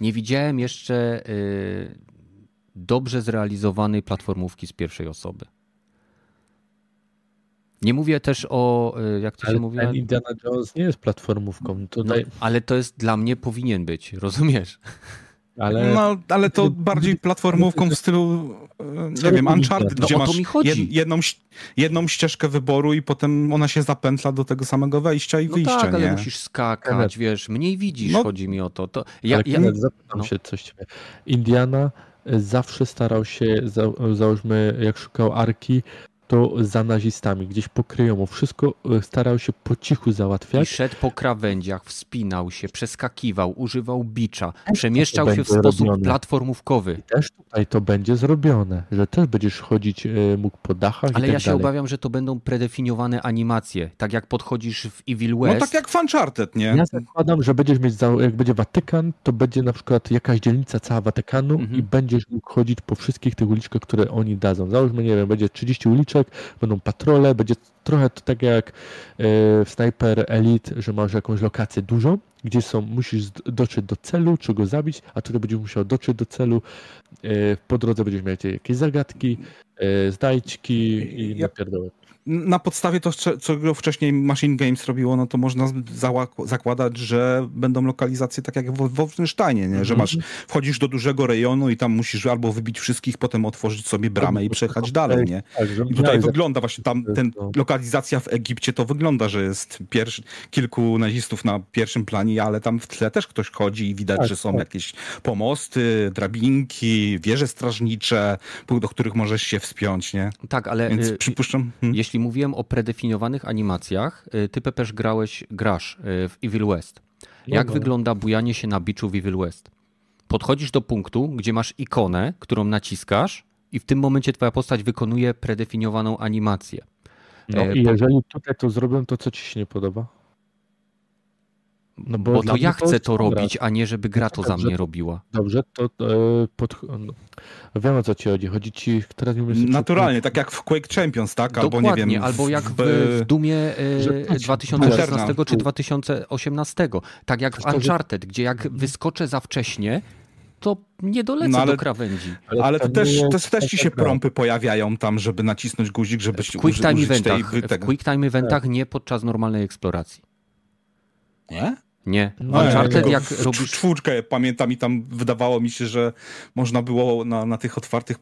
Nie widziałem jeszcze y, dobrze zrealizowanej platformówki z pierwszej osoby. Nie mówię też o, y, jak to ale się mówi? Indiana Jones nie jest platformówką. Tutaj... No, ale to jest dla mnie powinien być, rozumiesz? Ale... No, ale to bardziej platformówką w stylu, e, nie wiem, Uncharted, no, gdzie masz jedną, jedną ścieżkę wyboru i potem ona się zapętla do tego samego wejścia i no wyjścia, tak, nie? ale musisz skakać, wiesz, mniej widzisz, no, chodzi mi o to. to ja, ale ja, zapytam no. się coś ciebie. Indiana zawsze starał się, załóżmy, jak szukał Arki, to za nazistami, gdzieś pokryją, wszystko e, starał się po cichu załatwiać. I szedł po krawędziach, wspinał się, przeskakiwał, używał bicza, przemieszczał się w sposób robione. platformówkowy. I też tutaj to będzie zrobione, że też będziesz chodzić, e, mógł po dachach Ale ja tak się dalej. obawiam, że to będą predefiniowane animacje, tak jak podchodzisz w Evil West. No tak jak w Uncharted, nie? Ja zakładam, że będziesz mieć, jak będzie Watykan, to będzie na przykład jakaś dzielnica cała Watykanu mhm. i będziesz mógł chodzić po wszystkich tych uliczkach, które oni dadzą. Załóżmy, nie wiem, będzie 30 uliczek, będą patrole, będzie trochę to tak jak e, w Sniper Elite, że masz jakąś lokację dużą, gdzie są, musisz dotrzeć do celu, czy go zabić, a tutaj będziesz musiał dotrzeć do celu, e, po drodze będziesz miał jakieś zagadki, yy, znajdźki i Ja- napierdoły. Na podstawie to, co- czego wcześniej Machine Games robiło, no to można zakładać, że będą lokalizacje tak jak w Wolfensteinie, nie? że masz, wchodzisz do dużego rejonu i tam musisz albo wybić wszystkich, potem otworzyć sobie bramę i przejechać dalej, nie? Tak, że I tutaj wygląda właśnie tam, ten no. lokalizacja w Egipcie to wygląda, że jest pierwszy, kilku nazistów na pierwszym planie, ale tam w tle też ktoś chodzi i widać, Tak, że są tak. jakieś pomosty, drabinki, wieże strażnicze, do których możesz się wspiąć, nie? Tak, ale Więc y, przypuszczam... Hmm. Jeśli mówiłem o predefiniowanych animacjach, y, ty Pepeż grałeś, grasz y, w Evil West. Jak no. wygląda bujanie się na biczu w Evil West? Podchodzisz do punktu, gdzie masz ikonę, którą naciskasz i w tym momencie twoja postać wykonuje predefiniowaną animację. No E, i jeżeli tutaj to zrobią, to co ci się nie podoba? No Bo dla to ja chcę to robić, a nie żeby gra to za Dobrze. mnie robiła. Dobrze, to e, pod... no, wiem o co ci chodzi. Chodzi ci, teraz mi Naturalnie, tak jak w Quake Champions, tak? Albo Dokładnie, nie wiem. albo jak w, w Dumie e, że patrz, 2016 Eterna. czy 2018. Tak jak w to, Uncharted, gdzie jak wyskoczę za wcześnie, to nie dolecę No, ale- do krawędzi. Ale to nie też, też, też ci się gra. prompy pojawiają tam, żeby nacisnąć guzik, żeby W quick time użyć tej, eventach, w tego. quick time eventach nie podczas normalnej eksploracji. Nie? Nie. No, Uncharted jak w robisz... czwórkę pamiętam i tam wydawało mi się, że można było na, na tych otwartych,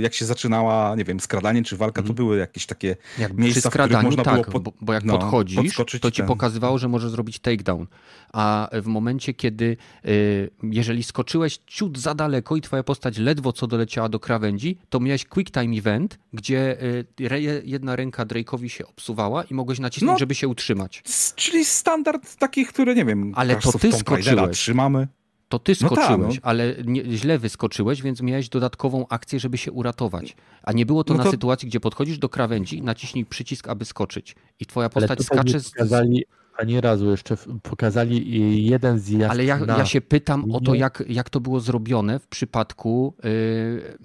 jak się zaczynała, nie wiem, skradanie czy walka, to były jakieś takie Jak miejsca, przy w których skradaniu, można tak, było pod- bo, bo jak no, podchodzisz, to ci ten- pokazywało, że możesz zrobić takedown. A w momencie, kiedy y, jeżeli skoczyłeś ciut za daleko i twoja postać ledwo co doleciała do krawędzi, to miałeś quick time event, gdzie y, jedna ręka Drake'owi się obsuwała i mogłeś nacisnąć, No. żeby się utrzymać. Czyli standard takich, które nie wiem, Ale to ty skoczyłeś. trzymamy. To ty No tak, skoczyłeś, no. ale nie, źle wyskoczyłeś, więc miałeś dodatkową akcję, żeby się uratować. A nie było to No na to- sytuacji, gdzie podchodzisz do krawędzi, naciśnij przycisk, aby skoczyć. I twoja postać skacze nie z, pokazali ani razu jeszcze, pokazali jeden zjazd Ale ja, na... ja się pytam o to, jak, jak to było zrobione w przypadku yy,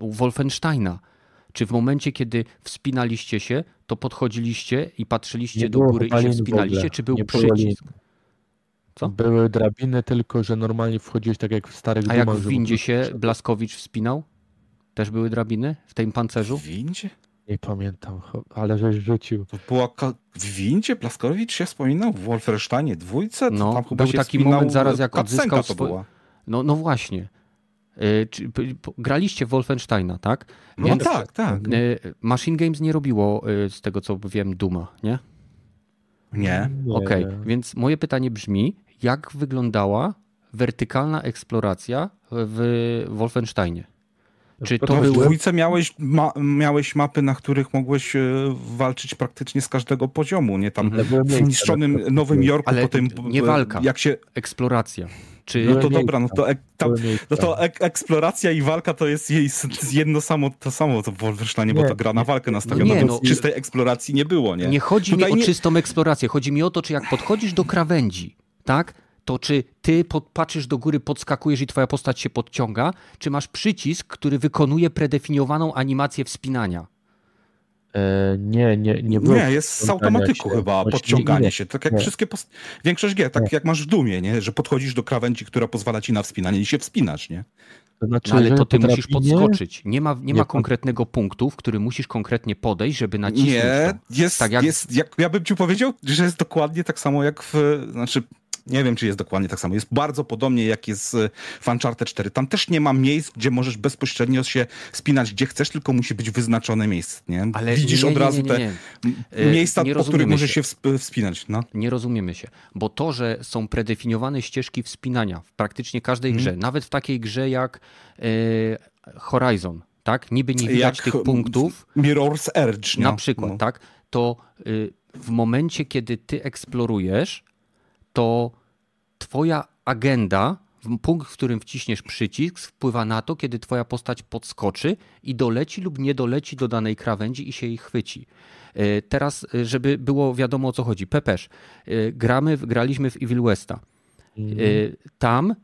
Wolfensteina. Czy w momencie, kiedy wspinaliście się, to podchodziliście i patrzyliście Nie do góry i się wspinaliście, czy był przycisk? Co? Były drabiny, tylko że normalnie wchodziłeś tak jak w starych A jak w windzie się Blaskowicz wspinał? Też były drabiny w tym pancerzu? W windzie? Nie pamiętam, ale żeś rzucił. To była ka- w windzie Plaskowicz się wspominał? W Wolfensteinie dwójce? No, tam chyba był się taki moment zaraz, jak cutscenka odzyskał to swój- była. No, no właśnie. P- graliście w Wolfensteina, tak? No Więc- tak, tak. Yy, Machine Games nie robiło, z tego co wiem, Duma, nie? Nie. Okej, więc moje pytanie brzmi, jak wyglądała wertykalna eksploracja w Wolfensteinie? Czy to No, w dwójce miałeś, ma, miałeś mapy, na których mogłeś e, walczyć praktycznie z każdego poziomu, nie? Tam były w miejsca, niszczonym na których Nowym Jorku, Ale potem nie e, walka. jak się... eksploracja? Czy... No to dobra, no to, ek, tam, no to ek, eksploracja i walka to jest jej jedno samo, to samo to w Wolfensteinie, bo to gra na walkę nastawiona, nie, bo no. czystej eksploracji nie było, nie? Nie chodzi mi Tutaj o nie- czystą eksplorację, chodzi mi o to, czy jak podchodzisz do krawędzi, tak? To czy ty patrzysz do góry, podskakujesz i twoja postać się podciąga, czy masz przycisk, który wykonuje predefiniowaną animację wspinania? E, nie, nie, nie było. Nie, jest z automatyku się. chyba podciąganie nie. się. Tak jak Nie. wszystkie. Post... Większość gier, tak Nie. jak masz w Dumie, nie? że podchodzisz do krawędzi, która pozwala ci na wspinanie i się wspinasz, nie? To znaczy, No, ale to ty musisz podskoczyć. Nie ma, nie Nie, ma pan- konkretnego punktu, w którym musisz konkretnie podejść, żeby nacisnąć Nie, to. jest, Tak jak- jest jak ja bym ci powiedział, że jest dokładnie tak samo jak w, znaczy nie wiem, czy jest dokładnie tak samo. Jest bardzo podobnie jak jest Uncharted 4. Tam też nie ma miejsc, gdzie możesz bezpośrednio się spinać gdzie chcesz, tylko musi być wyznaczone miejsce, nie? Ale Widzisz nie, od razu nie, nie, te miejsca, po których możesz się. się wsp- wspinać, no. Nie rozumiemy się, bo to, że są predefiniowane ścieżki wspinania w praktycznie każdej Mhm. grze, nawet w takiej grze jak e, Horizon, tak? Niby nie widać Jak tych punktów, Mirror's Edge, nie? na przykład, No. tak? To y, w momencie, kiedy ty eksplorujesz, to twoja agenda, punkt, w którym wciśniesz przycisk, wpływa na to, kiedy twoja postać podskoczy i doleci lub nie doleci do danej krawędzi i się jej chwyci. Y, Teraz, y, żeby było wiadomo o co chodzi. Pepesz, y, gramy, graliśmy w Evil Westa. Tam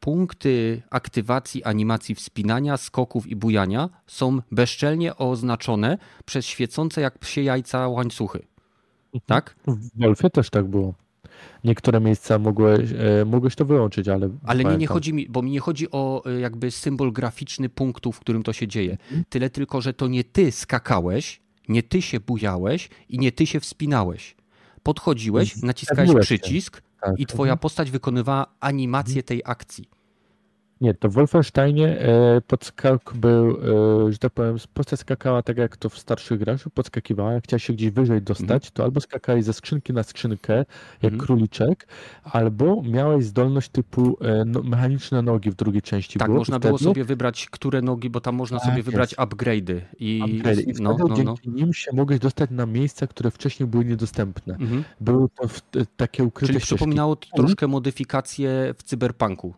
punkty aktywacji animacji wspinania, skoków i bujania są bezczelnie oznaczone przez świecące jak psie jajca łańcuchy. Tak? W Wolfie też tak było. Niektóre miejsca mogłeś, e, mogłeś to wyłączyć, ale... Ale nie, nie chodzi mi, bo mi nie chodzi o e, jakby symbol graficzny punktu, w którym to się dzieje. Mhm. Tyle tylko, że to nie ty skakałeś, nie ty się bujałeś i nie ty się wspinałeś. Podchodziłeś, naciskałeś przycisk tak. i twoja mhm. postać wykonywała animację tej akcji. Nie, to w Wolfensteinie e, podskok był, e, że tak powiem, postać skakała tak jak to w starszych grach, podskakiwała, jak chciałeś się gdzieś wyżej dostać, mm. to albo skakałeś ze skrzynki na skrzynkę, jak mm. króliczek, albo miałeś zdolność typu e, no, mechaniczne nogi w drugiej części. Tak, było, można wtedy... było sobie wybrać, które nogi, bo tam można tak, sobie wybrać jest. upgrade'y. I, upgrade. I no, no, dzięki no. nim się mogłeś dostać na miejsca, które wcześniej były niedostępne. Mm -hmm. Były to w, takie ukryte Czyli przypominało troszkę modyfikacje w cyberpunku.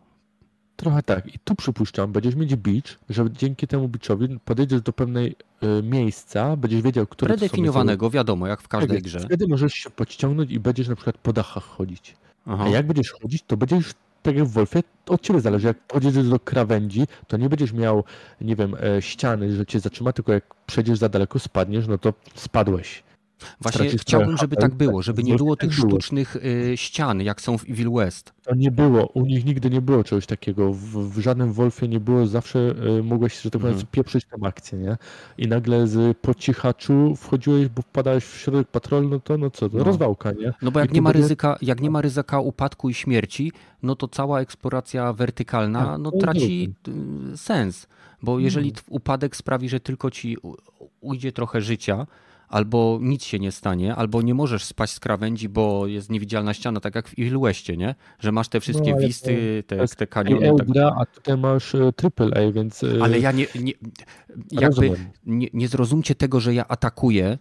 Trochę tak. I tu przypuszczam, będziesz mieć beach, że dzięki temu beachowi podejdziesz do pewnej y, miejsca, będziesz wiedział, które Predefiniowanego, są wiadomo, jak w każdej tak, grze. Wtedy możesz się podciągnąć i będziesz na przykład po dachach chodzić. Aha. A jak będziesz chodzić, to będziesz tak jak w Wolfie, od ciebie zależy. Jak podjedziesz do krawędzi, to nie będziesz miał, nie wiem, e, ściany, że cię zatrzyma, tylko jak przejdziesz za daleko, spadniesz, no to spadłeś. Właśnie chciałbym, żeby tak było, żeby nie było tych sztucznych y, ścian, jak są w Evil West. To nie było, u nich nigdy nie było czegoś takiego. W, w żadnym Wolfie nie było, zawsze y, mogłeś, że tak powiem, mhm. pieprzyć tę akcję, nie? I nagle z po cichaczu wchodziłeś, bo wpadałeś w środek patrol, no to no co, to no. rozwałka, nie? No bo jak nie ma ryzyka, jak nie ma ryzyka upadku i śmierci, no to cała eksploracja wertykalna tak, no, traci y, sens. Bo jeżeli hmm. upadek sprawi, że tylko ci ujdzie trochę życia, albo nic się nie stanie, albo nie możesz spaść z krawędzi, bo jest niewidzialna ściana, tak jak w Evil Westie, nie? Że masz te wszystkie no, wisty, te, te kaniony. Tak. a tutaj masz e, AAA, więc... E, ale ja nie, nie jakby nie, nie zrozumcie tego, że ja atakuję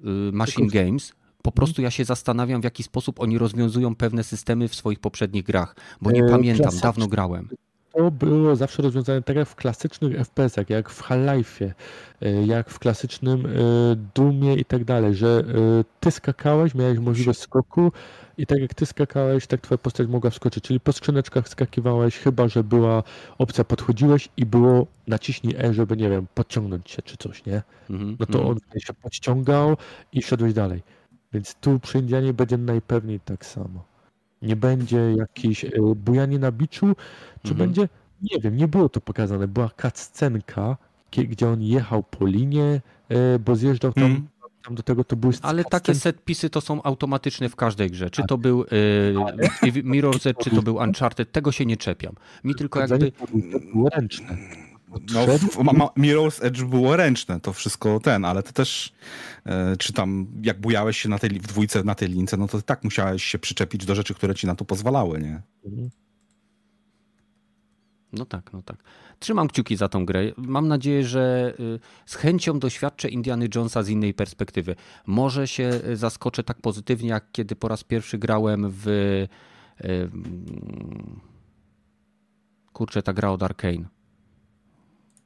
y, Machine Games, po prostu ja się zastanawiam, w jaki sposób oni rozwiązują pewne systemy w swoich poprzednich grach, bo nie e, pamiętam, dawno grałem to było zawsze rozwiązane tak jak w klasycznych FPS-ach, jak w Half-Life'ie, e, jak w klasycznym e, Dumie i tak dalej, że e, ty skakałeś, miałeś możliwość skoku i tak jak ty skakałeś, tak twoja postać mogła wskoczyć, czyli po skrzyneczkach skakiwałeś, chyba że była opcja, podchodziłeś i było naciśnij E, żeby, nie wiem, podciągnąć się czy coś, nie? Mhm, no to mhm. on się podciągał i szedłeś dalej. Więc tu przy Indianie będzie najpewniej tak samo. Nie będzie jakiejś e, bujanie na biczu, czy mhm. będzie, nie wiem, nie było to pokazane. Była cutscenka, gdzie on jechał po linie, e, bo zjeżdżał tam, mhm. tam do tego, to były Ale takie setpisy to są automatyczne w każdej grze. Czy to tak. był e, Mirror's Edge, czy to był Uncharted, tego się nie czepiam. Mi tylko jakby... To było ręczne. No, Mirror's Edge było ręczne, to wszystko ten, ale ty też, e, czy tam jak bujałeś się na tej, w dwójce na tej lince, no to tak musiałeś się przyczepić do rzeczy, które ci na to pozwalały, nie? No tak, no tak. Trzymam kciuki za tą grę. Mam nadzieję, że y, z chęcią doświadczę Indiany Jonesa z innej perspektywy. Może się zaskoczę tak pozytywnie, jak kiedy po raz pierwszy grałem w. Y, mm, kurczę, ta gra od Arkane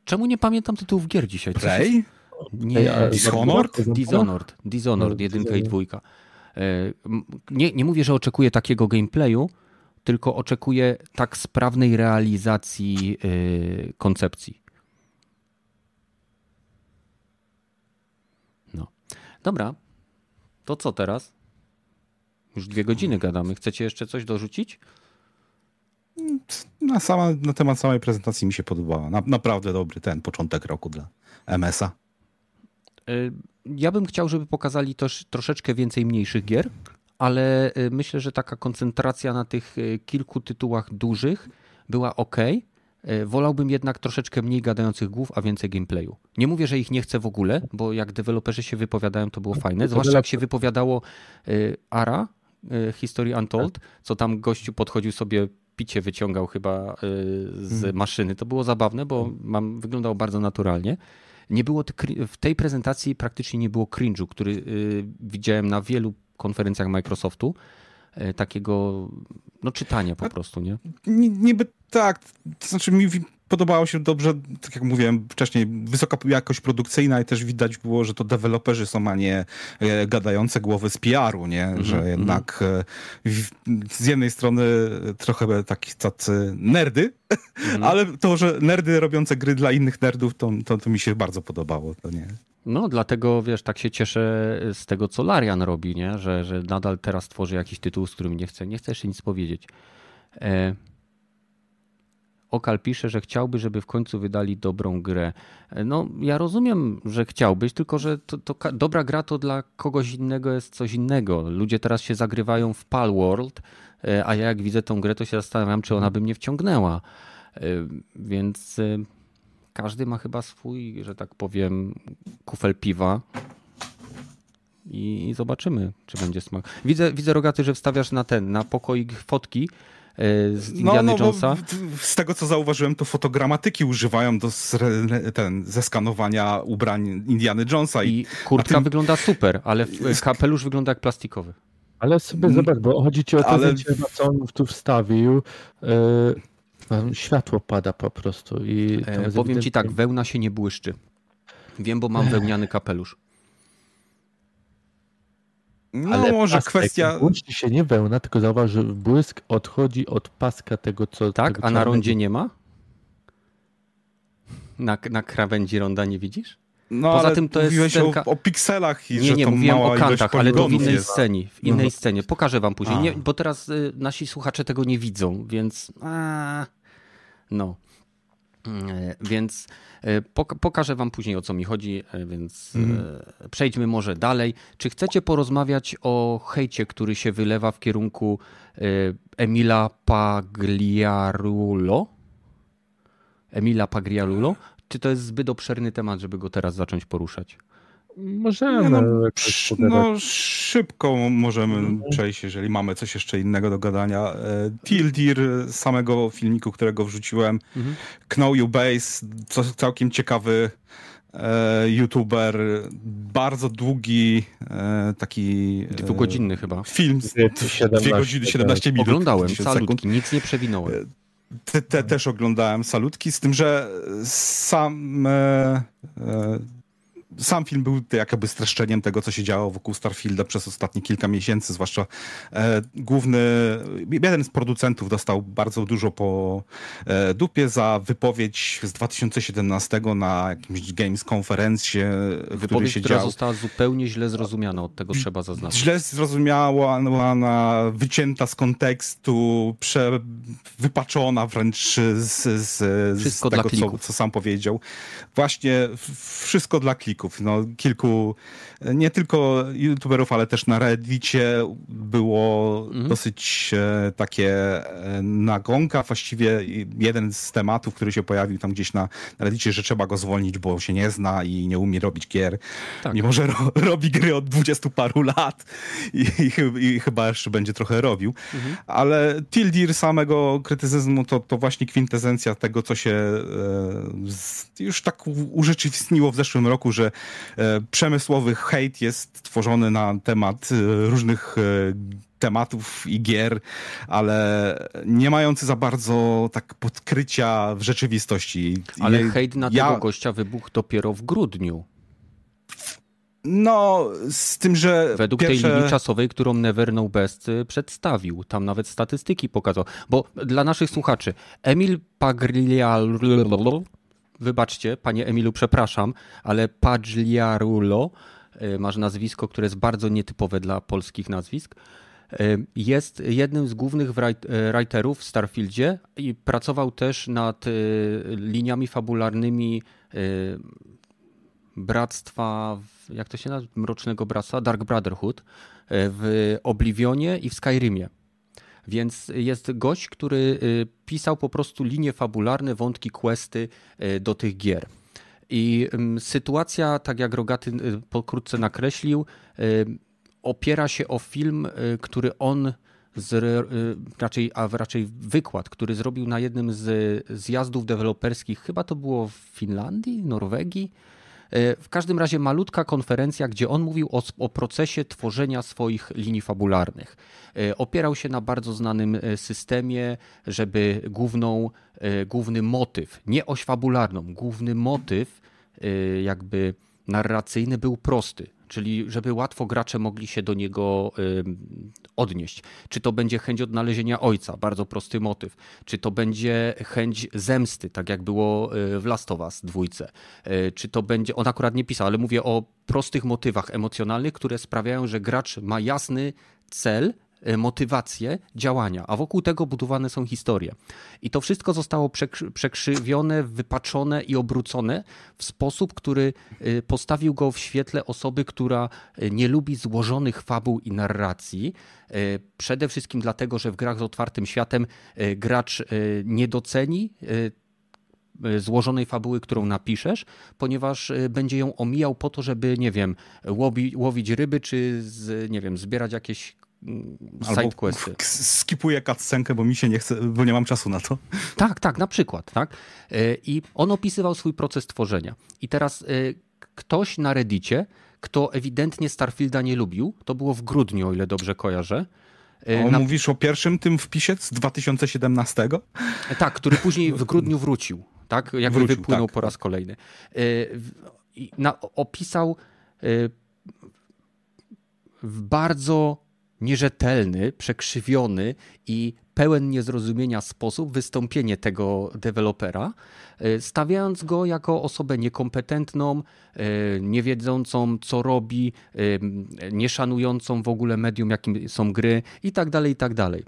Czemu nie pamiętam tytułów gier dzisiaj? Prey? Nie, Dishonored? Dishonored, Dishonored, jedynka i dwójka. E, nie, nie mówię, że oczekuję takiego gameplayu, tylko oczekuję tak sprawnej realizacji e, koncepcji. No. Dobra. To co teraz? Już dwie godziny gadamy. Chcecie jeszcze coś dorzucić? Na, sama, na temat samej prezentacji mi się podobała. Na, naprawdę dobry ten początek roku dla MS-a. Y, ja bym chciał, żeby pokazali też troszeczkę więcej mniejszych gier, ale y, myślę, że taka koncentracja na tych y, kilku tytułach dużych była ok. Wolałbym jednak troszeczkę mniej gadających głów, a więcej gameplayu. Nie mówię, że ich nie chcę w ogóle, bo jak deweloperzy się wypowiadają, to było fajne. Zwłaszcza jak się wypowiadało Ara, History Untold, co tam gościu podchodził sobie picie wyciągał chyba y, z hmm. maszyny. To było zabawne, bo mam, wyglądało bardzo naturalnie. Nie było w tej prezentacji praktycznie nie było cringe'u, który y, widziałem na wielu konferencjach Microsoftu. Y, takiego no, czytania po prostu, nie? Niby tak. To znaczy mi podobało się dobrze, tak jak mówiłem wcześniej, wysoka jakość produkcyjna i też widać było, że to deweloperzy są, a nie e, gadające głowy z PR-u, nie? Mm -hmm, że jednak mm -hmm. z jednej strony trochę taki tacy nerdy, mm -hmm. ale to, że nerdy robiące gry dla innych nerdów, to, to, to mi się bardzo podobało, to nie? No, dlatego wiesz, tak się cieszę z tego, co Larian robi, nie? Że, że nadal teraz tworzy jakiś tytuł, z którym nie chcę, nie chcę jeszcze nic powiedzieć. E... Okal pisze, że chciałby, żeby w końcu wydali dobrą grę. E, no, ja rozumiem, że chciałbyś, tylko że to, to, dobra gra to dla kogoś innego jest coś innego. Ludzie teraz się zagrywają w Palworld, e, a ja jak widzę tą grę, to się zastanawiam, czy ona by mnie wciągnęła. E, więc każdy ma chyba swój, że tak powiem, kufel piwa. I zobaczymy, czy będzie smak. Widzę, widzę rogaty, że wstawiasz na ten, na pokoik fotki e, z Indiana no, no, Jonesa. Z tego co zauważyłem, to fotogramatyki używają do ten, zeskanowania ubrań Indiana Jonesa. I, I kurtka tym... wygląda super, ale kapelusz wygląda jak plastikowy. Ale sobie zobacz, bo chodzi ci o to, ale... co on tu wstawił. Yy Światło pada po prostu. I e, powiem ci tak, wełna się nie błyszczy. Wiem, bo mam wełniany kapelusz. No Ale może pasek, kwestia... Błyszczy się nie wełna, tylko zauważ, że błysk odchodzi od paska tego, co... Tak? Tego, a na rondzie nie ma? Na, na krawędzi ronda nie widzisz? No, Poza tym to jest scenka... o, o, pikselach i Nie, że nie, mówiłem o kantach, ale to w innej jest. scenie. W innej scenie. Pokażę wam później. Nie, bo teraz y, nasi słuchacze tego nie widzą, więc... A, no. E, więc e, pokażę Wam później o co mi chodzi, e, więc mhm. przejdźmy może dalej. Czy chcecie porozmawiać o hejcie, który się wylewa w kierunku Emila Pagliarulo? Emila Pagliarulo? Czy to jest zbyt obszerny temat, żeby go teraz zacząć poruszać? Możemy. No, no, szybko możemy mhm. przejść, jeżeli mamy coś jeszcze innego do gadania. E, Tildir, samego filmiku, którego wrzuciłem, mhm. Know You Base, co, całkiem ciekawy e, youtuber, bardzo długi e, taki... E, Dwugodzinny chyba. Film, 2 godziny 17 minut. Oglądałem, salutki, nic nie przewinąłem. E, te, te, też oglądałem salutki, z tym, że sam e, sam film był jakby streszczeniem tego, co się działo wokół Starfielda przez ostatnie kilka miesięcy, zwłaszcza e, główny, jeden z producentów dostał bardzo dużo po e, dupie za wypowiedź z 2017 na jakimś Games konferencji, Wypowiedź, się która dział. została zupełnie źle zrozumiana, od tego trzeba zaznaczyć. Źle zrozumiana, wycięta z kontekstu, prze, wypaczona wręcz z, z, z tego, co, co sam powiedział. Właśnie wszystko dla kliku użytkowników. No, kilku, nie tylko youtuberów, ale też na Reddicie było mhm. dosyć e, takie e, nagonka. Właściwie jeden z tematów, który się pojawił tam gdzieś na, na Reddicie, że trzeba go zwolnić, bo się nie zna i nie umie robić gier. Tak. Mimo, że ro, robi gry od dwudziestu paru lat i, i, i, chyba jeszcze będzie trochę robił. Mhm. Ale Tildir samego krytycyzmu to, to właśnie kwintesencja tego, co się e, z, już tak urzeczywistniło w zeszłym roku, że E, przemysłowy hejt jest tworzony na temat e, różnych e, tematów i gier, ale nie mający za bardzo tak podkrycia w rzeczywistości. Ale hejt na ja... tego gościa wybuchł dopiero w grudniu. No, z tym, że. Według pierwsze... tej linii czasowej, którą Never No Best przedstawił, tam nawet statystyki pokazał. Bo dla naszych słuchaczy, Emil Pagrial wybaczcie, panie Emilu, przepraszam, ale Pagliarulo, y, masz nazwisko, które jest bardzo nietypowe dla polskich nazwisk, y, jest jednym z głównych y, writerów w Starfieldzie i pracował też nad liniami fabularnymi Bractwa, jak to się nazywa, Mrocznego Bractwa, Dark Brotherhood w Oblivionie i w Skyrimie. Więc jest gość, który y, pisał po prostu linie fabularne, wątki, questy y, do tych gier. I sytuacja, tak jak Rogaty y, pokrótce nakreślił, opiera się o film, który on z, raczej, a raczej wykład, który zrobił na jednym z zjazdów deweloperskich, chyba to było w Finlandii, Norwegii, w każdym razie malutka konferencja, gdzie on mówił o, o procesie tworzenia swoich linii fabularnych. E, opierał się na bardzo znanym e, systemie, żeby główną, główny motyw, nie oś fabularną, główny motyw jakby narracyjny był prosty czyli żeby łatwo gracze mogli się do niego odnieść. Czy to będzie chęć odnalezienia ojca, bardzo prosty motyw. Czy to będzie chęć zemsty, tak jak było y, w Last of Us dwójce. Y, czy to będzie, on akurat nie pisał, ale mówię o prostych motywach emocjonalnych, które sprawiają, że gracz ma jasny cel, motywację działania, a wokół tego budowane są historie. I to wszystko zostało przekrzywione, wypaczone i obrócone w sposób, który postawił go w świetle osoby, która nie lubi złożonych fabuł i narracji, E, przede wszystkim dlatego, że w grach z otwartym światem e, gracz e, nie doceni złożonej fabuły, którą napiszesz, ponieważ będzie ją omijał po to, żeby, nie wiem, łowi, łowić ryby, czy z, nie wiem, zbierać jakieś sidequesty. Skipuję cutscenkę, bo mi się nie chce, bo nie mam czasu na to. Tak, tak, na przykład, tak. I on opisywał swój proces tworzenia. I teraz ktoś na Reddicie kto ewidentnie Starfielda nie lubił. To było w grudniu, o ile dobrze kojarzę. O, Na... Mówisz o pierwszym tym wpisie z 2017? Tak, który później w grudniu wrócił. Tak, jakby wrócił, wypłynął tak. po raz kolejny. E, na, opisał e, w bardzo nierzetelny, przekrzywiony i pełen niezrozumienia sposób wystąpienie tego dewelopera, e, stawiając go jako osobę niekompetentną, e, niewiedzącą co robi, e, nieszanującą w ogóle medium, jakim są gry itd. Tak itd. Tak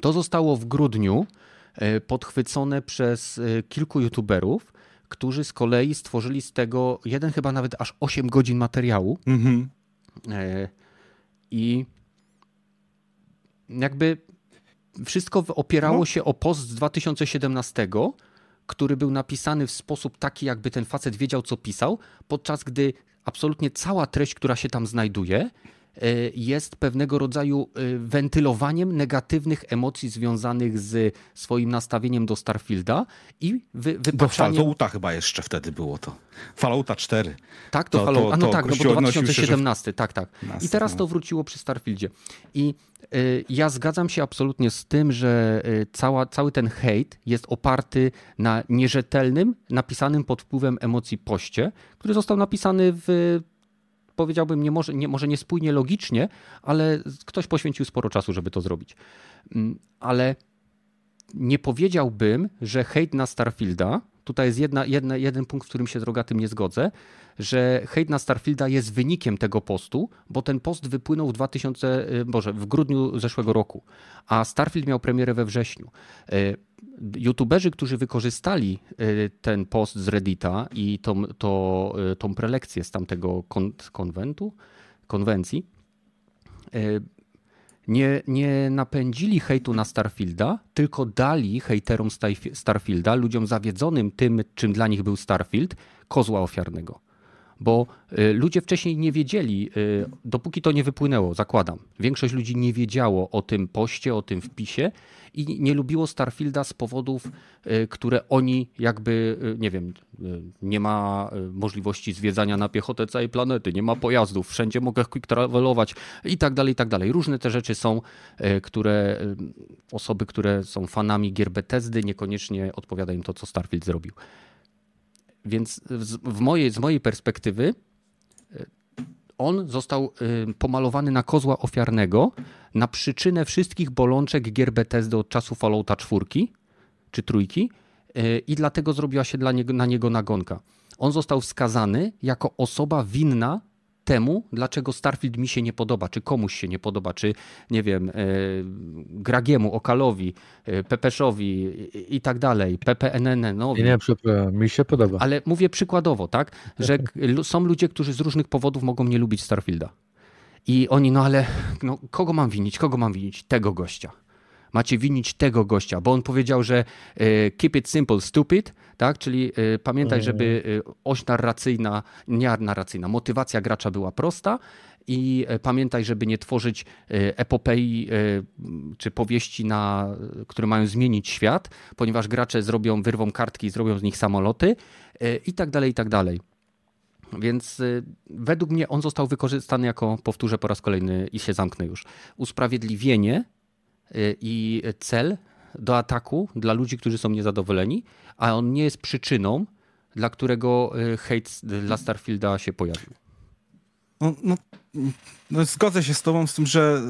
to zostało w grudniu podchwycone przez kilku youtuberów, którzy z kolei stworzyli z tego jeden chyba nawet aż 8 godzin materiału. Mhm. I jakby wszystko opierało no. się o post z 2017, który był napisany w sposób taki, jakby ten facet wiedział, co pisał, podczas gdy absolutnie cała treść, która się tam znajduje, jest pewnego rodzaju e, wentylowaniem negatywnych emocji związanych z swoim nastawieniem do Starfielda i wy, wypaczaniem... Do Fallouta chyba jeszcze wtedy było to. Fallouta 4. Tak, to, to Fallout... A no tak, no bo 2017, się, tak, tak. I teraz to wróciło przy Starfieldzie. I Y, ja zgadzam się absolutnie z tym, że cała, cały ten hejt jest oparty na nierzetelnym, napisanym pod wpływem emocji poście, który został napisany w powiedziałbym, nie może, nie, może niespójnie logicznie, ale ktoś poświęcił sporo czasu, żeby to zrobić. Mm, ale nie powiedziałbym, że hejt na Starfielda, tutaj jest jedna, jedna, jeden punkt, w którym się z Rogatym nie zgodzę, że hejt na Starfielda jest wynikiem tego postu, bo ten post wypłynął w 2000, y, w grudniu zeszłego roku, a Starfield miał premierę we wrześniu. Y, YouTuberzy, którzy wykorzystali y, ten post z Reddita i tą, to, tą prelekcję z tamtego kon konwentu, konwencji, nie, nie napędzili hejtu na Starfielda, tylko dali hejterom Starfielda, ludziom zawiedzonym tym, czym dla nich był Starfield, kozła ofiarnego bo y, ludzie wcześniej nie wiedzieli, y, dopóki to nie wypłynęło, zakładam. Większość ludzi nie wiedziało o tym poście, o tym wpisie i nie lubiło Starfielda z powodów, y, które oni jakby, nie wiem, nie ma możliwości zwiedzania na piechotę całej planety, nie ma pojazdów, wszędzie mogę quick travelować i tak dalej, i tak dalej. Różne te rzeczy są, które osoby, które są fanami gier Bethesdy niekoniecznie odpowiada im to, co Starfield zrobił. Więc w mojej, z mojej perspektywy on został pomalowany na kozła ofiarnego na przyczynę wszystkich bolączek gier Bethesdy od czasu Fallouta 4 czy trójki e, i dlatego zrobiła się dla niego, na niego nagonka. On został wskazany jako osoba winna temu, dlaczego Starfield mi się nie podoba, czy komuś się nie podoba, czy nie wiem, e, Gragiemu, Okalowi, e, Pepeszowi i tak dalej, PPNN. No, nie, nie, mi się podoba. Ale mówię przykładowo, tak, że są ludzie, którzy z różnych powodów mogą nie lubić Starfielda. I oni, no ale no, kogo mam winić? Kogo mam winić? Tego gościa macie winić tego gościa, bo on powiedział, że e, keep it simple, stupid, tak? Czyli e, pamiętaj, żeby e, oś narracyjna, nie narracyjna, motywacja gracza była prosta i pamiętaj, żeby nie tworzyć epopei czy powieści, na, które mają zmienić świat, ponieważ gracze zrobią, wyrwą kartki, zrobią z nich samoloty i tak dalej, i tak dalej. Więc według mnie on został wykorzystany jako, powtórzę po raz kolejny i się zamknę już, usprawiedliwienie i cel do ataku dla ludzi, którzy są niezadowoleni, a on nie jest przyczyną, dla którego y, hejt dla Starfielda się pojawił. No, no, No, zgodzę się z tobą z tym, że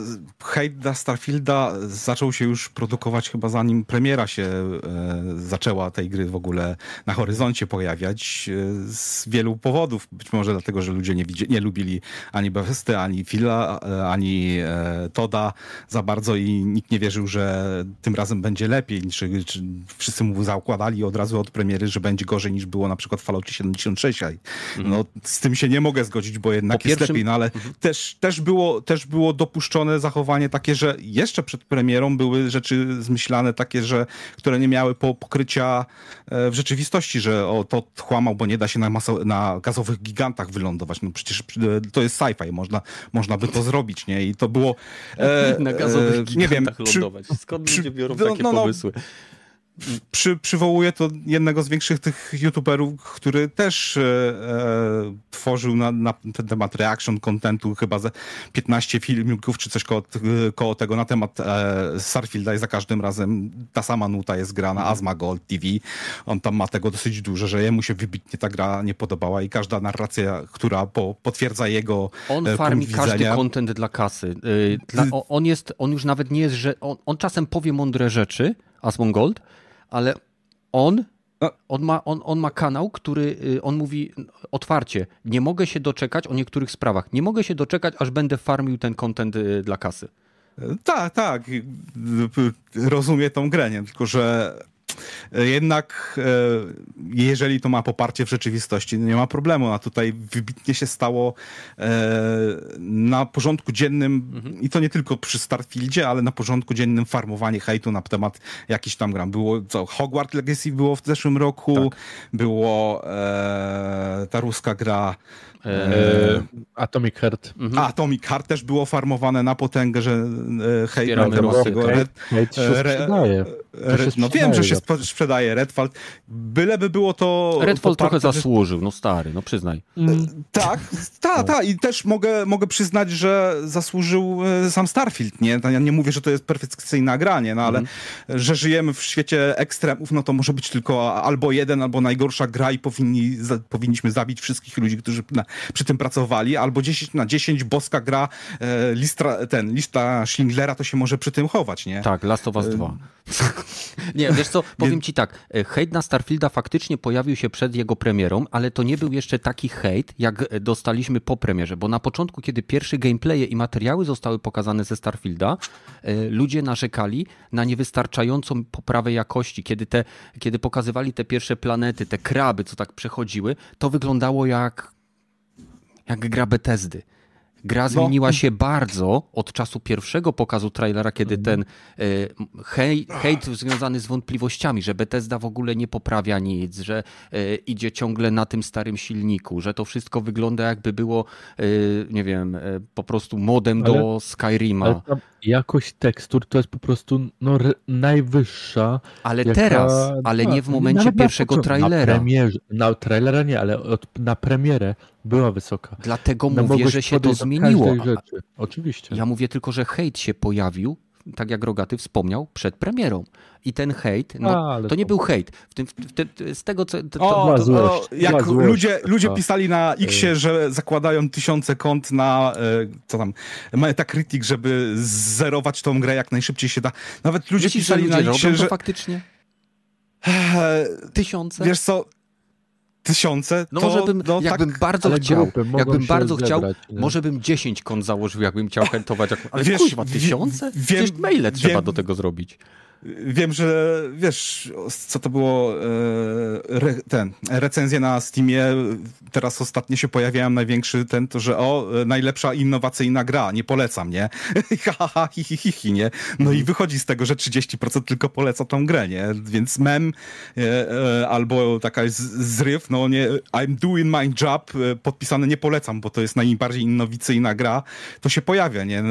hejt dla Starfielda zaczął się już produkować chyba zanim premiera się e, zaczęła tej gry w ogóle na horyzoncie pojawiać e, z wielu powodów. Być może dlatego, że ludzie nie, widzi, nie lubili ani Bethesdy, ani Phila, e, ani e, Toda za bardzo i nikt nie wierzył, że tym razem będzie lepiej. Czy, czy wszyscy mu zakładali od razu od premiery, że będzie gorzej niż było na przykład w Falloutie 76. No, z tym się nie mogę zgodzić, bo jednak Po jest pierwszym- lepiej, no ale Mhm. też, też, było, też było dopuszczone zachowanie takie, że jeszcze przed premierą były rzeczy zmyślane takie, że, które nie miały po, pokrycia e, w rzeczywistości, że o, to chłamał, bo nie da się na, maso, na gazowych gigantach wylądować. No przecież e, to jest sci-fi, można, można by to zrobić, nie? I to było... e, Na gazowych e, gigantach nie wiem, lądować. Skąd przy- ludzie biorą no, takie no, no. pomysły? Przy, przywołuję to jednego z większych tych youtuberów, który też e, e, tworzył na, na ten temat reaction contentu chyba ze 15 filmików czy coś koło, koło tego na temat e, Starfielda i za każdym razem ta sama nuta jest grana, Mhm. Asma Gold TV. On tam ma tego dosyć dużo, że jemu się wybitnie ta gra nie podobała i każda narracja, która po, potwierdza jego On e, farmi punkt każdy widzenia. content dla kasy. Yy, Dla, on jest, on już nawet nie jest, że on, on czasem powie mądre rzeczy, Asmon Gold, ale on, No. on, ma, on, on ma kanał, który y, on mówi otwarcie, nie mogę się doczekać o niektórych sprawach, nie mogę się doczekać, aż będę farmił ten content y, dla kasy. Tak, tak. Rozumiem tą grę, nie? tylko że jednak e, jeżeli to ma poparcie w rzeczywistości, no nie ma problemu. A tutaj wybitnie się stało e, na porządku dziennym i to nie tylko przy Starfieldzie, ale na porządku dziennym farmowanie hejtu na temat jakichś tam gram. Było co, Hogwarts Legacy było w zeszłym roku, było e, ta ruska gra E, Atomic Heart. Mhm. a, Atomic Heart też było farmowane na potęgę, że e, hejt na temat tego. tak? Hejt się sprzedaje. Re, no wiem, że się sprzedaje. sp- sprzedaje Redfall. Byleby było to. Redfall trochę zasłużył, no stary, no przyznaj. Mm, Tak, tak, tak. I też mogę, mogę przyznać, że zasłużył e, sam Starfield, nie? Ja nie mówię, że to jest perfekcyjne granie, no ale że żyjemy w świecie ekstremów, no to może być tylko albo jeden, albo najgorsza gra i powinni, za, powinniśmy zabić wszystkich ludzi, którzy na, przy tym pracowali, albo 10 na 10 boska gra, e, listra, ten, lista Schindlera to się może przy tym chować, nie? Tak, Last of Us 2. nie, wiesz co, powiem ci tak, e, hejt na Starfielda faktycznie pojawił się przed jego premierą, ale to nie był jeszcze taki hejt, jak e, dostaliśmy po premierze, bo na początku, kiedy pierwsze gameplaye i materiały zostały pokazane ze Starfielda, e, ludzie narzekali na niewystarczającą poprawę jakości. Kiedy, te, kiedy pokazywali te pierwsze planety, te kraby, co tak przechodziły, to wyglądało jak, jak gra Bethesdy. Gra zmieniła się bardzo od czasu pierwszego pokazu trailera, kiedy ten e, hej, hejt związany z wątpliwościami, że Bethesda w ogóle nie poprawia nic, że e, idzie ciągle na tym starym silniku, że to wszystko wygląda jakby było, e, nie wiem, po prostu modem Ale- do Skyrima. Ale jakość tekstur to jest po prostu no, najwyższa. jaka- teraz, ale no, nie w momencie nawet na pierwszego początku. trailera. Na, premierze, na trailera nie, ale od, na premierę była wysoka. Dlatego No, mówię, że się to zmieniło. Rzeczy. Oczywiście. Ja mówię tylko, że hejt się pojawił, tak jak Rogaty wspomniał, przed premierą. I ten hejt, no, A, to nie to- był hejt. W tym, w tym, z tego, co... To, O, to, złość, jak złość ludzie, ludzie pisali na Xie, że zakładają tysiące kont na e, co tam, Metacritic, żeby zerować tą grę jak najszybciej się da. Nawet ludzie myślisz, że pisali ludzie na robią Xie, to że faktycznie? e, Tysiące? wiesz co, tysiące, no to, może bym, no, jakbym tak, bardzo chciał, jakbym bardzo chciał, zebrać, nie? może bym 10 kont założył, jakbym chciał chętować. jak- Ale Wiesz, kurwa, wie- tysiące? wiem- Przecież maile trzeba wiem- do tego zrobić. Wiem, że wiesz, co to było, e, re, ten, recenzje na Steamie, teraz ostatnio się pojawiałem największy ten, to że o, najlepsza innowacyjna gra, nie polecam, nie? ha, ha, hi, hi, hi, hi, nie? No i wychodzi z tego, że 30% tylko poleca tą grę, nie? Więc mem e, e, albo taka zryw, no nie, I'm doing my job, podpisane nie polecam, bo to jest najbardziej innowacyjna gra, to się pojawia, nie?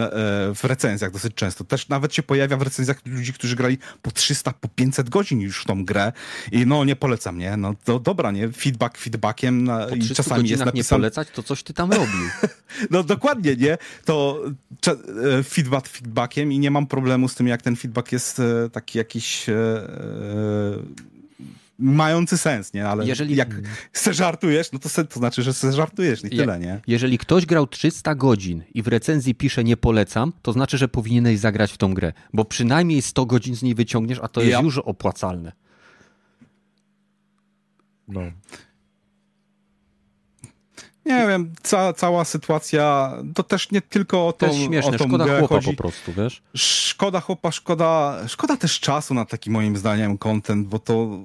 W recenzjach dosyć często. Też nawet się pojawia w recenzjach ludzi, którzy grali po 300, po 500 godzin już w tą grę i no nie polecam, nie? No to dobra, nie? Feedback feedbackiem na, Po i 300 czasami jest godzinach nie napisane... polecać, to coś ty tam robił. No dokładnie, nie? To e, feedback feedbackiem i nie mam problemu z tym, jak ten feedback jest e, taki jakiś e, e, mający sens, nie? Ale jeżeli... jak se żartujesz, no to, se, to znaczy, że se żartujesz i tyle, nie? Jeżeli ktoś grał 300 godzin i w recenzji pisze nie polecam, to znaczy, że powinieneś zagrać w tą grę, bo przynajmniej 100 godzin z niej wyciągniesz, a to jest ja. już opłacalne. No. Nie wiem, ca, cała sytuacja, to też nie tylko o to. To jest śmieszne, szkoda chłopa chodzi. po prostu, wiesz? Szkoda chłopa, szkoda, szkoda też czasu na taki moim zdaniem content, bo to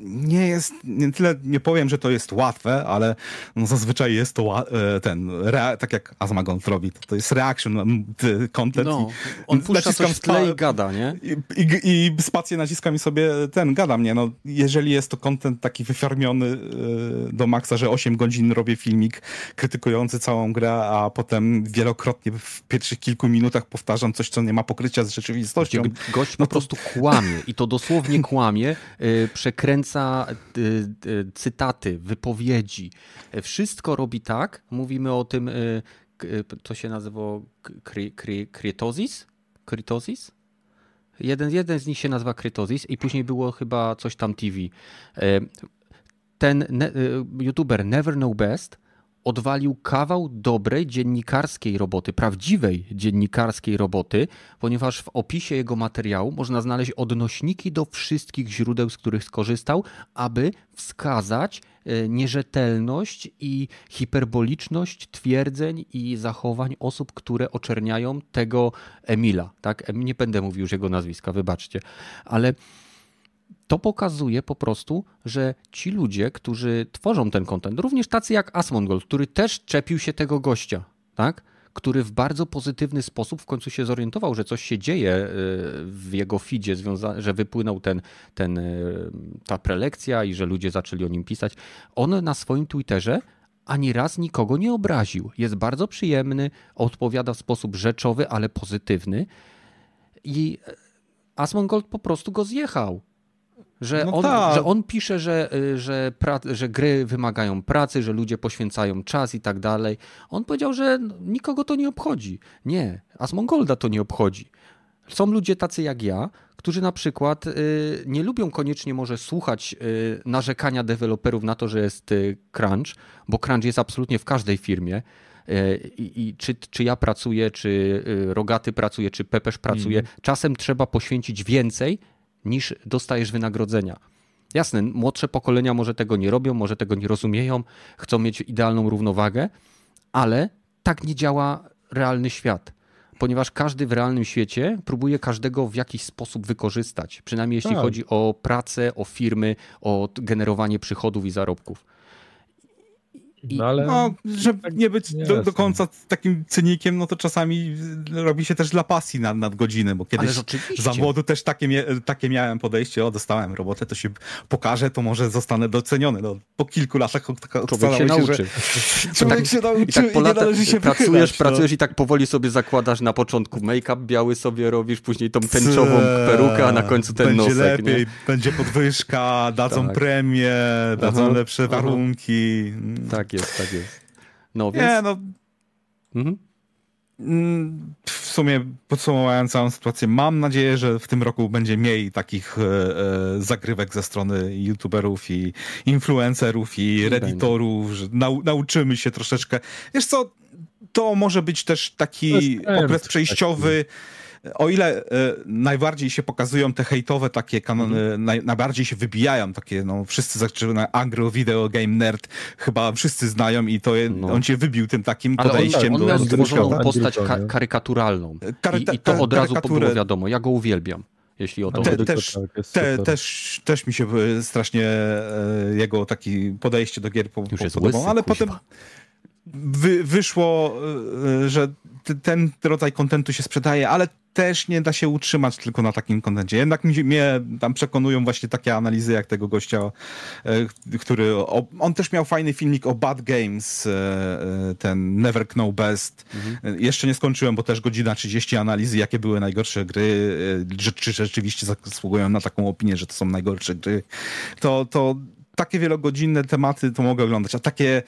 nie jest, nie tyle nie powiem, że to jest łatwe, ale no zazwyczaj jest to e, ten, tak jak Azmagon robi, to, to jest reaction content. No, on puszcza coś w tle i gada, nie? I, i, i spację naciskam i sobie ten, gada mnie. No, jeżeli jest to content taki wyfarmiony e, do maksa, że 8 godzin robię filmik krytykujący całą grę, a potem wielokrotnie w pierwszych kilku minutach powtarzam coś, co nie ma pokrycia z rzeczywistością. Gość no to... po prostu kłamie i to dosłownie kłamie, yy, przekręca Y, y, cytaty, wypowiedzi. Wszystko robi tak, mówimy o tym, y, to się nazywa krytozis? Krytozis? Jeden, jeden z nich się nazywa Krytozis i później było chyba coś tam TV. Ten youtuber Never Know Best odwalił kawał dobrej dziennikarskiej roboty, prawdziwej dziennikarskiej roboty, ponieważ w opisie jego materiału można znaleźć odnośniki do wszystkich źródeł, z których skorzystał, aby wskazać e, nierzetelność i hiperboliczność twierdzeń i zachowań osób, które oczerniają tego Emila. Tak? Nie będę mówił już jego nazwiska, wybaczcie, ale to pokazuje po prostu, że ci ludzie, którzy tworzą ten kontent, również tacy jak Asmongold, który też czepił się tego gościa, tak? który w bardzo pozytywny sposób w końcu się zorientował, że coś się dzieje y, w jego feedzie, że wypłynął ten, ten, y, ta prelekcja i że ludzie zaczęli o nim pisać. On na swoim Twitterze ani raz nikogo nie obraził. Jest bardzo przyjemny, odpowiada w sposób rzeczowy, ale pozytywny. I Asmongold po prostu go zjechał. Że, no on, tak. że on pisze, że, y, że, pra, że gry wymagają pracy, że ludzie poświęcają czas i tak dalej. On powiedział, że nikogo to nie obchodzi. Nie, Asmongolda to nie obchodzi. Są ludzie tacy jak ja, którzy na przykład y, nie lubią koniecznie może słuchać y, narzekania deweloperów na to, że jest crunch, bo crunch jest absolutnie w każdej firmie. Y, I, czy, czy ja pracuję, czy Rogaty pracuje, czy Pepesz pracuje, mm. czasem trzeba poświęcić więcej, niż dostajesz wynagrodzenia. Jasne, młodsze pokolenia może tego nie robią, może tego nie rozumieją, chcą mieć idealną równowagę, ale tak nie działa realny świat. Ponieważ każdy w realnym świecie próbuje każdego w jakiś sposób wykorzystać. Przynajmniej jeśli tak. chodzi o pracę, o firmy, o generowanie przychodów i zarobków. I, no, ale... no, żeby tak nie być do, do, końca takim cynikiem, no to czasami robi się też dla pasji nad, nad godziny, bo kiedyś za młodu też takie, takie miałem podejście, o dostałem robotę, to się pokaże, to może zostanę doceniony. No, po kilku latach człowiek się, nauczy. Że człowiek tak, się nauczy i, tak po lata, się pracujesz, wychylać, no. pracujesz no. i tak powoli sobie zakładasz na początku make-up biały sobie robisz, później tą tęczową perukę, a na końcu ten będzie nosek. lepiej, nie? będzie podwyżka, dadzą tak. premię, dadzą aha, lepsze aha. warunki. Tak tak jest, tak jest. No więc... Nie, no... Mhm. Mm, w sumie podsumowując całą sytuację, mam nadzieję, że w tym roku będzie mniej takich e, e zagrywek ze strony youtuberów i influencerów i redditorów, że nau nauczymy się troszeczkę. Wiesz co, to może być też taki okres przejściowy. Taki o ile e, najbardziej się pokazują te hejtowe takie kanony, mm. naj, najbardziej się wybijają takie, no wszyscy zaczynają Angro Video Game Nerd, chyba wszyscy znają i to je, no. on się wybił tym takim Ale podejściem on, on miał do stworzoną postać ka karykaturalną I, I, to od razu było wiadomo, ja go uwielbiam jeśli o to te, też, tak, te, też, też mi się strasznie e, jego taki podejście do gier po, Już po, podobał, ale kuźwa. potem wy, wyszło, e, że ten rodzaj kontentu się sprzedaje, ale też nie da się utrzymać tylko na takim kontencie. Jednak mnie tam przekonują właśnie takie analizy jak tego gościa, e, który, on też miał fajny filmik o Bad Games, e, e, ten Never Know Best. Mhm. Jeszcze nie skończyłem, bo też godzina 30 analizy, jakie były najgorsze gry, czy rzeczywiście zasługują na taką opinię, że to są najgorsze gry. To, to takie wielogodzinne tematy to mogę oglądać, a takie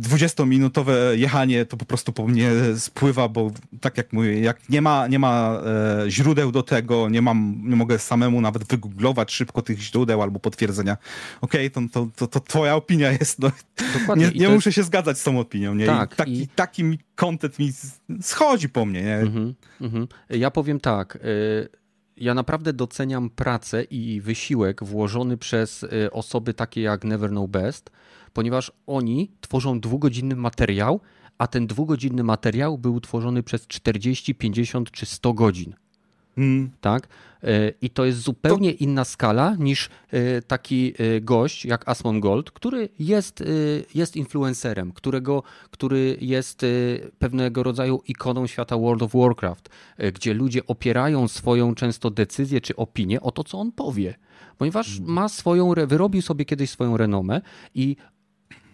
20-minutowe jechanie to po prostu po mnie spływa, bo tak jak mówię, jak nie ma, nie ma e, źródeł do tego, nie mam, nie mogę samemu nawet wygooglować szybko tych źródeł albo potwierdzenia, okej, okay, to, to, to, to, twoja opinia jest, no, Dokładnie. nie, nie muszę jest... się zgadzać z tą opinią, nie? Tak, I taki, i... taki mi content mi schodzi po mnie, nie? Mm -hmm, Ja powiem tak, y ja naprawdę doceniam pracę i wysiłek włożony przez osoby takie jak Never Know Best, ponieważ oni tworzą dwugodzinny materiał, a ten dwugodzinny materiał był tworzony przez 40, 50 czy 100 godzin. Hmm. Tak? E, I to jest zupełnie to... inna skala niż e, taki e, gość jak Asmon Gold, który jest, jest influencerem, którego, który jest pewnego rodzaju ikoną świata World of Warcraft, gdzie ludzie opierają swoją często decyzję czy opinię o to, co on powie. Ponieważ hmm. ma swoją, wyrobił sobie kiedyś swoją renomę i,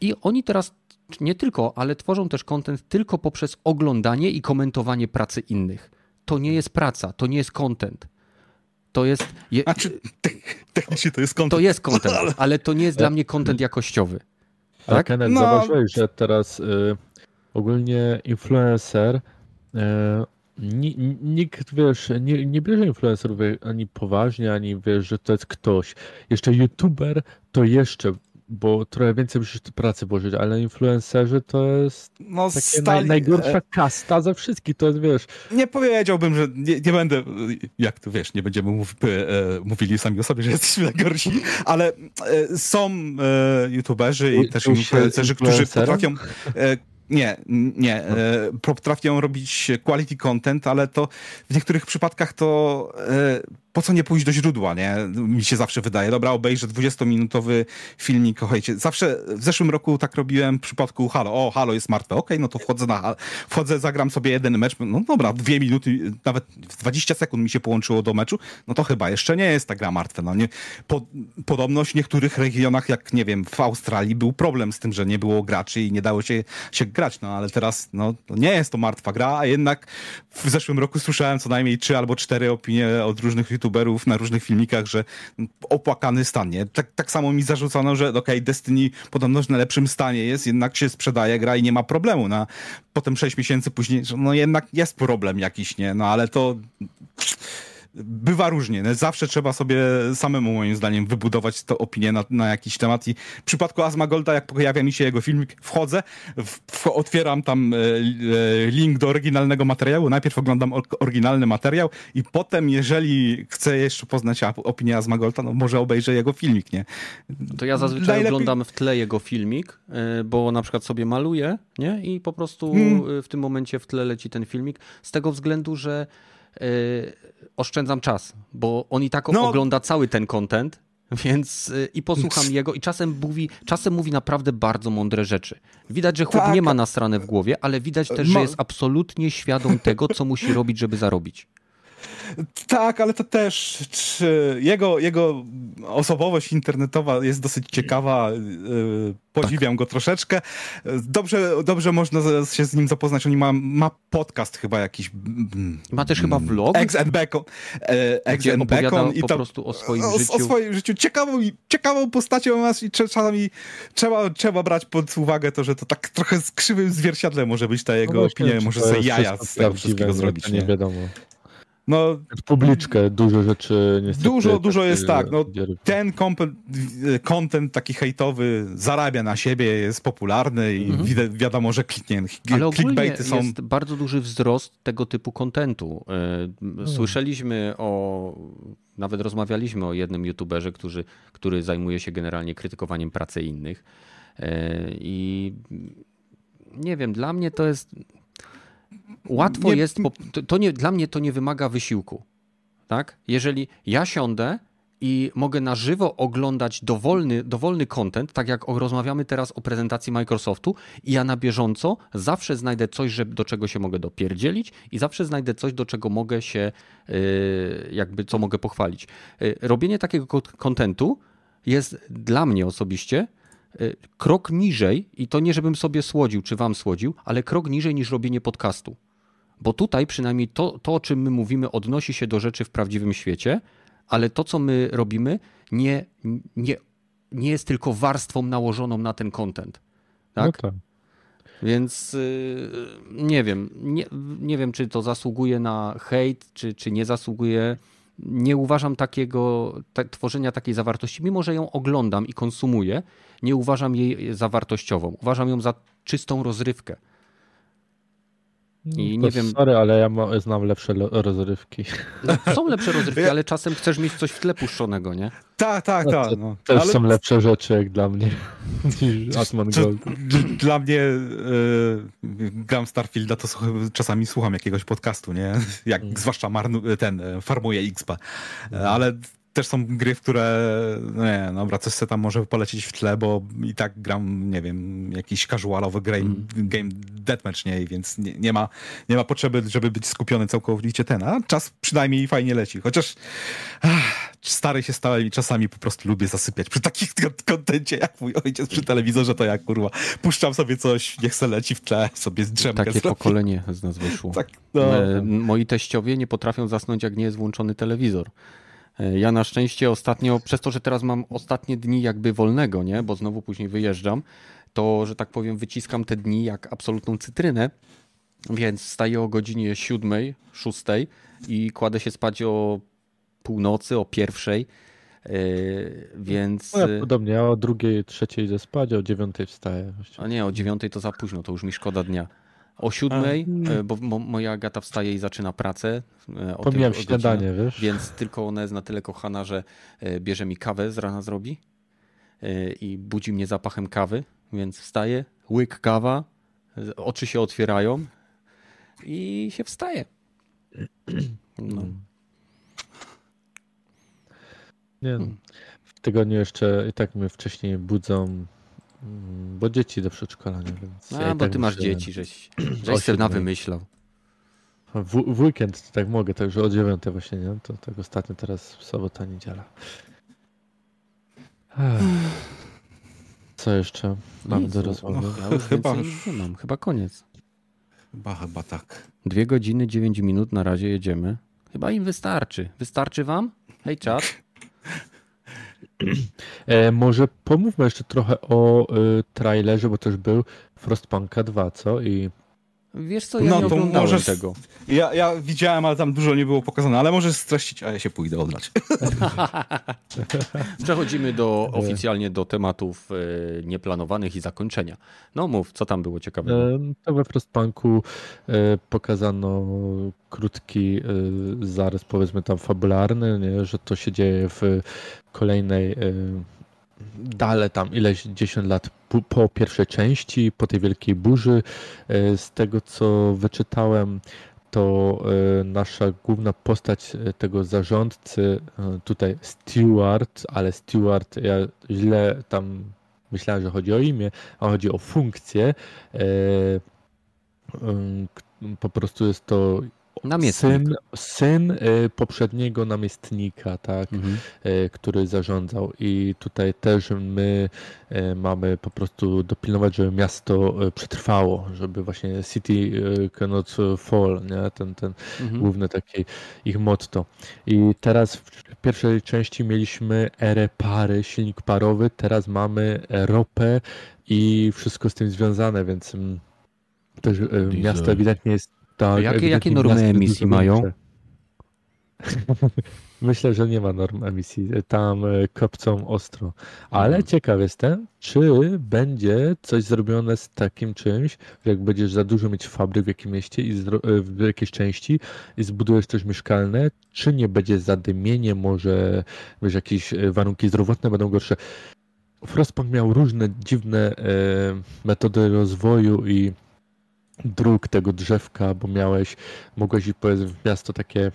i oni teraz nie tylko, ale tworzą też content tylko poprzez oglądanie i komentowanie pracy innych to nie jest praca, to nie jest content. To jest. Je... Znaczy, technicznie to jest content. To jest content, ale to nie jest dla mnie content jakościowy. Tak? Ale Kenneth, no. zauważyłeś, że teraz y, ogólnie influencer. Y, nikt, wiesz, nie, nie bierze influencerów ani poważnie, ani wiesz, że to jest ktoś. Jeszcze youtuber to jeszcze bo trochę więcej musisz pracy włożyć, ale influencerzy to jest no, stali... naj, najgorsza e- kasta ze wszystkich, to jest, wiesz... Nie powiedziałbym, że nie, nie będę, jak tu wiesz, nie będziemy mów, e, mówili sami o sobie, że jesteśmy najgorsi, ale e, są e, youtuberzy i też influencerzy, którzy potrafią... E, nie, nie. E, potrafią robić quality content, ale to w niektórych przypadkach to e, po co nie pójść do źródła, nie? Mi się zawsze wydaje. Dobra, obejrzę 20-minutowy filmik, kochajcie. Zawsze w zeszłym roku tak robiłem w przypadku Halo. O, Halo jest martwe. Okej, okay, no to wchodzę na wchodzę, zagram sobie jeden mecz. No dobra, dwie minuty, nawet 20 sekund mi się połączyło do meczu. No to chyba jeszcze nie jest ta gra martwa. No nie. Po, podobność w niektórych regionach, jak nie wiem, w Australii był problem z tym, że nie było graczy i nie dało się, się grać. No ale teraz, no nie jest to martwa gra, a jednak w zeszłym roku słyszałem co najmniej trzy albo cztery opinie od różnych YouTube youtuberów na różnych filmikach, że opłakany stan, nie? Tak, tak samo mi zarzucano, że okej, okay, Destiny podobno w najlepszym stanie jest, jednak się sprzedaje gra i nie ma problemu. No, potem sześć miesięcy później, że no jednak jest problem jakiś, nie? No ale to bywa różnie. No, zawsze trzeba sobie samemu, moim zdaniem, wybudować to opinię na, na jakiś temat. I w przypadku Asmagolda, jak pojawia mi się jego filmik, wchodzę, w, w, otwieram tam e, e, link do oryginalnego materiału. Najpierw oglądam oryginalny materiał i potem, jeżeli chcę jeszcze poznać opinię Asmagolda, no może obejrzę jego filmik, nie? To ja zazwyczaj Najlepiej... oglądam w tle jego filmik, e, bo na przykład sobie maluję, nie? I po prostu hmm. w tym momencie w tle leci ten filmik. Z tego względu, że oszczędzam czas, bo on i tak no. ogląda cały ten content, więc y, i posłucham jego i czasem mówi, czasem mówi naprawdę bardzo mądre rzeczy. Widać, że chłop tak. nie ma nasrane w głowie, ale widać też, że jest absolutnie świadom tego, co musi robić, żeby zarobić. Tak, ale to też jego, jego osobowość internetowa jest dosyć ciekawa. Y, podziwiam tak. go troszeczkę. Dobrze, dobrze można się z nim zapoznać. On ma, ma podcast chyba jakiś. Ma też chyba vlog. Ex and Bacon. E, Ex and Bacon. I po tam, prostu o swoim o, życiu. O swoim życiu. Ciekawą, ciekawą postacią masz i czasami trzeba, trzeba brać pod uwagę to, że to tak trochę z krzywym zwierciadlem może być ta jego no opinia. Może sobie jaja z tego wszystkiego zrobić. Nie, nie wiadomo. No, publiczkę dużo rzeczy niestety. Dużo, dużo jest tak. No, ten content taki hejtowy zarabia na siebie, jest popularny i mhm. wi wiadomo, że kliknie, Ale clickbaity są. Jest bardzo duży wzrost tego typu kontentu. E, słyszeliśmy o. Nawet rozmawialiśmy o jednym youtuberze, który, który zajmuje się generalnie krytykowaniem pracy innych. E, I nie wiem, dla mnie to jest Łatwo nie, jest, to, nie, dla mnie to nie wymaga wysiłku. Tak? Jeżeli ja siądę i mogę na żywo oglądać dowolny, dowolny content, tak jak rozmawiamy teraz o prezentacji Microsoftu, i ja na bieżąco zawsze znajdę coś, że, do czego się mogę dopierdzielić, i zawsze znajdę coś, do czego mogę się, yy, jakby co mogę pochwalić. Yy, robienie takiego kontentu jest dla mnie osobiście Y, krok niżej, i to nie żebym sobie słodził, czy wam słodził, ale krok niżej niż robienie podcastu. Bo tutaj przynajmniej to, to, o czym my mówimy, odnosi się do rzeczy w prawdziwym świecie, ale to, co my robimy, nie, nie nie jest tylko warstwą nałożoną na ten content. Tak? No tak. Więc yy, nie wiem, nie, nie wiem, czy to zasługuje na hejt, czy, czy nie zasługuje. Nie uważam takiego, tworzenia takiej zawartości, mimo że ją oglądam i konsumuję, nie uważam jej za wartościową. Uważam ją za czystą rozrywkę. I nie wiem. Sorry, ale ja ma, znam lepsze rozrywki. No, są lepsze rozrywki, ale czasem chcesz mieć coś w tle puszczonego, nie? Tak, tak, tak. No. Też ale... są lepsze rzeczy jak dla mnie niż Atman Gold. Dla mnie y, gram Starfielda, to czasami słucham jakiegoś podcastu, nie? Jak mm. zwłaszcza marnu, ten e, farmuje XP. Mm. Ale też są gry, w które, no nie, dobra, coś tam może polecieć w tle, bo i tak gram, nie wiem, jakiś casualowy game, mm. game deathmatch, nie, więc nie, nie, ma, nie ma potrzeby, żeby być skupiony całkowicie ten, a czas przynajmniej fajnie leci, chociaż ach, stary się stałem i czasami po prostu lubię zasypiać przy takich kontencie jak mój ojciec przy telewizorze, to jak kurwa, puszczam sobie coś, niech se leci w tle, sobie drzemkę Takie zrobię. pokolenie z nas wyszło. Tak, no. E, moi teściowie nie potrafią zasnąć, jak nie jest włączony telewizor. E, ja na szczęście ostatnio, przez to, że teraz mam ostatnie dni jakby wolnego, nie, bo znowu później wyjeżdżam, to, że tak powiem, wyciskam te dni jak absolutną cytrynę, więc wstaję o godzinie 7, 6 i kładę się spać o północy, o pierwszej, e, więc... No ja podobnie, ja o drugiej, trzeciej idę spać, a o dziewiątej wstaję. A nie, o dziewiątej to za późno, to już mi szkoda dnia. O siódmej, e, bo moja Agata wstaje i zaczyna pracę. E, Pomijam śniadanie, wiesz? Więc tylko ona jest na tyle kochana, że e, bierze mi kawę z rana zrobi i budzi mnie zapachem kawy, więc wstaje, łyk kawa, oczy się otwierają i się wstaje. No. Nie, hmm. w tygodniu jeszcze i tak mnie wcześniej budzą bo dzieci do przedszkola, nie więc. A, ja bo tak ty masz dzieci, żeś, żeś sobie na wymyślał. W, w weekend tak mogę, także o dziewiąte właśnie, nie? To tak ostatnio teraz sobota, niedziela. Co jeszcze mam do rozmowy? Ja już chyba nie mam, chyba koniec. Chyba, chyba tak. Dwie godziny, dziewięć minut na razie jedziemy. Chyba im wystarczy. Wystarczy wam? Hej, czat. E, może pomówmy jeszcze trochę o y, trailerze, bo też był Frostpunka 2, co? I Wiesz co, ja no, nie to możesz, tego. Ja, ja widziałem, ale tam dużo nie było pokazane, ale możesz streścić, a ja się pójdę odlać. Przechodzimy do, oficjalnie do tematów e, nieplanowanych i zakończenia. No mów, co tam było ciekawego? E, to we Frostpunku e, pokazano krótki zarys, powiedzmy tam fabularny, nie? że to się dzieje w kolejnej dale tam ileś 10 lat po, pierwszej części, po tej wielkiej burzy. E, z tego co wyczytałem, to e, nasza główna postać e, tego zarządcy, tutaj Stewart, ale Stewart, ja źle tam myślałem, że chodzi o imię, a chodzi o funkcję. Po prostu jest to Syn, syn y, poprzedniego namiestnika, tak, mhm. Y, który zarządzał. I tutaj też my y, mamy po prostu dopilnować, żeby miasto przetrwało, żeby właśnie City cannot fall, nie? ten, ten mhm. główny taki ich motto. I teraz w pierwszej części mieliśmy erę pary, silnik parowy, teraz mamy ropę i wszystko z tym związane, więc mm, też miasto ewidentnie jest tak, jakie, jakie normy emisji mają? Myślę, że nie ma norm emisji. Tam e, kopcą ostro. Ale hmm. ciekaw jestem, czy będzie coś zrobione z takim czymś, że jak będziesz za dużo mieć fabryk w jakimś mieście i e, w jakiejś części i zbudujesz coś mieszkalne, czy nie będzie zadymienie, może wiesz, jakieś e, warunki zdrowotne będą gorsze. Frostpunk miał różne dziwne metody rozwoju i dróg tego drzewka, bo miałeś, mogłeś iść powiedzmy w miasto takie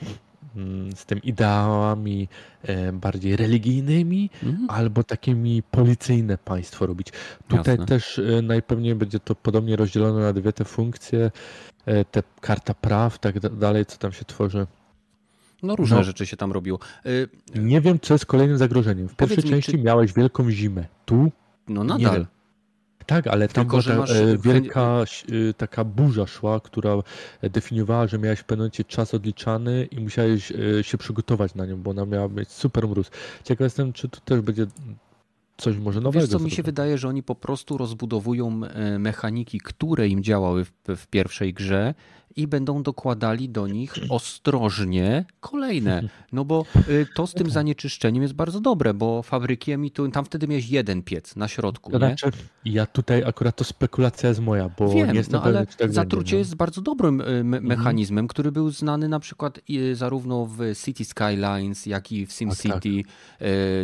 mm, z tym ideałami e, bardziej religijnymi, mhm. albo takimi policyjne państwo robić. Tutaj Jasne. też e, najpewniej będzie to podobnie rozdzielone na dwie te funkcje, e, te karta praw, tak dalej, co tam się tworzy. No różne no, rzeczy się tam robiło. Nie wiem, co jest kolejnym zagrożeniem. W pierwszej części czy... miałeś wielką zimę. Tu no nadal. Tak, ale tam Tylko, była ta, e, wielka e, taka burza szła, która definiowała, że miałeś w pewnym momencie czas odliczany i musiałeś e, się przygotować na nią, bo ona miała mieć super mróz. Ciekaw jestem, czy tu też będzie coś może nowego. Wiesz co, mi się wydaje, że oni po prostu rozbudowują mechaniki, które im działały w, w pierwszej grze i będą dokładali do nich ostrożnie kolejne. No bo y, to z tym zanieczyszczeniem jest bardzo dobre, bo fabryki emitują, tam wtedy miałeś jeden piec na środku, To nie? znaczy, ja tutaj akurat to spekulacja jest moja, bo Wiem, nie jestem no ale tak zatrucie będzie, no. jest bardzo dobrym y, me mechanizmem, który był znany na przykład y, zarówno w City Skylines, jak i w SimCity, y,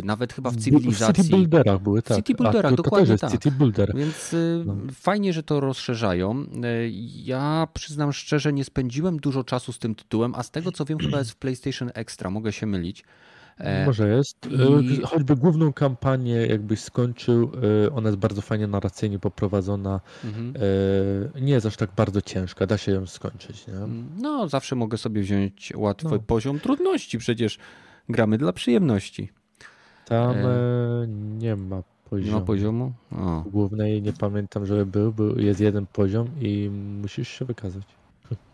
nawet chyba w W cywilizacji. City Builderach były, tak. City Builderach, A, to, to dokładnie tak. City Builder. Więc No. fajnie, że to rozszerzają. Ja przyznam szczerze, nie spędziłem dużo czasu z tym tytułem, a z tego co wiem, chyba jest w PlayStation Extra, mogę się mylić. E, Może jest. i- E, Choćby główną kampanię jakbyś skończył, e, ona jest bardzo fajnie narracyjnie poprowadzona. Mhm. Nie jest aż tak bardzo ciężka, da się ją skończyć. Nie? No, zawsze mogę sobie wziąć łatwy No. poziom trudności, przecież gramy dla przyjemności. Tam E, e, nie ma poziomu. Nie ma poziomu? O. Głównej nie pamiętam, żeby był, był, jest jeden poziom i musisz się wykazać.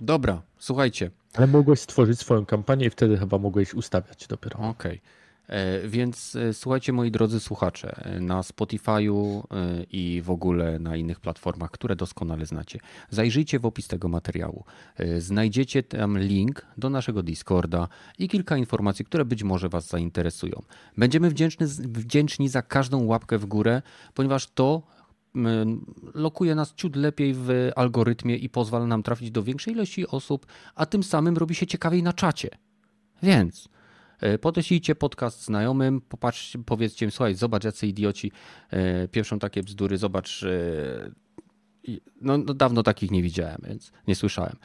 Dobra, słuchajcie. Ale mogłeś stworzyć swoją kampanię i wtedy chyba mogłeś ustawiać dopiero. Okej. E, Więc e, słuchajcie, moi drodzy słuchacze, e, na Spotify'u i w ogóle na innych platformach, które doskonale znacie, zajrzyjcie w opis tego materiału. Znajdziecie tam link do naszego Discorda i kilka informacji, które być może Was zainteresują. Będziemy wdzięczni, wdzięczni za każdą łapkę w górę, ponieważ to lokuje nas ciut lepiej w algorytmie i pozwala nam trafić do większej ilości osób, a tym samym robi się ciekawiej na czacie. Więc e, podeślijcie podcast znajomym, popatrzcie, powiedzcie im, słuchaj, zobacz jacy idioci e, pieprzą takie bzdury, zobacz, no, no dawno takich nie widziałem, więc nie słyszałem.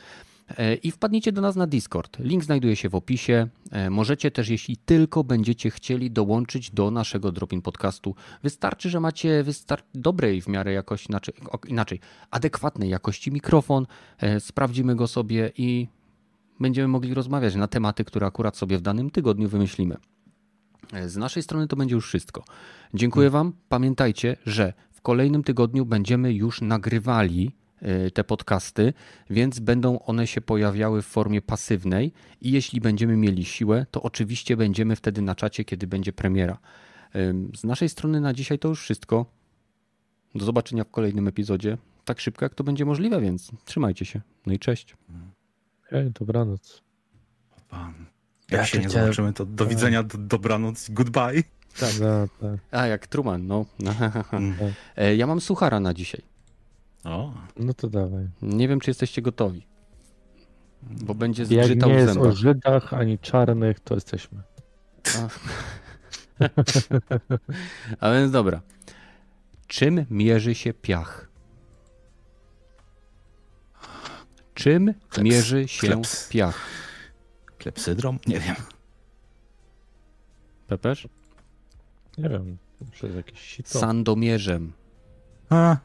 E, I wpadnijcie do nas na Discord. Link znajduje się w opisie. E, Możecie też, jeśli tylko będziecie chcieli, dołączyć do naszego Dropin Podcastu. Wystarczy, że macie wystar- dobrej w miarę jakości, inaczej, inaczej, adekwatnej jakości mikrofon. E, Sprawdzimy go sobie i będziemy mogli rozmawiać na tematy, które akurat sobie w danym tygodniu wymyślimy. Z naszej strony to będzie już wszystko. Dziękuję Wam. Pamiętajcie, że w kolejnym tygodniu będziemy już nagrywali te podcasty, więc będą one się pojawiały w formie pasywnej i jeśli będziemy mieli siłę, to oczywiście będziemy wtedy na czacie, kiedy będzie premiera. Z naszej strony na dzisiaj to już wszystko. Do zobaczenia w kolejnym epizodzie. Tak szybko, jak to będzie możliwe, więc trzymajcie się. No i cześć. Hej, dobranoc. Pan. Ja Jak się nie chciałem- zobaczymy, to do widzenia, do, dobranoc, goodbye. Tak, tak, tak. A, jak Truman, no. Mm. E, Ja mam suchara na dzisiaj. O, No to dawaj. Nie wiem, czy jesteście gotowi. Bo będzie Jak zgrzytał nie w jest zębach. o Żydach ani czarnych, to jesteśmy. A więc dobra. Czym mierzy się piach? Czym Kleps- mierzy się kleps. piach? klepsydrom? Nie wiem. Pepeż? Nie wiem, przez jakieś sito. Sandomierzem. A,